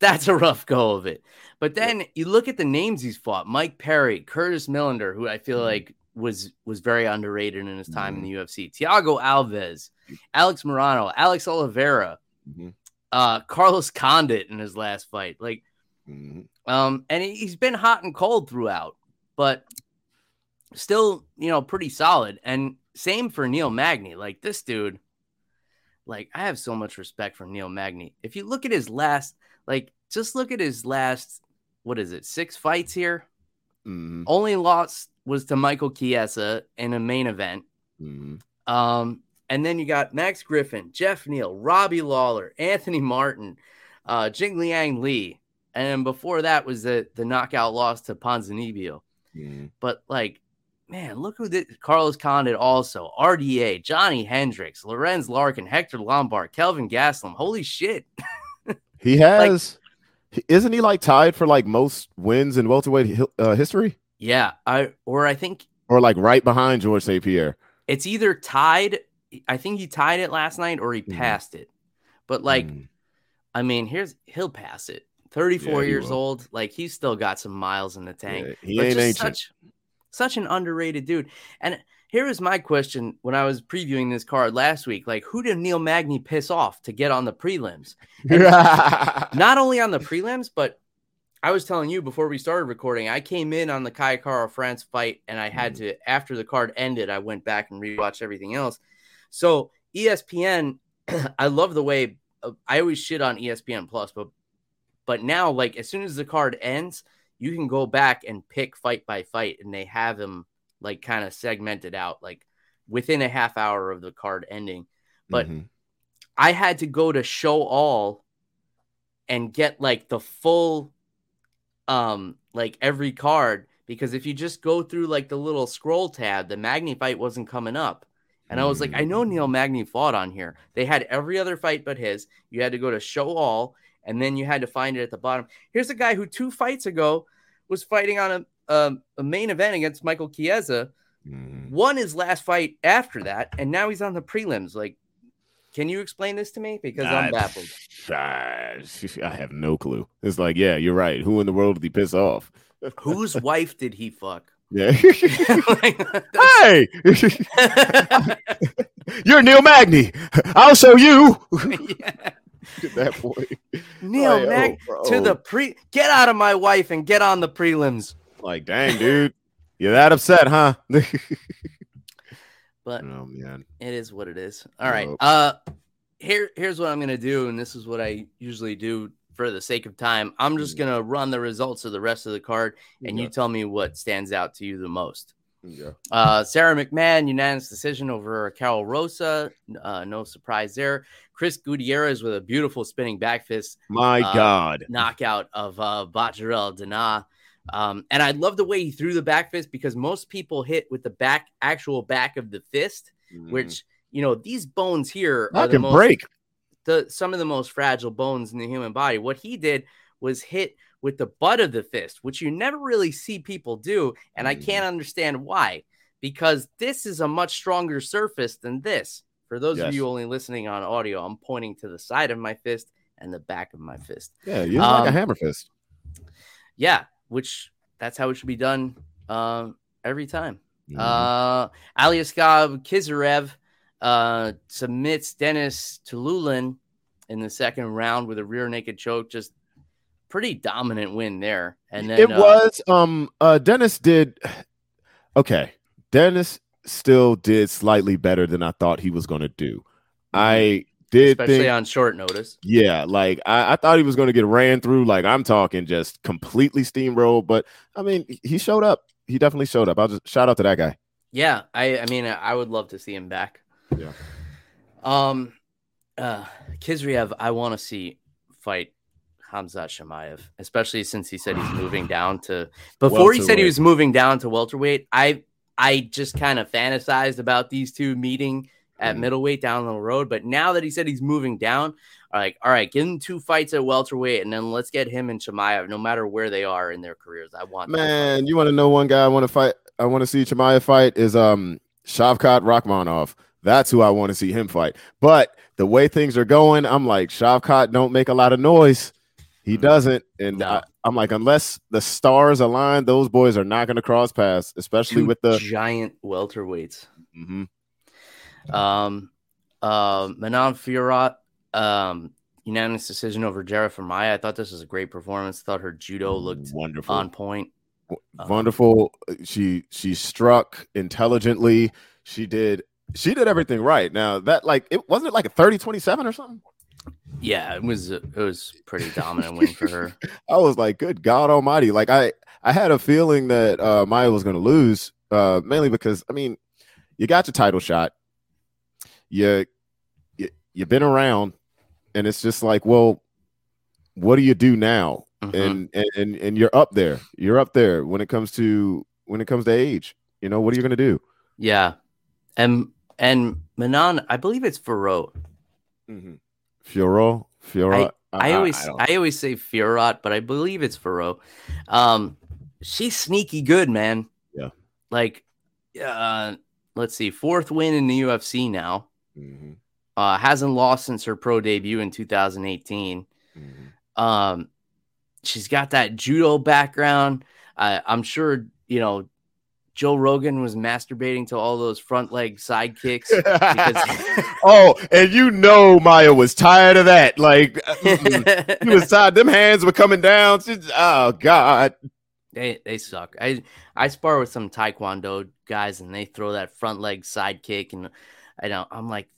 That's a rough go of it. But then you look at the names he's fought: Mike Perry, Curtis Millender, who I feel Mhm. like was was very underrated in his time in the UFC. Thiago Alves, Alex Morono, Alex Oliveira, Mhm. uh, Carlos Condit in his last fight. Like Mhm. um, and he- he's been hot and cold throughout, but still, you know, pretty solid. And same for Neil Magny. Like this dude, like I have so much respect for Neil Magny. If you look at his last, like, just look at his last, what is it, six fights here? Mhm. Only loss was to Michael Chiesa in a main event. Mhm. Um, and then you got Max Griffin, Jeff Neal, Robbie Lawler, Anthony Martin, uh, Jing Liang Lee, and before that was the the knockout loss to Ponzinibbio. Mhm. But like, man, look who did Carlos Condit also, RDA, Johnny Hendricks, Lorenz Larkin, Hector Lombard, Kelvin Gastelum. Holy shit! He (laughs) has, he- isn't he like tied for like most wins in welterweight uh, history, Yeah, I or I think or like right behind George St. Pierre? it's either tied. I think he tied it last night or he Mhm. passed it. But like. Mm. I mean, here's he'll pass it. 34 Yeah, years will. old, like he's still got some miles in the tank. Yeah, he but ain't ancient. such such an underrated dude. And here is my question when I was previewing this card last week: like, who did Neil Magny piss off to get on the prelims? (laughs) Not only on the prelims, but I was telling you before we started recording, I came in on the Kai Kara France fight, and I had to after the card ended, I went back and rewatched everything else. So ESPN, (clears throat) I love the way uh, I always shit on ESPN Plus, but but now like as soon as the card ends, you can go back and pick fight by fight, and they have them like kind of segmented out, like within a half hour of the card ending. But Mhm. I had to go to show all and get like the full um like every card because if you just go through like the little scroll tab, the magnify wasn't coming up. And I was like, I know Neil Magny fought on here. They had every other fight but his. You had to go to show all, and then you had to find it at the bottom. Here's a guy who two fights ago was fighting on a, a, a main event against Michael Chiesa, Mhm. won his last fight after that, and now he's on the prelims. Like, can you explain this to me? Because I'm I- baffled. I, I have no clue. It's like, yeah, you're right. Who in the world did he piss off? Whose (laughs) wife did he fuck? Yeah. Like, (laughs) hey, (laughs) you're Neil Magny. I'll show you. Yeah. At that point, Neil Like, oh, Mag to the pre get out of my wife and get on the prelims. like, dang, dude, you're that upset, huh? (laughs) But oh man, it is what it is. All right. Nope. Uh here here's what I'm gonna do, and this is what I usually do for the sake of time. I'm just gonna run the results of the rest of the card, and you tell me what stands out to you the most. yeah. Uh, Sara McMann, unanimous decision over Karol Rosa. Uh, no surprise there. Chris Gutierrez with a beautiful spinning back fist My Uh, God, knockout of uh, Batgerel Danaa. Um, and I love the way he threw the back fist because most people hit with the back, actual back of the fist, which, you know, these bones here I are the can most, break. The, some of the most fragile bones in the human body. What he did was hit with the butt of the fist, which you never really see people do. And I can't understand why, because this is a much stronger surface than this. For those of you only listening on audio, I'm pointing to the side of my fist and the back of my fist. Yeah, you're like a Um, hammer fist. Yeah, which that's how it should be done um, every time. Mhm. Uh, Aliaskhab Khizriev uh, submits Dennis Tiuliulin in the second round with a rear naked choke. Just pretty dominant win there. And then it uh, was um uh Dennis did (sighs) okay. Dennis still did slightly better than I thought he was gonna do. I did especially think on short notice. yeah, like I, I thought he was gonna get ran through. Like I'm talking just completely steamrolled, but I mean he showed up. He definitely showed up. I'll just shout out to that guy. Yeah, I I mean I would love to see him back. Yeah. Um, uh, Khizriev, I want to see fight Hamza Chimaev, especially since he said he's (sighs) moving down to. Before he said he was moving down to welterweight, I I just kind of fantasized about these two meeting at Mhm. middleweight down the road. But now that he said he's moving down, I'm like, all right, give him two fights at welterweight, and then let's get him and Chimaev, no matter where they are in their careers. I want Man, you want to know one guy I want to fight? I want to see Chimaev fight is um Shavkat Rakhmonov. That's who I want to see him fight. But the way things are going, I'm like Shavkat don't make a lot of noise. He Mhm. doesn't, and I, I'm like, unless the stars align, those boys are not going to cross paths, especially two with the. giant welterweights. Mhm. Um, uh, Manon Fiorot, um, unanimous decision over Jara Maya. I thought this was a great performance. thought her judo looked wonderful, on point. um, wonderful. She she struck intelligently. She did she did everything right. Now that like it wasn't it like a 30 27 or something. Yeah, it was it was pretty (laughs) dominant win for her. I was like, good God Almighty! Like I, I had a feeling that uh, Maia was going to lose, uh, mainly because I mean, you got your title shot, you, you, you've been around, and it's just like, well, what do you do now? Mhm. And, and and and you're up there. You're up there when it comes to when it comes to age. You know, what are you going to do? yeah, and and Manon, I believe it's Farot. Mm-hmm. Fioro, Fioro. I always don't- I, always say Fiorot, but I believe it's Farot. Um, she's sneaky good, man. Yeah. Like, uh, let's see, fourth win in the UFC now. Mhm. Uh, hasn't lost since her pro debut in 2018. Um, she's got that judo background. Uh, I'm sure you know Joe Rogan was masturbating to all those front leg side kicks. (laughs) Because... (laughs) oh, and you know Maia was tired of that. Like (laughs) he was tired. Them hands were coming down. oh God. They they suck. I I spar with some Taekwondo guys and they throw that front leg side kick and I don't I'm like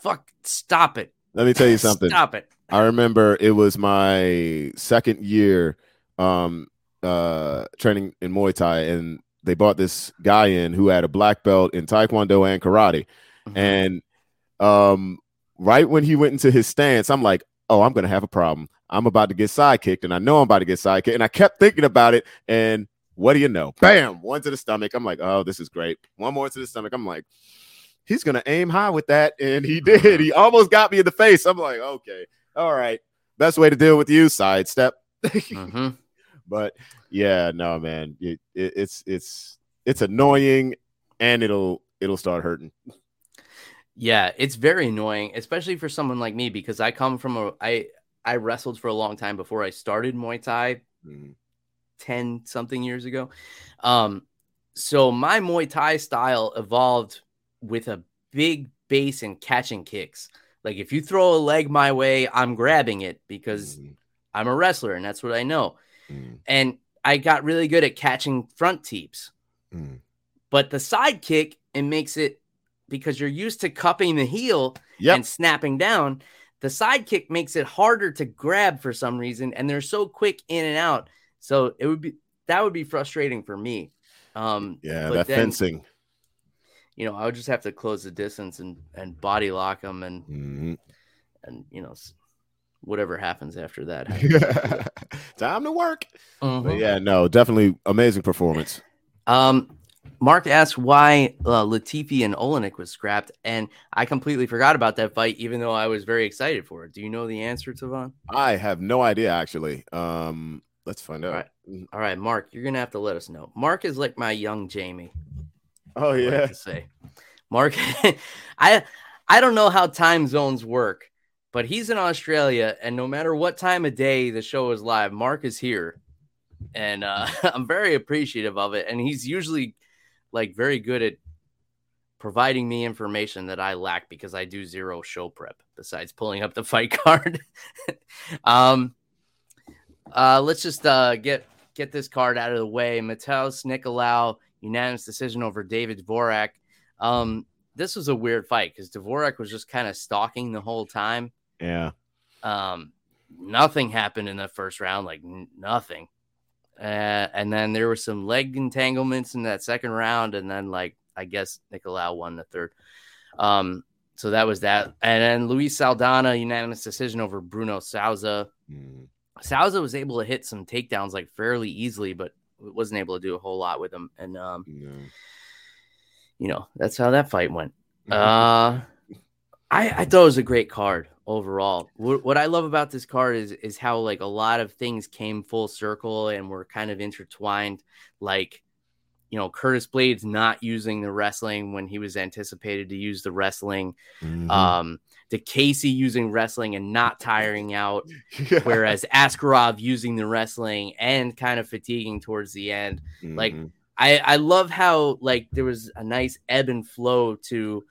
fuck stop it. Let me tell you something. Stop it. I remember it was my second year um uh training in Muay Thai and they bought this guy in who had a black belt in taekwondo and karate. Mm-hmm. and um right when he went into his stance i'm like oh i'm gonna have a problem. I'm about to get sidekicked, and i know i'm about to get sidekicked. and i kept thinking about it and what do you know? Bam one to the stomach. I'm like oh this is great. One more to the stomach. I'm like he's gonna aim high with that and he did. He almost got me in the face. I'm like okay all right. Best way to deal with you sidestep. Mm-hmm. (laughs) but yeah, no, man, it, it, it's it's it's annoying, and it'll it'll start hurting. Yeah, it's very annoying, especially for someone like me because I come from a I I wrestled for a long time before I started Muay Thai, mm. ten something years ago. Um, so my Muay Thai style evolved with a big base and catching kicks. Like if you throw a leg my way, I'm grabbing it because mm. I'm a wrestler and that's what I know. Mm. And I got really good at catching front teeps. Mm. But the side kick, it makes it because you're used to cupping the heel yep. and snapping down. The side kick makes it harder to grab for some reason, and they're so quick in and out. So it would be that would be frustrating for me. Um, yeah, that then, fencing. You know, I would just have to close the distance and and body lock them and mm-hmm. and you know whatever happens after that. (laughs) (laughs) Time to work. Mm-hmm. yeah, no, definitely amazing performance. Um, Mark asked why uh, Latifi and Oleinik was scrapped, and I completely forgot about that fight, even though I was very excited for it. Do you know the answer, Tavon? I have no idea, actually. Um, let's find out. All right. All right, Mark, you're gonna have to let us know. Mark is like my young Jamie. Oh yeah. Like to say, Mark, (laughs) I I don't know how time zones work, but he's in Australia, and no matter what time of day the show is live, Mark is here, and uh, (laughs) I'm very appreciative of it. And he's usually like very good at providing me information that I lack because I do zero show prep besides pulling up the (laughs) fight card. (laughs) um, uh, let's just uh, get get this card out of the way. Matheus Nicolau unanimous decision over David Dvorak. Um, this was a weird fight because Dvorak was just kind of stalking the whole time. Yeah. Um, nothing happened in the first round, like n- nothing. Uh, and then there were some leg entanglements in that second round, and then like I guess Nicolau won the third. Um, so that was that. And then Luis Saldana unanimous decision over Bruno Souza. Mm. Souza was able to hit some takedowns like fairly easily, but wasn't able to do a whole lot with them. And um, no. you know that's how that fight went. (laughs) Uh, I I thought it was a great card overall. What, what I love about this card is is how like a lot of things came full circle and were kind of intertwined. Like, you know, Curtis Blaydes not using the wrestling when he was anticipated to use the wrestling. Mm-hmm. Um, Casey using wrestling and not tiring out, (laughs) yeah. whereas Askarov using the wrestling and kind of fatiguing towards the end. Mm-hmm. Like, I I love how like there was a nice ebb and flow to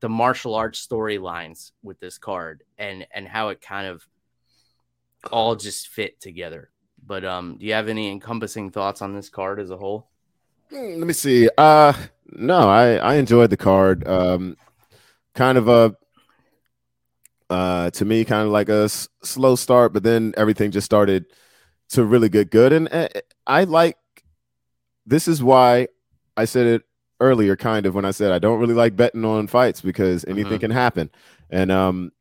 the martial arts storylines with this card and and how it kind of all just fit together. But um, do you have any encompassing thoughts on this card as a whole? Hmm, let me see. Uh, no, I I enjoyed the card. Um, kind of a uh to me kind of like a s- slow start, but then everything just started to really get good, and uh, I like. This is why I said it earlier, kind of when I said I don't really like betting on fights because anything mm-hmm. can happen. And um,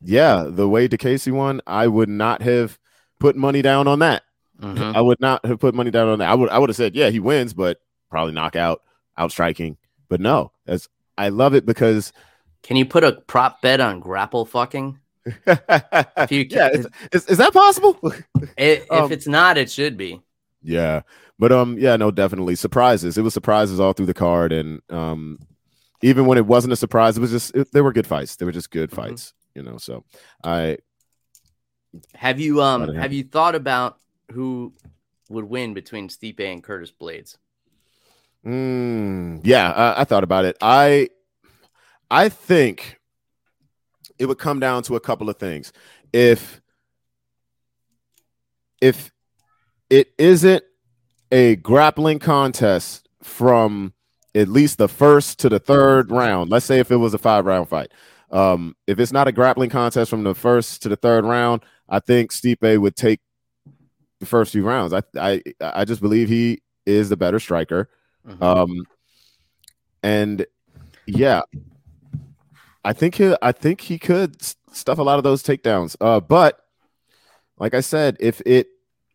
yeah, the way Casey won, I would not have put money down on that. Mm-hmm. I would not have put money down on that. I would I would have said, yeah, he wins, but probably knockout, outstriking. But no, as I love it because can you put a prop bet on grapple fucking? (laughs) if you can, yeah, is, is, is that possible? It, um, if it's not, it should be. Yeah, but um, yeah, no, definitely surprises. It was surprises all through the card, and um, even when it wasn't a surprise, it was just it, they were good fights. They were just good mm-hmm. fights, you know. So I, Have you um have you thought about who would win between Stipe and Curtis Blaydes? Mm, yeah, I, I thought about it. I I think it would come down to a couple of things. If if it isn't a grappling contest from at least the first to the third round, let's say if it was a five round fight, um, if it's not a grappling contest from the first to the third round, I think Stipe would take the first few rounds. I I I just believe he is the better striker. Mm-hmm. Um, and yeah, I think he I think he could stuff a lot of those takedowns. Uh, but like I said, if it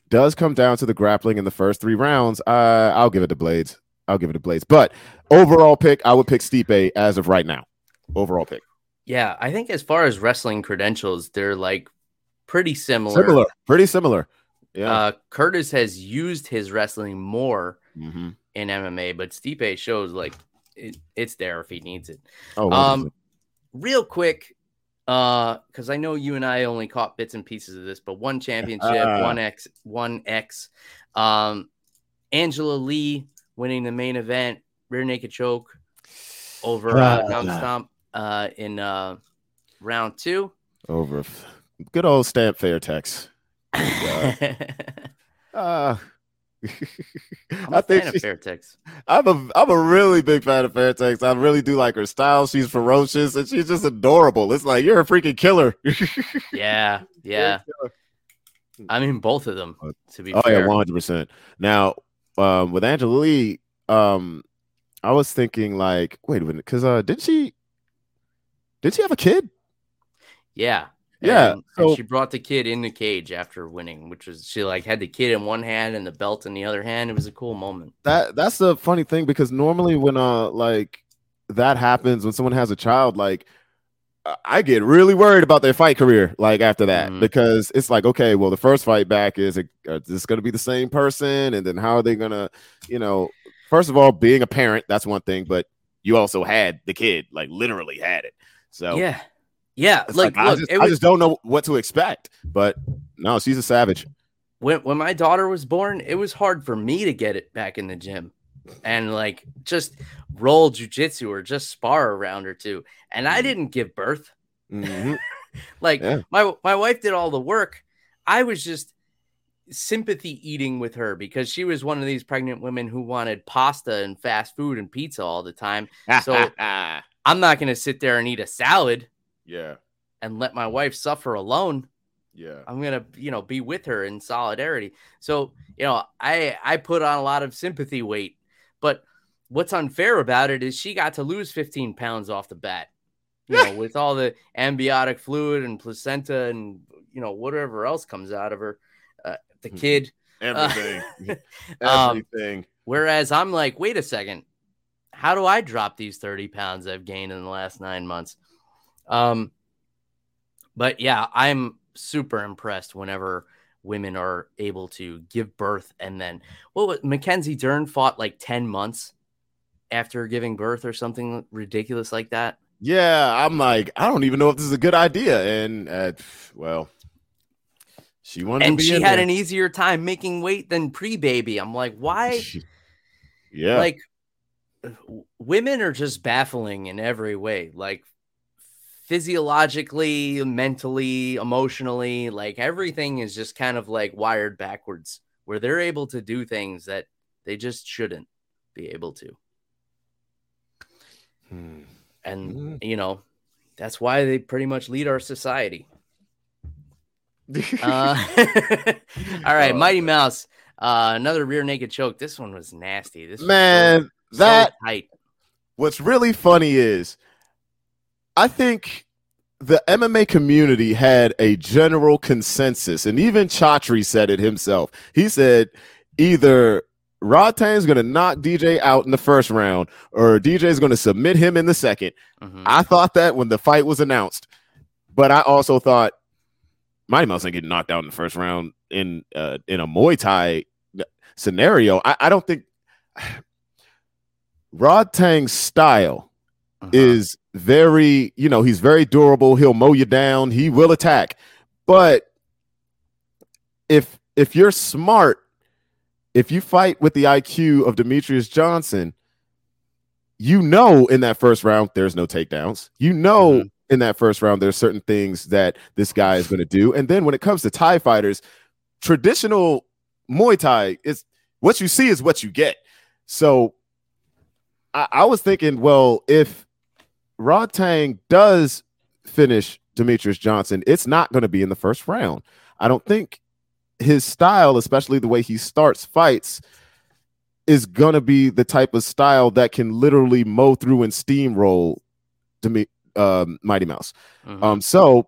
does come down to the grappling in the first three rounds, uh, I'll give it to Blaydes. I'll give it to Blaydes. But overall pick, I would pick Stipe as of right now. Overall pick. Yeah, I think as far as wrestling credentials, they're like pretty similar. Similar, pretty similar. Yeah. Uh, Curtis has used his wrestling more mm-hmm. in MMA, but Stipe shows like it, it's there if he needs it. Oh, um, real quick, uh, because I know you and I only caught bits and pieces of this, but one championship, uh, one X, one X. Um, Angela Lee winning the main event, rear naked choke over uh, uh, Stamp uh, in uh, round two. Over good old stamp Fairtex. (laughs) (laughs) uh, I'm (laughs) a I think fan of Fairtex. I'm a I'm a really big fan of Fairtex. I really do like her style. She's ferocious and she's just adorable. It's like you're a freaking killer. (laughs) yeah, yeah. I mean, both of them. To be oh fair. yeah, one hundred percent. Now, um, with Angela Lee, um, I was thinking like, wait a minute, because uh, did she did she have a kid? Yeah, yeah. And, so, and she brought the kid in the cage after winning, which was she like had the kid in one hand and the belt in the other hand. It was a cool moment. That that's the funny thing because normally when uh like that happens when someone has a child, like I get really worried about their fight career, like after that, mm-hmm. because it's like, okay, well, the first fight back is, it is this going to be the same person, and then how are they going to, you know, first of all, being a parent, that's one thing, but you also had the kid, like literally had it. So yeah, yeah, like, like look, I, just, was, I just don't know what to expect. But no, she's a savage. When when my daughter was born, it was hard for me to get it back in the gym and like just roll jujitsu or just spar around her too. And I mm-hmm. didn't give birth. Mm-hmm. (laughs) like yeah. my my wife did all the work. I was just sympathy eating with her because she was one of these pregnant women who wanted pasta and fast food and pizza all the time. So (laughs) I'm not going to sit there and eat a salad. Yeah. And let my wife suffer alone. Yeah. I'm going to, you know, be with her in solidarity. So, you know, I I put on a lot of sympathy weight, but what's unfair about it is she got to lose 15 pounds off the bat. You know, with all the amniotic fluid and placenta and you know whatever else comes out of her, uh, the mm-hmm. kid, everything, uh, everything. (laughs) (laughs) Um, whereas I'm like, wait a second, how do I drop these 30 pounds I've gained in the last nine months? Um, but yeah, I'm super impressed whenever women are able to give birth and then what was Mackenzie Dern fought like 10 months after giving birth or something ridiculous like that. Yeah, I'm like, I don't even know if this is a good idea. And uh, well, she wanted and she had there. an easier time making weight than pre-baby. I'm like, why? (laughs) yeah, like women are just baffling in every way. Like physiologically, mentally, emotionally, like everything is just kind of like wired backwards where they're able to do things that they just shouldn't be able to. Hmm. And, hmm. you know, that's why they pretty much lead our society. (laughs) uh, (laughs) all right, oh, Mighty Mouse. Uh, another rear naked choke. This one was nasty. This man, so, that so tight. What's really funny is I think the MMA community had a general consensus, and even Chatri said it himself. He said either Rodtang's going to knock DJ out in the first round, or DJ is going to submit him in the 2nd mm-hmm. I thought that when the fight was announced, but I also thought Mighty Mouse ain't getting knocked out in the first round in uh, in a Muay Thai scenario. I, I don't think (sighs) Rodtang's style uh-huh. is very, you know, he's very durable. He'll mow you down. He will attack. But if if you're smart, if you fight with the IQ of Demetrious Johnson, you know in that first round there's no takedowns. You know mm-hmm. in that first round there's certain things that this guy is going to do. And then when it comes to Thai fighters, traditional Muay Thai is what you see is what you get. So I, I was thinking, well, if Rodtang does finish Demetrious Johnson, it's not going to be in the first round. I don't think his style, especially the way he starts fights, is going to be the type of style that can literally mow through and steamroll Demi- um, Mighty Mouse. Mm-hmm. Um, so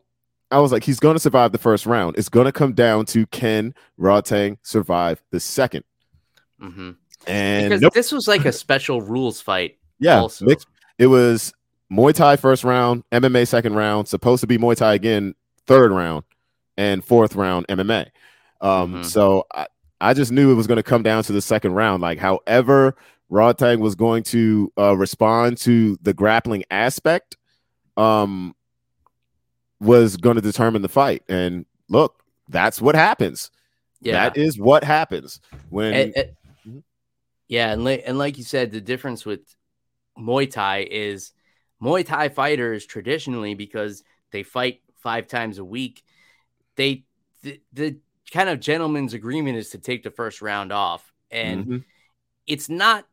I was like, he's going to survive the first round. It's going to come down to can Rodtang survive the 2nd mm-hmm. And because nope. this was like a special rules fight. Yeah, mixed, it was Muay Thai first round, MMA second round, supposed to be Muay Thai again third round, and fourth round MMA. Um, mm-hmm. So I, I just knew it was going to come down to the second round. Like, however, Rodtang was going to uh, respond to the grappling aspect, um, was going to determine the fight. And look, that's what happens. Yeah, that is what happens when. It, it, mm-hmm. yeah, and and like you said, the difference with Muay Thai is Muay Thai fighters traditionally because they fight five times a week. They the, the kind of gentleman's agreement is to take the first round off, and mm-hmm. it's not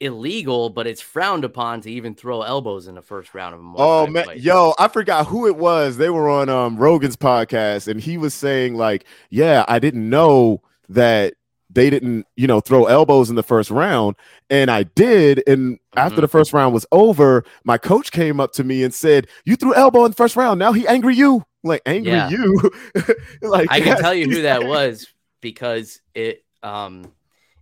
illegal, but it's frowned upon to even throw elbows in the first round of a Muay Oh man, fight. yo, I forgot who it was. They were on um Rogan's podcast, and he was saying like, "Yeah, I didn't know that they didn't, you know, throw elbows in the first round, and I did. And mm-hmm. after the first round was over, my coach came up to me and said, "You threw elbow in the first round. Now he angry you." like angry yeah. you. (laughs) like I can tell you who that was because it um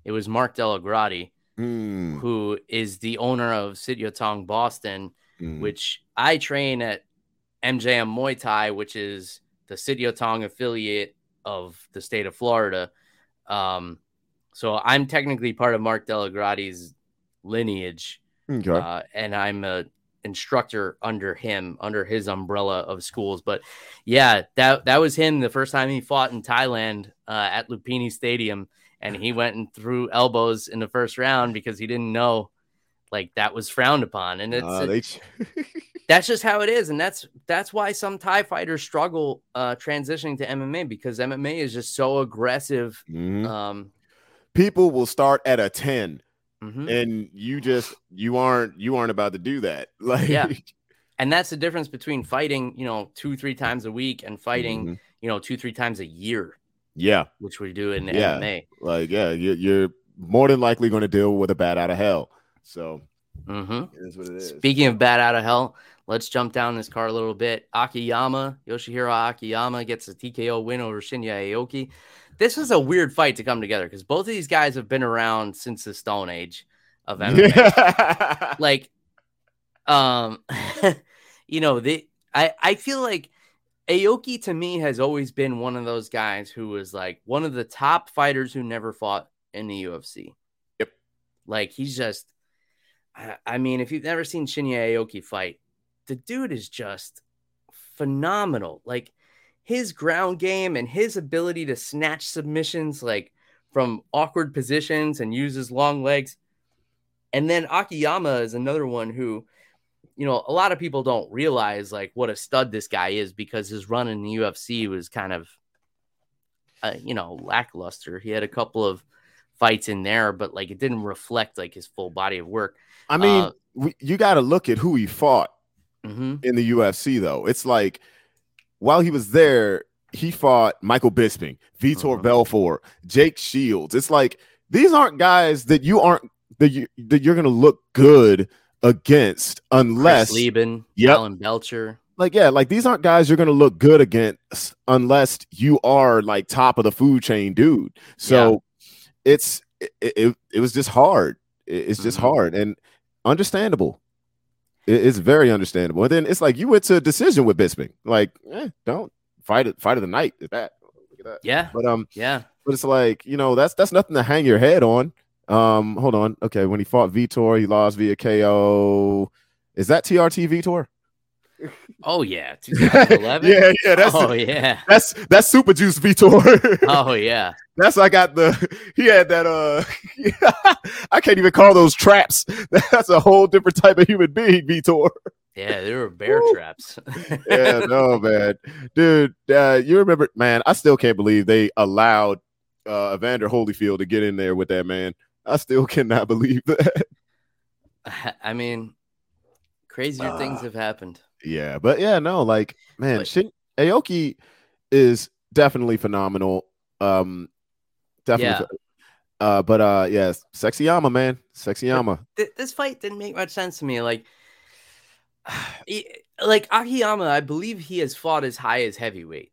it was Mark DellaGrotte mm. who is the owner of Sityodtong Boston, mm. which I train at MJM Muay Thai, which is the Sityodtong affiliate of the state of Florida. Um, so I'm technically part of Mark DellaGrotte's lineage, okay. uh, and I'm a instructor under him, under his umbrella of schools. But yeah, that that was him the first time he fought in Thailand uh, at Lumpinee Stadium and he went and threw elbows in the first round because he didn't know like that was frowned upon and it's uh, they... (laughs) that's just how it is and that's that's why some thai fighters struggle uh transitioning to mma because mma is just so aggressive mm-hmm. um people will start at a 10 mm-hmm. and you just you aren't you aren't about to do that (laughs) like yeah and that's the difference between fighting you know two three times a week and fighting mm-hmm. you know two three times a year yeah, which we do in yeah. MMA. Like, yeah, you're, you're more than likely going to deal with a bat out of hell. So, mm-hmm. is what it is. Speaking of bat out of hell, let's jump down this car a little bit. Akiyama, Yoshihiro Akiyama gets a TKO win over Shinya Aoki. This was a weird fight to come together because both of these guys have been around since the Stone Age of MMA. (laughs) like, um, (laughs) you know, the I I feel like Aoki to me has always been one of those guys who was like one of the top fighters who never fought in the UFC. Yep. Like he's just, I, mean, if you've never seen Shinya Aoki fight, the dude is just phenomenal. Like his ground game and his ability to snatch submissions like from awkward positions and use his long legs. And then Akiyama is another one who you know, a lot of people don't realize like what a stud this guy is because his run in the UFC was kind of, uh, you know, lackluster. He had a couple of fights in there, but like it didn't reflect like his full body of work. I mean, uh, we, you got to look at who he fought mm-hmm. in the UFC, though. It's like while he was there, he fought Michael Bisping, Vitor uh-huh. Belfort, Jake Shields. It's like these aren't guys that you aren't that you that you're gonna look good against unless Chris Leben, yep. Alan Belcher. Like, yeah, like these aren't guys you're gonna look good against unless you are like top of the food chain dude. So yeah. it's it, it, it, was just hard. it's just mm-hmm. hard and understandable. It's very understandable. And then it's like you went to a decision with Bisping. Like, eh, don't fight it, fight of the night. Is that? that. Yeah. But um, yeah. But it's like you know that's that's nothing to hang your head on. Um, hold on. Okay, when he fought Vitor, he lost via KO. Is that TRT Vitor? Oh yeah, 2011. (laughs) yeah, yeah. That's oh yeah. that's that's Super Juice Vitor. (laughs) Oh yeah. That's I got the (laughs) he had that uh I can't even call those traps. That's a whole different type of human being, Vitor. Yeah, they were bear Woo. traps. Yeah, no man. Dude, uh, you remember man, I still can't believe they allowed uh Evander Holyfield to get in there with that man. I still cannot believe that. I mean, crazier things Ah. have happened. Yeah, but yeah, no, like man, But- Shin- Aoki is definitely phenomenal. Um definitely uh but uh yeah, sexy Yama, man. Sexy Yama. Th- this fight didn't make much sense to me. Like, (sighs) like Akiyama, I believe he has fought as high as heavyweight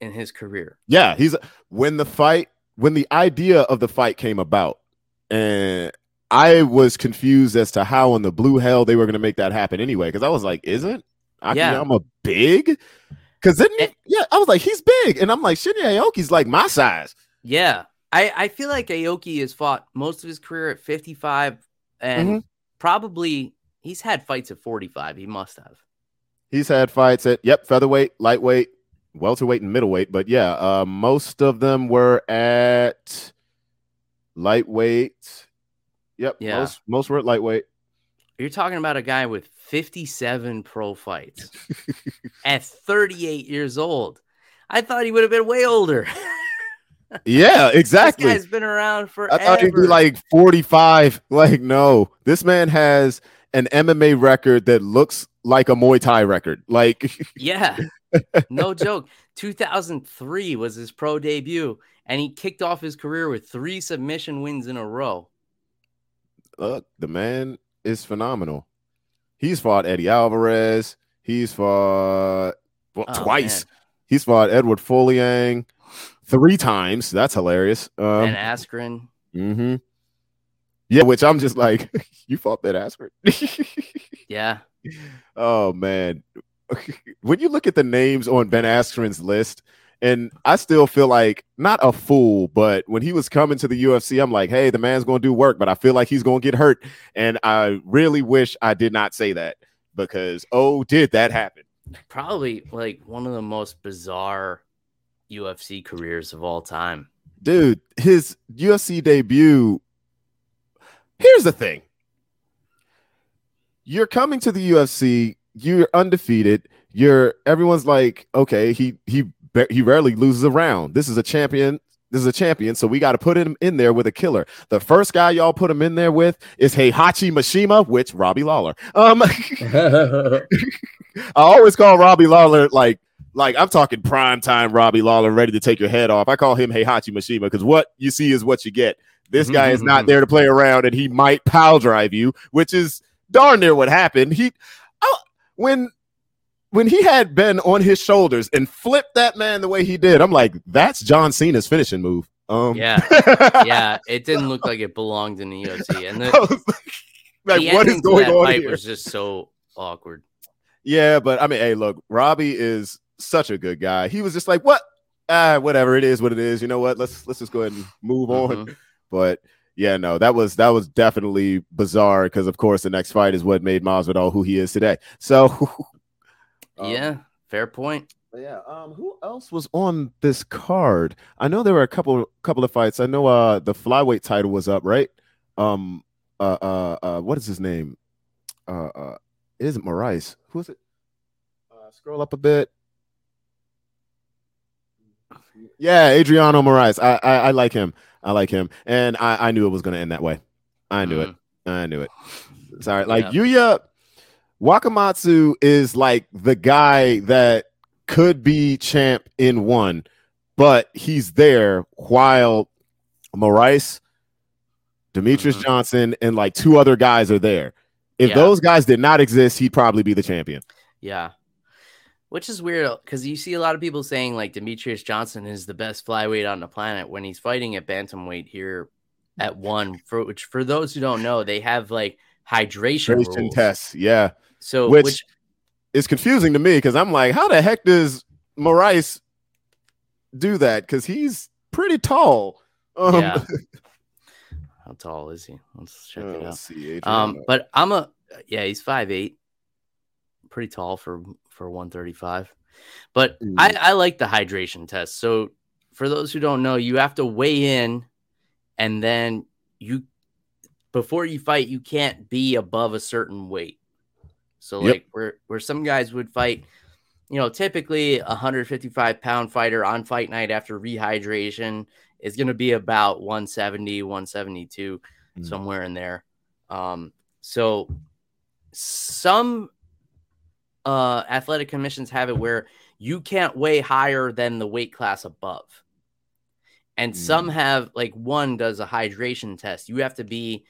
in his career. Yeah, he's when the fight when the idea of the fight came about, and I was confused as to how in the blue hell they were going to make that happen anyway. Because I was like, isn't Yeah. Akiyama big? Because then, And- yeah, I was like, he's big, and I'm like, Shinya Aoki's like my size. Yeah. I, I feel like Aoki has fought most of his career at 55 and Mm-hmm. probably he's had fights at 45. He must have. He's had fights at yep, featherweight, lightweight, welterweight, and middleweight. But yeah, uh, most of them were at lightweight. Yep, Yeah. most most were at lightweight. You're talking about a guy with 57 pro fights at 38 years old. I thought he would have been way older. (laughs) Yeah, exactly. This guy's been around for. I thought he'd be like 45. Like, no, this man has an MMA record that looks like a Muay Thai record. Like, (laughs) yeah, no joke. 2003 was his pro debut, and he kicked off his career with three submission wins in a row. look, the man is phenomenal. He's fought Eddie Alvarez. He's fought well, Oh, twice. man. He's fought Edward Folayang three times. That's hilarious. Um, and Askren. mhm. Yeah, which I'm just like, (laughs) you fought Ben Askren. (laughs) Yeah, Oh man. (laughs) when you look at the names on Ben Askren's list, and I still feel like not a fool, but when he was coming to the UFC, I'm like, hey, the man's gonna do work, but I feel like he's gonna get hurt. And I really wish I did not say that because oh, did that happen? probably like one of the most bizarre UFC careers of all time. Dude, his UFC debut. Here's the thing. You're coming to the UFC, you're undefeated. You're everyone's like, okay, he he he rarely loses a round. This is a champion. This is a champion, so we got to put him in there with a killer. The first guy y'all put him in there with is Heihachi Mishima, which Robbie Lawler. Um, (laughs) I always call Robbie Lawler like like I'm talking prime time Robbie Lawler ready to take your head off. I call him Heihachi Mishima because what you see is what you get. This guy is not there to play around and he might pile drive you, which is darn near what happened. He I, when when he had Ben on his shoulders and flipped that man the way he did, I'm like, that's John Cena's finishing move. Um Yeah. (laughs) yeah, it didn't look like it belonged in the UFC, (laughs) and the, like, the what is going that on fight here? was just so awkward. Yeah, but I mean, hey, look, Robbie is such a good guy. He was just like, what? Ah, whatever. It is what it is. You know what? Let's let's just go ahead and move on. Mhm. But yeah, no, that was that was definitely bizarre because of course the next fight is what made Masvidal who he is today. So (laughs) um, yeah, fair point. yeah. Um, who else was on this card? I know there were a couple couple of fights. I know uh the flyweight title was up, right? Um, uh, uh, uh what is his name? Uh, uh it isn't Moraes. Who is it? Uh, scroll up a bit. Yeah, Adriano Moraes. I, I I like him. I like him, and I I knew it was going to end that way. I knew it. Mhm. I knew it. (sighs) Sorry, like Yeah. Yuya Wakamatsu is like the guy that could be champ in one, but he's there while Moraes, Demetrious Mhm. Johnson, and like two other guys are there. If Yeah. those guys did not exist, he'd probably be the champion. Yeah. Which is weird because you see a lot of people saying like Demetrious Johnson is the best flyweight on the planet when he's fighting at bantamweight here at one. For which, for those who don't know, they have like hydration, Hydration tests, yeah. So Which- which, It's confusing to me because I'm like, how the heck does Moraes do that? Because he's pretty tall. Um, yeah. (laughs) How tall is he? Let's check it let's out. see, Um, but I'm a yeah, he's five eight, pretty tall for for 135. But Mm. I, I like the hydration test. So for those who don't know, you have to weigh in and then you before you fight, you can't be above a certain weight. So Yep. like where where some guys would fight, you know, typically a 155 pound fighter on fight night after rehydration is going to be about 170, 172, Mm. somewhere in there. Um, so some uh, athletic commissions have it where you can't weigh higher than the weight class above. And some have like one does a hydration test. You have to be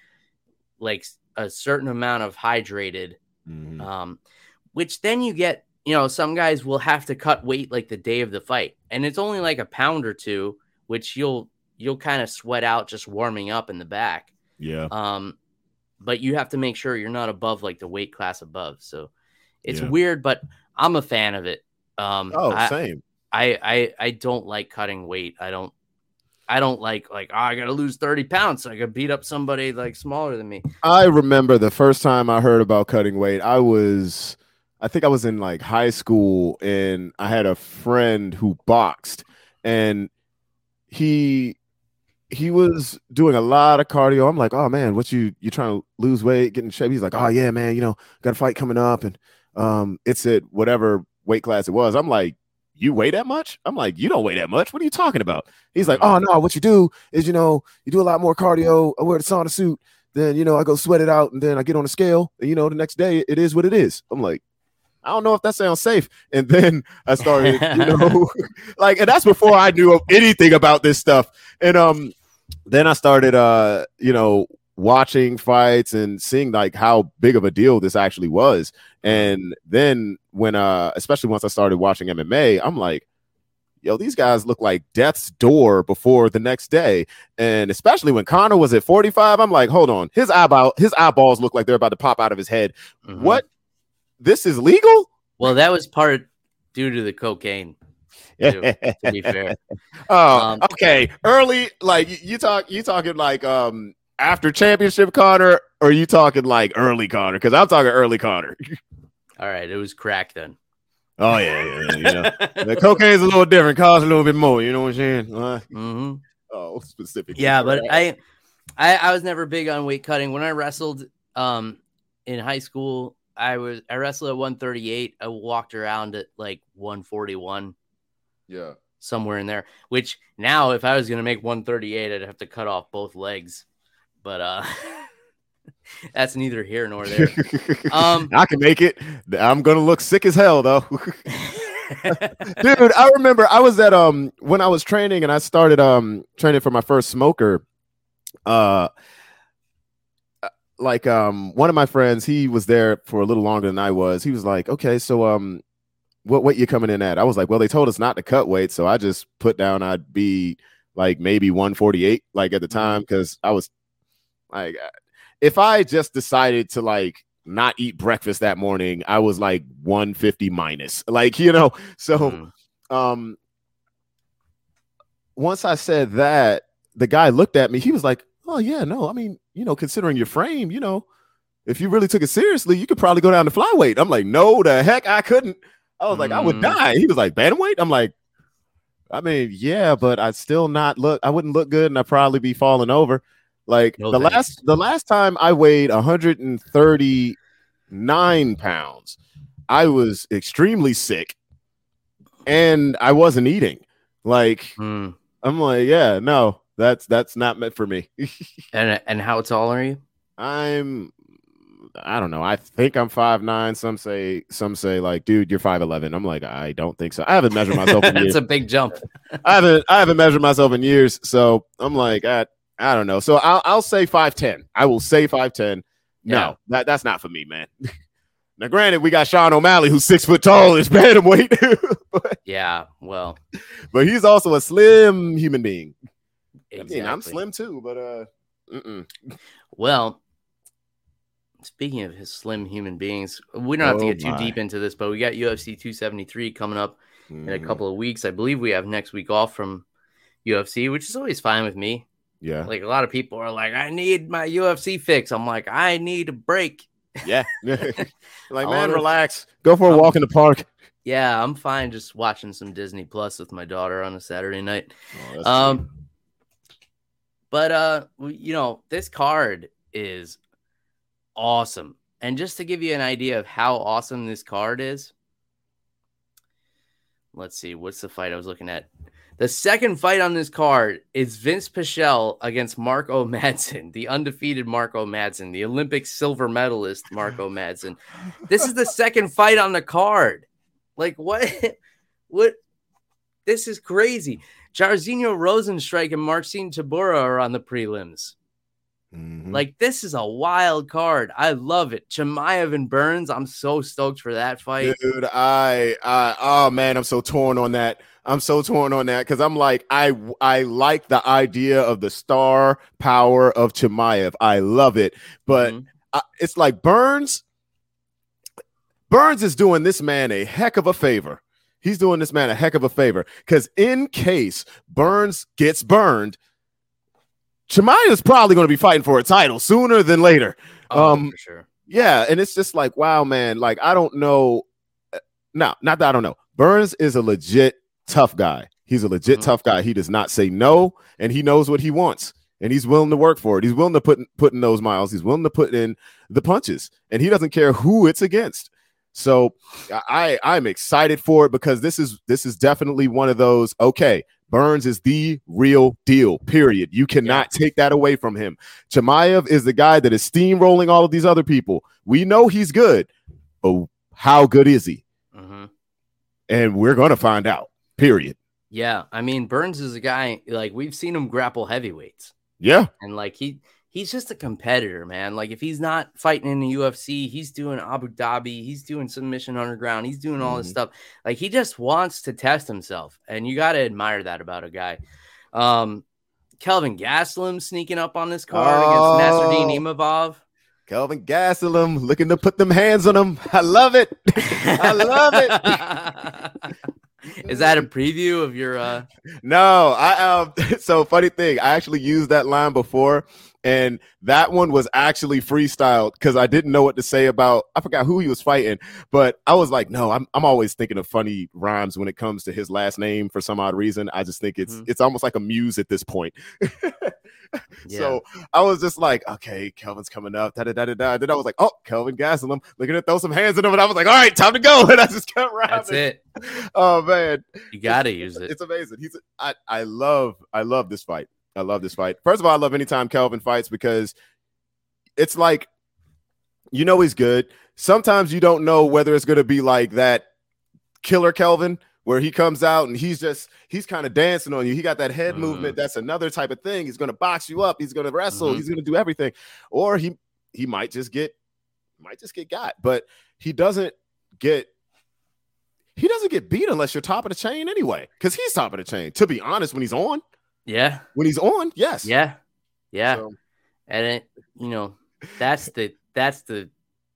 like a certain amount of hydrated Mhm. um, which then you get, you know, some guys will have to cut weight like the day of the fight, and it's only like a pound or two, which you'll you'll kind of sweat out just warming up in the back. Yeah. Um, but you have to make sure you're not above like the weight class above. So it's Yeah. weird, but I'm a fan of it. Um, Oh, I, same. I I I don't like cutting weight. I don't. I don't like like oh, I gotta lose thirty pounds so I could beat up somebody like smaller than me. I remember the first time I heard about cutting weight. I was, I think I was in like high school, and I had a friend who boxed, and he he was doing a lot of cardio. I'm like, oh man, what you you trying to lose weight, get in shape? He's like, oh yeah, man, you know, got a fight coming up, and um, it's at whatever weight class it was. I'm like. You weigh that much? I'm like, you don't weigh that much. What are you talking about? He's like, oh no, what you do is you know, you do a lot more cardio. I wear the sauna suit then you know I go sweat it out, and then I get on the scale, and you know the next day it is what it is. I'm like, I don't know if that sounds safe. And then I started, you know, (laughs) (laughs) like, and that's before I knew of anything about this stuff. And um, then I started, uh, you know, watching fights and seeing like how big of a deal this actually was. And then when, uh, especially once I started watching MMA, I'm like. Yo, these guys look like death's door before the next day. And especially when Conor was at 45, I'm like, hold on, his eyeball, his eyeballs look like they're about to pop out of his head. Mhm. What? This is legal? Well, that was part due to the cocaine. Too, to be (laughs) fair, oh, Um, okay. Early, like you- you talk, you talking like um after championship Conor, or you talking like early Conor? Because I'm talking early Conor. (laughs) all right, it was crack then. Oh yeah, yeah, yeah. You know, the cocaine's a little different, costs a little bit more. You know what I'm saying? Uh, hmm oh, specific. Yeah, but I, I, I was never big on weight cutting. When I wrestled, um, in high school, I was I wrestled at 138. I walked around at like 141, yeah. somewhere in there. Which now, if I was gonna make 138, I'd have to cut off both legs. But uh, (laughs) (laughs) that's neither here nor there. (laughs) Um, I can make it. I'm gonna look sick as hell though. (laughs) dude i remember i was at um when i was training and i started um training for my first smoker uh like um one of my friends he was there for a little longer than i was he was like okay so um what weight you coming in at i was like well they told us not to cut weight so i just put down i'd be like maybe 148 like at the time because i was like if i just decided to like not eat breakfast that morning i was like 150 minus. (laughs) Like you know so Mm. um once i said that the guy looked at me he was like oh yeah no i mean you know considering your frame you know if you really took it seriously you could probably go down to flyweight i'm like no the heck i couldn't. I was like i would Mm. die. He was like bantamweight? I'm like i mean yeah but i'd still not look i wouldn't look good and i'd probably be falling over like No the thanks. last the last time i weighed 139 pounds i was extremely sick and i wasn't eating like Mm. I'm like, yeah, no, that's that's not meant for me. (laughs) And and how tall are you? I'm I don't know. I think I'm five nine. Some say some say like, dude, you're five eleven. I'm like, I don't think so. I haven't measured myself in (laughs) That's years. a big jump. I haven't I haven't measured myself in years. So I'm like, I, I don't know. So I'll I'll say five ten. I will say five ten. No, Yeah. that that's not for me, man. (laughs) now, granted, we got Sean O'Malley, who's six foot tall, is bantamweight, (laughs) but, Yeah, well, but he's also a slim human being. exactly. I mean, I'm slim too, but uh, mm-mm. Well, speaking of his slim human beings, we don't have to Oh get too my. deep into this, but we got UFC 273 coming up in a Mhm. couple of weeks. I believe we have next week off from UFC, which is always fine with me. Yeah. Like a lot of people are like, I need my UFC fix. I'm like, I need a break. Yeah. (laughs) (laughs) like, man, wanna- relax. Go for a Um, walk in the park. Yeah, I'm fine just watching some Disney Plus with my daughter on a Saturday night. Oh, that's Um, but uh, you know, this card is awesome. And just to give you an idea of how awesome this card is, let's see, what's the fight I was looking at? The second fight on this card is Vince Pichel against Marco (laughs) Madsen, the undefeated Marco Madsen, the Olympic silver medalist Marco Madsen. This is the second fight on the card. Like what? (laughs) What? This is crazy. Jairzinho Rozenstruik and Marcin Tybura are on the prelims. Mhm. Like this is a wild card. I love it. Chimaev and Burns. I'm so stoked for that fight. dude i i oh man i'm so torn on that i'm so torn on that because i'm like i i like the idea of the star power of chimaev i love it but Mhm. I, it's like burns burns is doing this man a heck of a favor he's doing this man a heck of a favor because in case burns gets burned Chimaev is probably going to be fighting for a title sooner than later Oh, um, sure. yeah, and it's just like, wow, man. Like, I don't know. No, not that I don't know. Burns is a legit tough guy. He's a legit Mhm. tough guy. He does not say no, and he knows what he wants, and he's willing to work for it. He's willing to put in, put in those miles. He's willing to put in the punches, and he doesn't care who it's against. So I I'm excited for it because this is this is definitely one of those. Okay, Burns is the real deal. Period. You cannot take that away from him. Chimaev is the guy that is steamrolling all of these other people. We know he's good, but how good is he? Mhm. And we're gonna find out. Period. Yeah, I mean Burns is a guy like we've seen him grapple heavyweights, Yeah. and like he he's just a competitor, man. Like if he's not fighting in the UFC, he's doing Abu Dhabi, he's doing submission underground, he's doing all this Mhm. stuff. Like he just wants to test himself, and you got to admire that about a guy. Um, Kelvin Gastelum sneaking up on this card Oh. against Nassourdine Imavov. Kelvin Gastelum looking to put them hands on him. I love it. (laughs) I love it. (laughs) Is that a (laughs) preview of your uh No, I um (laughs) so funny thing, I actually used that line before and that one was actually freestyled because I didn't know what to say about I forgot who he was fighting, but I was like, no, I'm I'm always thinking of funny rhymes when it comes to his last name for some odd reason. I just think it's Mhm. it's almost like a muse at this point. (laughs) Yeah. So I was just like, okay, Kelvin's coming up. Da, da, da, da, da. Then I was like, oh, Kelvin Gastelum, looking to throw some hands at him. And I was like, all right, time to go. (laughs) And I just kept rhyming. That's it. Oh man, You got to use it. it's amazing. He's I I love I love this fight. I love this fight. First of all, I love anytime Kelvin fights because it's like you know he's good. Sometimes you don't know whether it's going to be like that killer Kelvin where he comes out and he's just he's kind of dancing on you. He got that head Mhm. movement. That's another type of thing. He's going to box you up. He's going to wrestle. Mhm. He's going to do everything. Or he he might just get might just get got, but he doesn't get he doesn't get beat unless you're top of the chain anyway, because he's top of the chain. To be honest, when he's on, Yeah. when he's on, yes, Yeah. Yeah. So, and it, you know, that's the that's the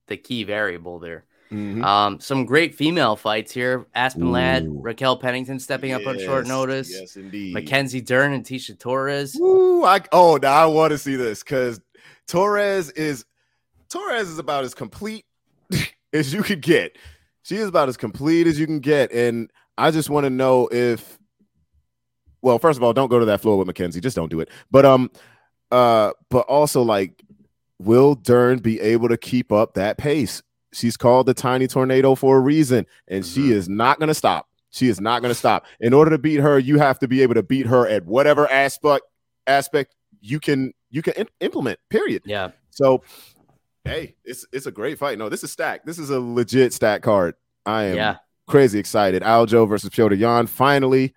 the key variable there. mhm. Um, some great female fights here. Aspen Ladd, Raquel Pennington stepping up on short notice. Yes, indeed. Mackenzie Dern and Tecia Torres. Woo, I, oh, now I want to see this because Torres is Torres is about as complete (laughs) as you could get. She is about as complete as you can get, and I just want to know if. Well, first of all, don't go to that floor with Mackenzie. Just don't do it. But um, uh, but also like, will Dern be able to keep up that pace? She's called the tiny tornado for a reason, and she Mhm. is not going to stop. She is not going to stop. In order to beat her, you have to be able to beat her at whatever aspect aspect you can you can im- implement. Period. Yeah. So, hey, it's it's a great fight. No, this is stacked. This is a legit stack card. I am Yeah. crazy excited. Aljo versus Petr Yan. Finally,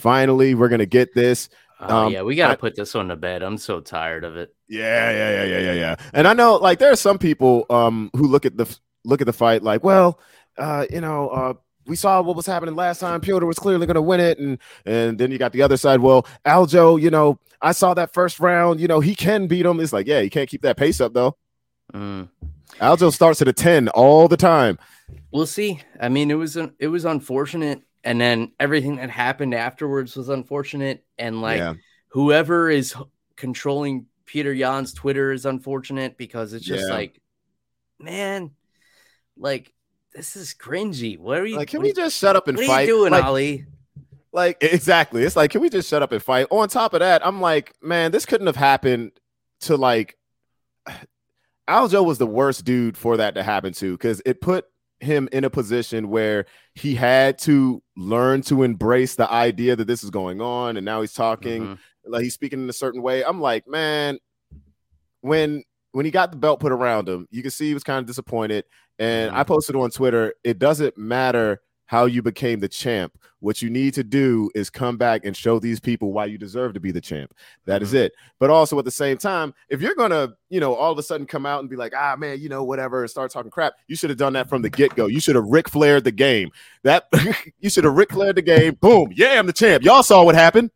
finally, we're gonna get this. Oh, Um, yeah. We got to I- put this one to bed. I'm so tired of it. Yeah, yeah, yeah, yeah, yeah, yeah. And I know, like, there are some people um who look at the look at the fight like, well, uh, you know, uh, we saw what was happening last time. Petr was clearly going to win it, and and then you got the other side. Well, Aljo, you know, I saw that first round. You know, he can beat him. It's like, yeah, he can't keep that pace up though. Mm. Aljo starts at a ten all the time. We'll see. I mean, it was it was unfortunate, and then everything that happened afterwards was unfortunate, and like yeah, whoever is controlling Peter Yan's Twitter is unfortunate because it's just Yeah. like man, like this is cringy. What are you? Like, can we just shut up and what are fight? you doing, like, Ali? like exactly. It's like, can we just shut up and fight? On top of that, I'm like, man, this couldn't have happened to like (sighs) Aljo was the worst dude for that to happen to because it put him in a position where he had to learn to embrace the idea that this is going on, and now he's talking Mhm. like he's speaking in a certain way. I'm like, man, when when he got the belt put around him, you can see he was kind of disappointed. And I Mhm. posted on Twitter, it doesn't matter how you became the champ. What you need to do is come back and show these people why you deserve to be the champ. That is Mhm. it. But also at the same time, if you're gonna, you know, all of a sudden come out and be like, ah man, you know, whatever, and start talking crap, you should have done that from the get-go. You should have Ric Flaired the game. That (laughs) you should have Ric Flaired the game. Boom, yeah, I'm the champ. Y'all saw what happened.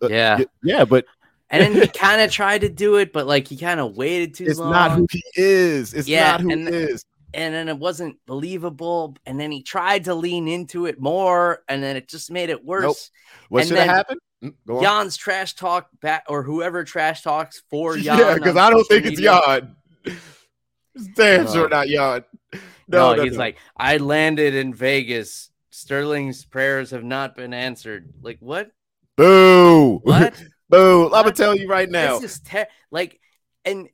Uh, Yeah. yeah, but And then he kind of tried to do it, but like he kind of waited too it's long. It's not who he is. It's Yeah, not who and- he is. And then it wasn't believable. And then he tried to lean into it more, and then it just made it worse. What and should have happened? Mm, Go. Yan's trash talk back, or whoever trash talks for (laughs) Yan. yeah, because I don't think it's media. Yan. (laughs) It's damn No. sure not Yan. No, No, no, he's no. like, I landed in Vegas. Sterling's prayers have not been answered. Like what? boo, What? (laughs) boo. I'm gonna tell you right now. This is ter- like, and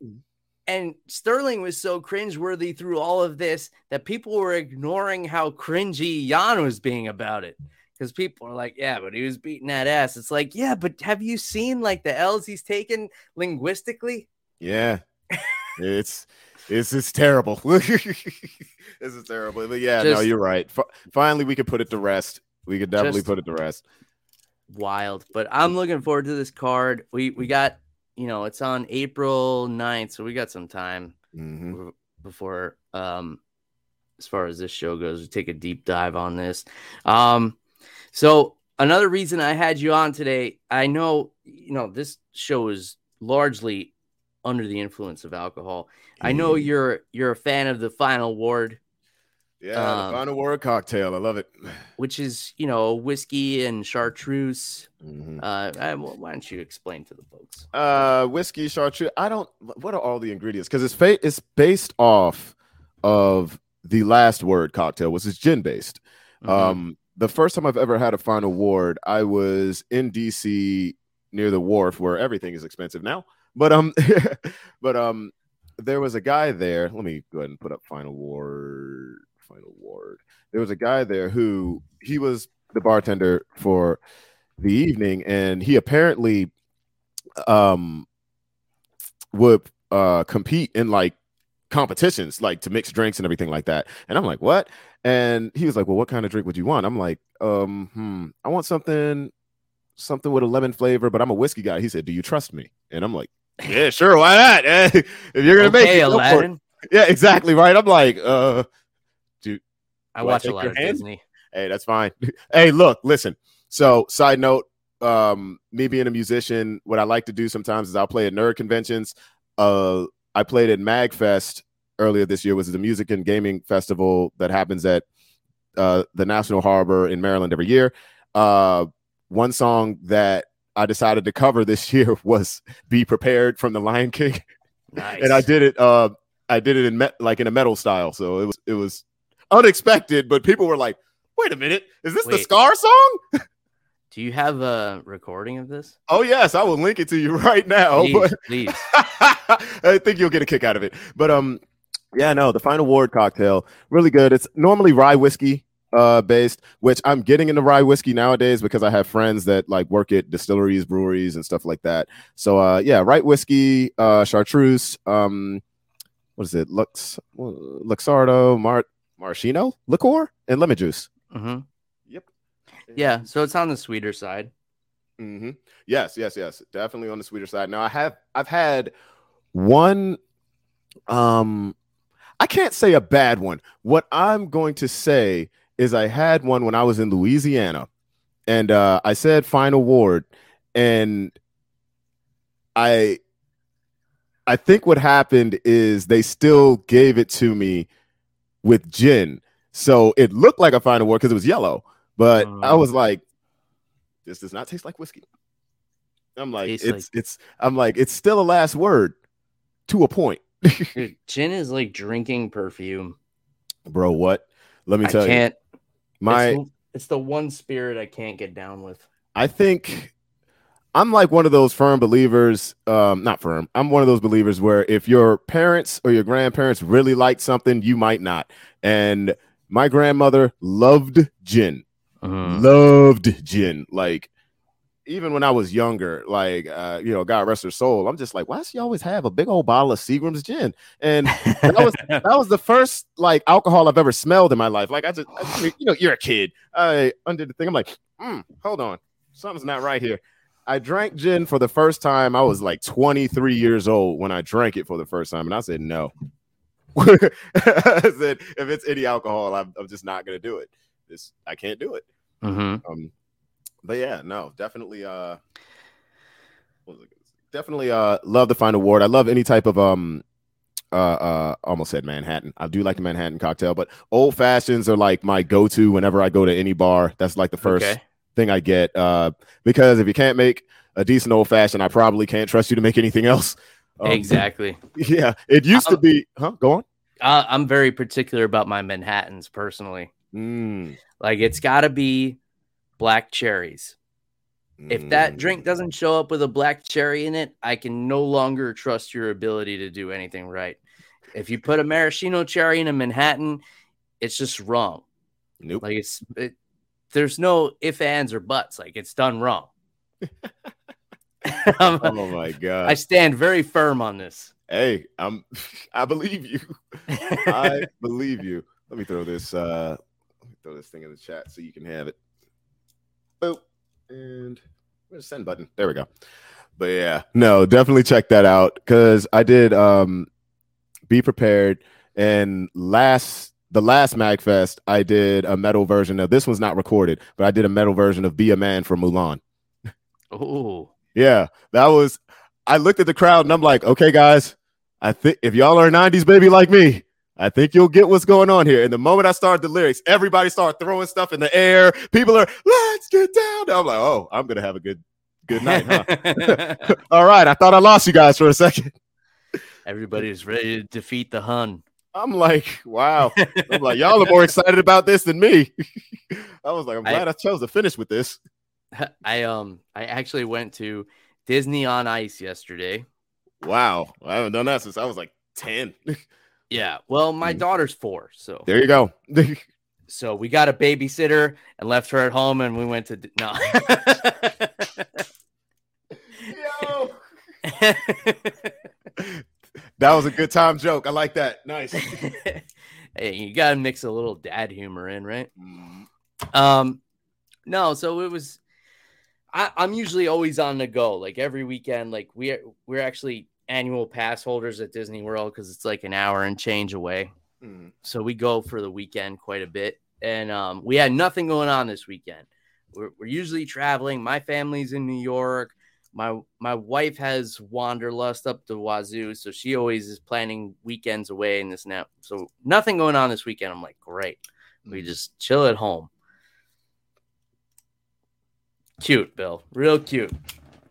and Sterling was so cringeworthy through all of this that people were ignoring how cringy Yan was being about it. Because people are like, yeah, but he was beating that ass. It's like, yeah, but have you seen like the L's he's taken linguistically? Yeah, it's it's it's terrible. (laughs) this is terrible. But yeah, no, you're right. F- finally, we could put it to rest. We could definitely Just- put it to rest. Wild. But I'm looking forward to this card. We we got, you know, it's on April 9th, so we got some time. Mhm. before um as far as this show goes we take a deep dive on this um so another reason i had you on today i know you know this show is largely under the influence of alcohol i know Mhm. you're you're a fan of the final ward Yeah, um, the final word cocktail. I love it. which is you know whiskey and chartreuse Mhm. uh I- why don't you explain to the folks uh whiskey chartreuse i don't what are all the ingredients because it's fa- it's based off of the last word cocktail which is gin based Mhm. um the first time i've ever had a final ward i was in dc near the wharf where everything is expensive now but um (laughs) but um there was a guy there let me go ahead and put up final ward final ward. There was a guy there who he was the bartender for the evening and he apparently um would uh compete in like competitions like to mix drinks and everything like that. And i'm like what? And he was like well what kind of drink would you want? I'm like um hmm i want something something with a lemon flavor but i'm a whiskey guy. He said do you trust me? And i'm like yeah sure why not? (laughs) If you're gonna make okay it go it. aladdin. Yeah exactly right? I'm like uh i Do watch a lot of hand? disney. Hey that's fine. (laughs) Hey look listen. So side note um me being a musician what i like to do sometimes is i'll play at nerd conventions. Uh i played at magfest earlier this year which is the music and gaming festival that happens at uh the national harbor in maryland every year. Uh one song that i decided to cover this (laughs) year was be prepared from the lion king. Nice (laughs) and i did it uh i did it in met like in a metal style. So it was it was unexpected but people were like wait a minute is this the scar song? (laughs) Do you have a recording of this? Oh yes i will link it to you (laughs) right now please, but please. (laughs) i think you'll get a kick out of it. But um yeah no the final ward cocktail really good. It's normally rye whiskey uh based which i'm getting into rye whiskey nowadays because i have friends that like work at distilleries breweries and stuff like that. So uh yeah rye whiskey uh chartreuse um what is it lux luxardo mar maraschino liqueur and lemon juice hmm yep Yeah, so it's on the sweeter side. hmm Yes, yes, yes. Definitely on the sweeter side. Now I have I've had one um I can't say a bad one. What I'm going to say is I had one when I was in Louisiana and uh I said final ward and I I think what happened is they still gave it to me with gin. So it looked like a final word because it was yellow, but I Mm. was like this does not taste like whiskey. I'm like, it's it's I'm like, it's still a last word to a point. Gin is like drinking perfume. Bro, what? Let me tell you. can't. My it's, the- it's the one spirit I can't get down with. I think I'm like one of those firm believers, um, not firm. I'm one of those believers where if your parents or your grandparents really liked something, you might not. And my grandmother loved gin. Mhm. loved gin. Like even when I was younger, like uh, you know, God rest her soul. I'm just like, why does she always have a big old bottle of Seagram's gin? And that was (laughs) that was the first like alcohol I've ever smelled in my life. Like I just, I you know, you're a kid. I undid the thing. I'm like, mm, hold on, something's not right here. I drank gin for the first time. I was like 23 years old when I drank it for the first time, and I said no. (laughs) I said if it's any alcohol, I'm, I'm just not gonna do it. This I can't do it. Mhm. Um, but yeah, no, definitely. Uh, what was it? definitely. Uh, love the final award. I love any type of um, uh, uh, almost said Manhattan. I do like the Manhattan cocktail, but old fashions are like my go-to whenever I go to any bar. That's like the first Okay. Thing I get. Uh, because if you can't make a decent old fashioned, I probably can't trust you to make anything else. Um, exactly. (laughs) Yeah, it used to Um, be. Huh? Go on. Uh, I'm very particular about my Manhattans personally. Mm, Like it's got to be black cherries. If that mm. drink doesn't show up with a black cherry in it, I can no longer trust your ability to do anything right. If you put a maraschino cherry in a Manhattan, it's just wrong. nope. Like it's it, there's no if ands or buts. Like it's done wrong. (laughs) Um, oh my god. I stand very firm on this. Hey, I'm (laughs) I believe you. I (laughs) believe you. Let me throw this uh let me throw this thing in the chat so you can have it. Boop. And where's the send button? There we go. But yeah, no, definitely check that out because I did um be prepared and last the last Magfest I did a metal version of this one's not recorded, but I did a metal version of Be a Man from Mulan. oh, Yeah, that was. I looked at the crowd and I'm like, okay, guys, I think if y'all are 90s baby like me, I think you'll get what's going on here. And the moment I started the lyrics, everybody started throwing stuff in the air. People are, let's get down. I'm like, oh, I'm gonna have a good, good night, huh? (laughs) (laughs) All right, I thought I lost you guys for a second. Everybody's ready to defeat the Hun. I'm like, (laughs) wow. I'm like, y'all are more (laughs) excited about this than me. (laughs) I was like, I'm glad I chose to finish with this. I um I actually went to Disney on Ice yesterday. Wow, I haven't done that since I was like 10. Yeah. Well, my Mm. daughter's four, so there you go. so we got a babysitter and left her at home, and we went to no. Yo. That was a good time joke. I like that. Nice. (laughs) hey, you gotta mix a little dad humor in, right? Um, no, so it was. I, I'm usually always on the go, like every weekend. Like we we're actually annual pass holders at Disney World because it's like an hour and change away. Mm. So we go for the weekend quite a bit, and um, we had nothing going on this weekend. We're, we're usually traveling. My family's in New York. My my wife has wanderlust up to Wazoo, so she always is planning weekends away and this and that. So nothing going on this weekend. I'm like, great. We just chill at home. Cute, Bill. Real cute.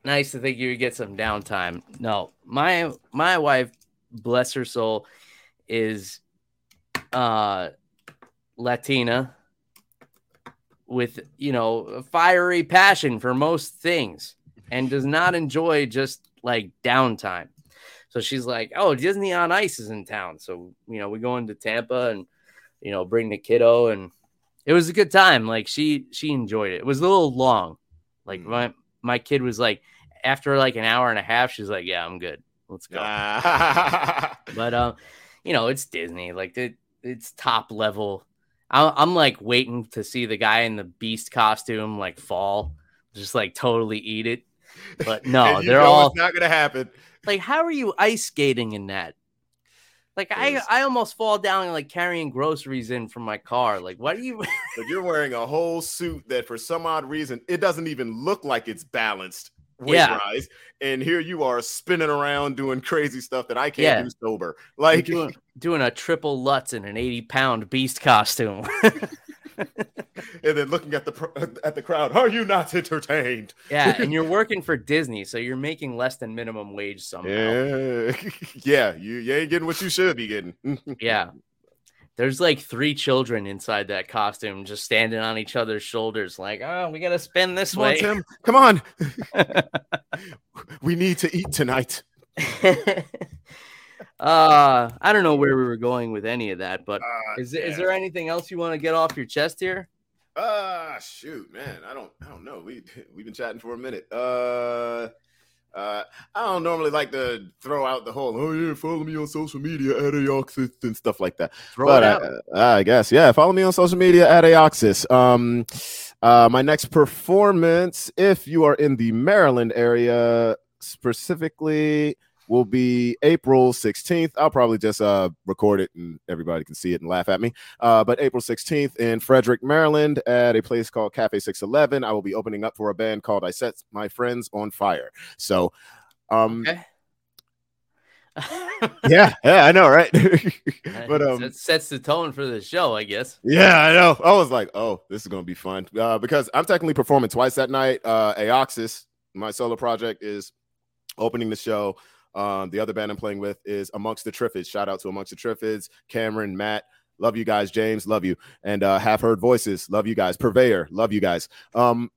Nice to think you would get some downtime. No, my my wife, bless her soul, is uh Latina with you know a fiery passion for most things and does not enjoy just like downtime. So she's like, "Oh, Disney on Ice is in town." So you know we go into Tampa and you know bring the kiddo and it was a good time. Like she she enjoyed it. It was a little long. Like Mm. my my kid was like after like an hour and a half, she's like, "Yeah, I'm good. Let's go." Ah. But um, you know, it's Disney. Like it, it's top level. I, I'm like waiting to see the guy in the Beast costume like fall, just like totally eat it. But (laughs) no, And you they're know all it's not gonna happen. like, how are you ice skating in that? Like I, I almost fall down like carrying groceries in from my car. Like, what are you? (laughs) But you're wearing a whole suit that for some odd reason it doesn't even look like it's balanced weight Yeah. rise. And here you are spinning around doing crazy stuff that I can't Yeah. do sober. Like doing, doing a triple Lutz in an 80 pound Beast costume. (laughs) (laughs) and then looking at the at the crowd, are you not entertained? Yeah, and you're (laughs) working for Disney, so you're making less than minimum wage somehow. Yeah, (laughs) yeah, you, you ain't getting what you should be getting. yeah. There's like three children inside that costume just standing on each other's shoulders, like, oh, we gotta spin this Come way. on, Tim. Come on. we need to eat tonight. Uh I don't know where we were going with any of that, but Uh, is, is there anything else you want to get off your chest here? Ah, shoot, man. I don't I don't know. We (laughs) we've been chatting for a minute. Uh uh I don't normally like to throw out the whole oh yeah, follow me on social media at Aeoxis and stuff like that. Throw but it out. I, I guess yeah, follow me on social media at Aeoxis. Um uh my next performance, if you are in the Maryland area specifically, will be April 16th. I'll probably just uh record it and everybody can see it and laugh at me. Uh, but April 16th in Frederick, Maryland, at a place called Cafe 611, I will be opening up for a band called I Set My Friends on Fire. So, um, okay. (laughs) yeah, yeah, I know, right? but (laughs) but um, that sets the tone for the show, I guess. yeah, I know. I was like, oh, this is gonna be fun uh, because I'm technically performing twice that night. Uh, Aeoxis, my solo project, is opening the show. Um, the other band I'm playing with is Amongst the Triffids. Shout out to Amongst the Triffids, Cameron, Matt. Love you guys, James. Love you. And uh, Have Heard Voices. Love you guys. Purveyor. Love you guys. Um,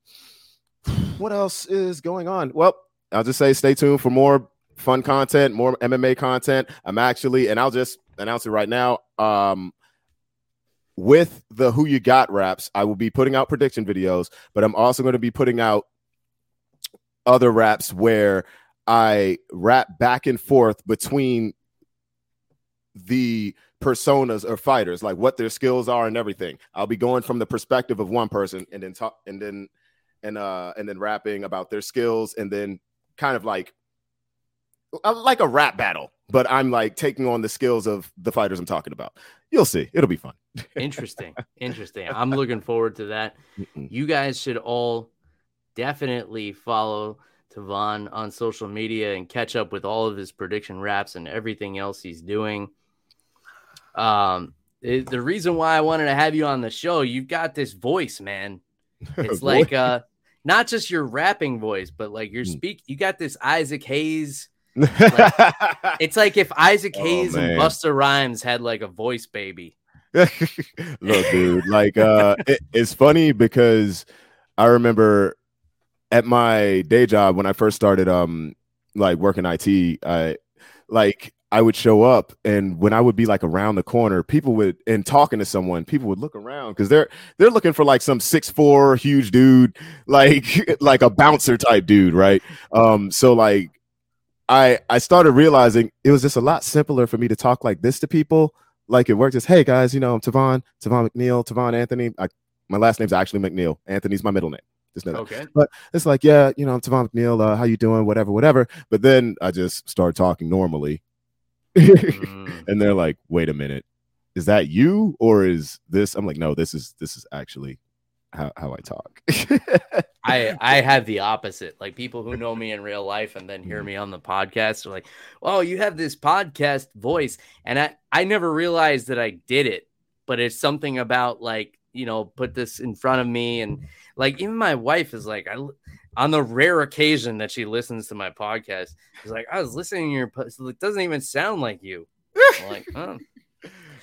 what else is going on? Well, I'll just say stay tuned for more fun content, more MMA content. I'm actually, and I'll just announce it right now. Um, with the Who You Got raps, I will be putting out prediction videos, but I'm also going to be putting out other raps where I rap back and forth between the personas or fighters, like what their skills are and everything. I'll be going from the perspective of one person and then talk and then and uh and then rapping about their skills and then kind of like uh, like a rap battle, but I'm like taking on the skills of the fighters I'm talking about. You'll see. It'll be fun. (laughs) Interesting. Interesting. I'm looking forward to that. Mm-mm. You guys should all definitely follow Tavon on social media and catch up with all of his prediction raps and everything else he's doing. Um, it- the reason why I wanted to have you on the show, you've got this voice, man. (laughs) It's like uh not just your rapping voice, but like your Mm. speak. You got this Isaac Hayes. (laughs) It's like if Isaac Oh, Hayes and. Busta Rhymes had like a voice baby. (laughs) Look, dude, like uh it- it's funny because I remember at my day job when I first started um like working IT, I like I would show up and when I would be like around the corner, people would and talking to someone, people would look around because they're they're looking for like some six four huge dude, (laughs) like (laughs) like a bouncer type dude, right? Um, so like I I started realizing it was just a lot simpler for me to talk like this to people. Like it worked as, hey guys, you know, I'm Tavon, Tavon McNeil, Tavon Anthony. I, my last name's actually McNeil. Anthony's my middle name. Just know that. Okay. But it's like, yeah, you know, I'm Tavon McNeil. Uh, how you doing? Whatever, whatever. But then I just start talking normally, Mm. (laughs) and they're like, wait a minute, is that you or is this? I'm like, no, this is this is actually how how I talk. I (laughs) I have the opposite. Like people who know me in real life and then Mm-hmm. hear me on the podcast are like, "Oh, you have this podcast voice," and I I never realized that I did it, but it's something about like you know put this in front of me and like even my wife is like I on the rare occasion that she listens to my podcast, she's like, "I was listening to your po- it doesn't even sound like you." I'm like, (laughs) oh,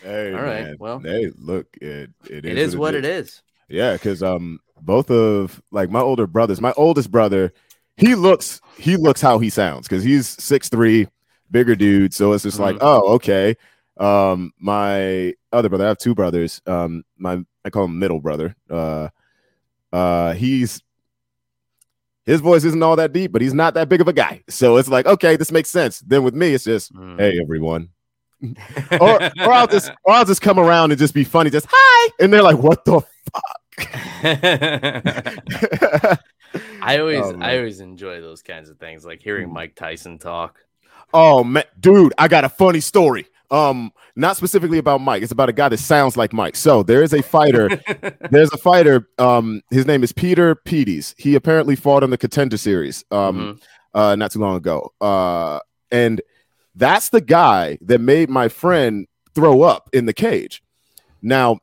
hey, All right, man. well. hey, look, it it is, it is what it is. Yeah, because um, both of like my older brothers, my oldest brother, he looks he looks how he sounds because he's six three, bigger dude. So it's just like, Mhm. oh, okay. Um, my other brother, I have two brothers. Um, my I call him middle brother. Uh, uh, he's his voice isn't all that deep, but he's not that big of a guy. So it's like, okay, this makes sense. Then with me, it's just, Mm. hey everyone, (laughs) or or I'll just or I'll just come around and just be funny, just hi, and they're like, what the fuck? (laughs) I always Oh, I always enjoy those kinds of things, like hearing Mhm. Mike Tyson talk. Oh man, dude, I got a funny story. Um, not specifically about Mike. It's about a guy that sounds like Mike. So there is a fighter. (laughs) There's a fighter. Um, his name is Peter Pedes. He apparently fought in the Contender Series. Um, Mhm. uh, not too long ago. Uh, and that's the guy that made my friend throw up in the cage. Now,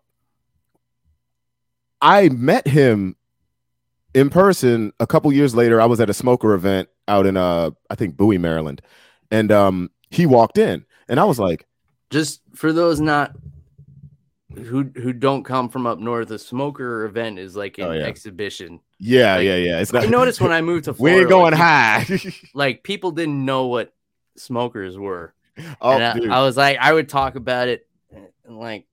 I met him in person a couple years later. I was at a smoker event out in uh I think Bowie, Maryland, and um he walked in, and I was like, just for those not who who don't come from up north, a smoker event is like an Oh, yeah. exhibition. yeah, Like, yeah, yeah. It's not. I noticed when I moved to (laughs) we Florida, ain't going like, high. (laughs) like people didn't know what smokers were. oh, I, dude. I was like, I would talk about it, and like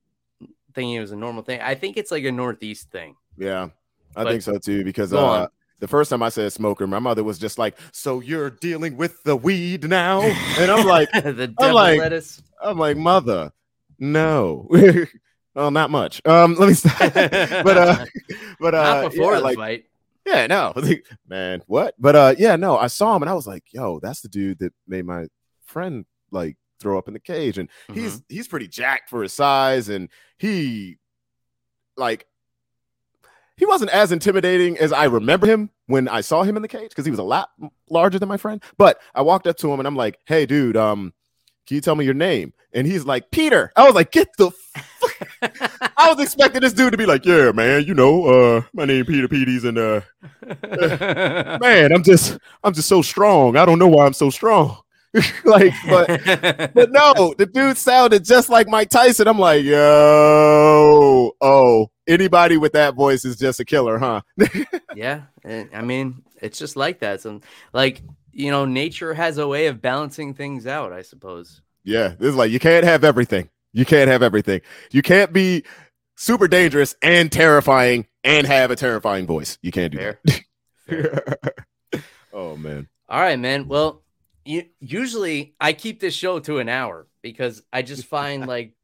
thinking it was a normal thing. I think it's like a northeast thing. yeah, I but- think so too. Because uh. The first time I said smoker, my mother was just like, "So you're dealing with the weed now?" And I'm like, (laughs) the devil like- lettuce. I'm like, mother, no. (laughs) well, not much. Um, let me stop. (laughs) but uh, but uh, Not before yeah, the like, fight. yeah, no, man, what? But uh, yeah, no, I saw him and I was like, yo, that's the dude that made my friend like throw up in the cage, and he's Mm-hmm. he's pretty jacked for his size, and he like he wasn't as intimidating as I remember him when I saw him in the cage because he was a lot larger than my friend. But I walked up to him and I'm like, hey, dude, um, can you tell me your name? And he's like, Peter. I was like, get the fuck. (laughs) I was expecting this dude to be like, yeah, man, you know, uh, my name Peter Petey's and uh (laughs) (laughs) man, I'm just I'm just so strong. I don't know why I'm so strong. (laughs) like, but but no, the dude sounded just like Mike Tyson. I'm like, yo, oh, anybody with that voice is just a killer, huh? (laughs) yeah, and, I mean, it's just like that. Some like you know, nature has a way of balancing things out. I suppose. Yeah, this is like you can't have everything. You can't have everything. You can't be super dangerous and terrifying and have a terrifying voice. You can't do Fair. (laughs) Fair. that. oh man. All right, man. Well, usually I keep this show to an hour because I just find (laughs) like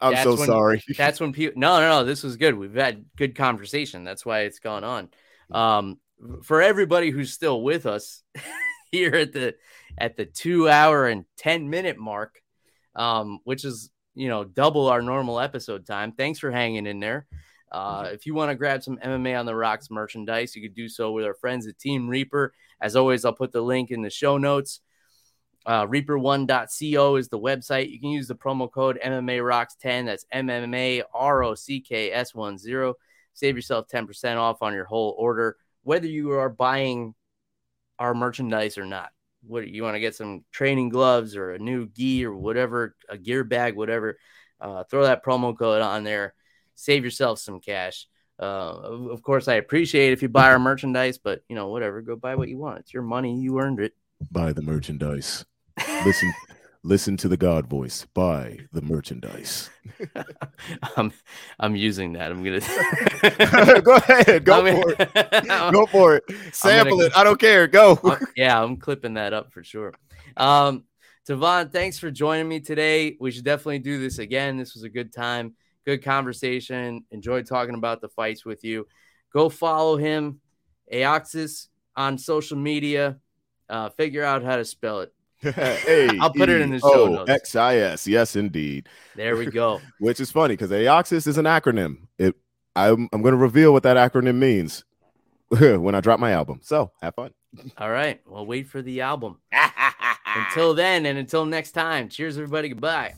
I'm so when- sorry. (laughs) that's when people. No, no, no. This was good. We've had good conversation. That's why it's gone on. Um, for everybody who's still with us (laughs) here at the at the two hour and ten minute mark, um, which is you know double our normal episode time. Thanks for hanging in there. Uh, if you want to grab some MMA on the Rocks merchandise, you could do so with our friends at Team Reaper. As always, I'll put the link in the show notes. Uh, Reaper1.co is the website. You can use the promo code MMA Rocks 10. That's MMA R O C K S 1 0. Save yourself 10% off on your whole order, whether you are buying our merchandise or not. What you want to get some training gloves or a new gi or whatever, a gear bag, whatever. Uh, throw that promo code on there. Save yourself some cash. Uh, of of course, I appreciate if you buy our merchandise, but you know, whatever, go buy what you want. It's your money, you earned it. Buy the merchandise. Listen listen to the God voice. Buy the merchandise. (laughs) I'm I'm using that. I'm gonna (laughs) go ahead. Go (laughs) I'm for it. it. Go for it. Sample it. I don't care. Go. Yeah, I'm clipping that up for sure. Um, Tavon, thanks for joining me today. We should definitely do this again. This was a good time, good conversation. Enjoyed talking about the fights with you. Go follow him, Aeoxis, on social media. Uh, figure out how to spell it. (laughs) hey, I'll put it in the show notes. X-I-S. Yes, indeed. There we go. (laughs) Which is funny because Aeoxis is an acronym. It I'm I'm gonna reveal what that acronym means (laughs) when I drop my album. So have fun. All right. Well, wait for the album. Until then, and until next time, cheers, everybody. Goodbye.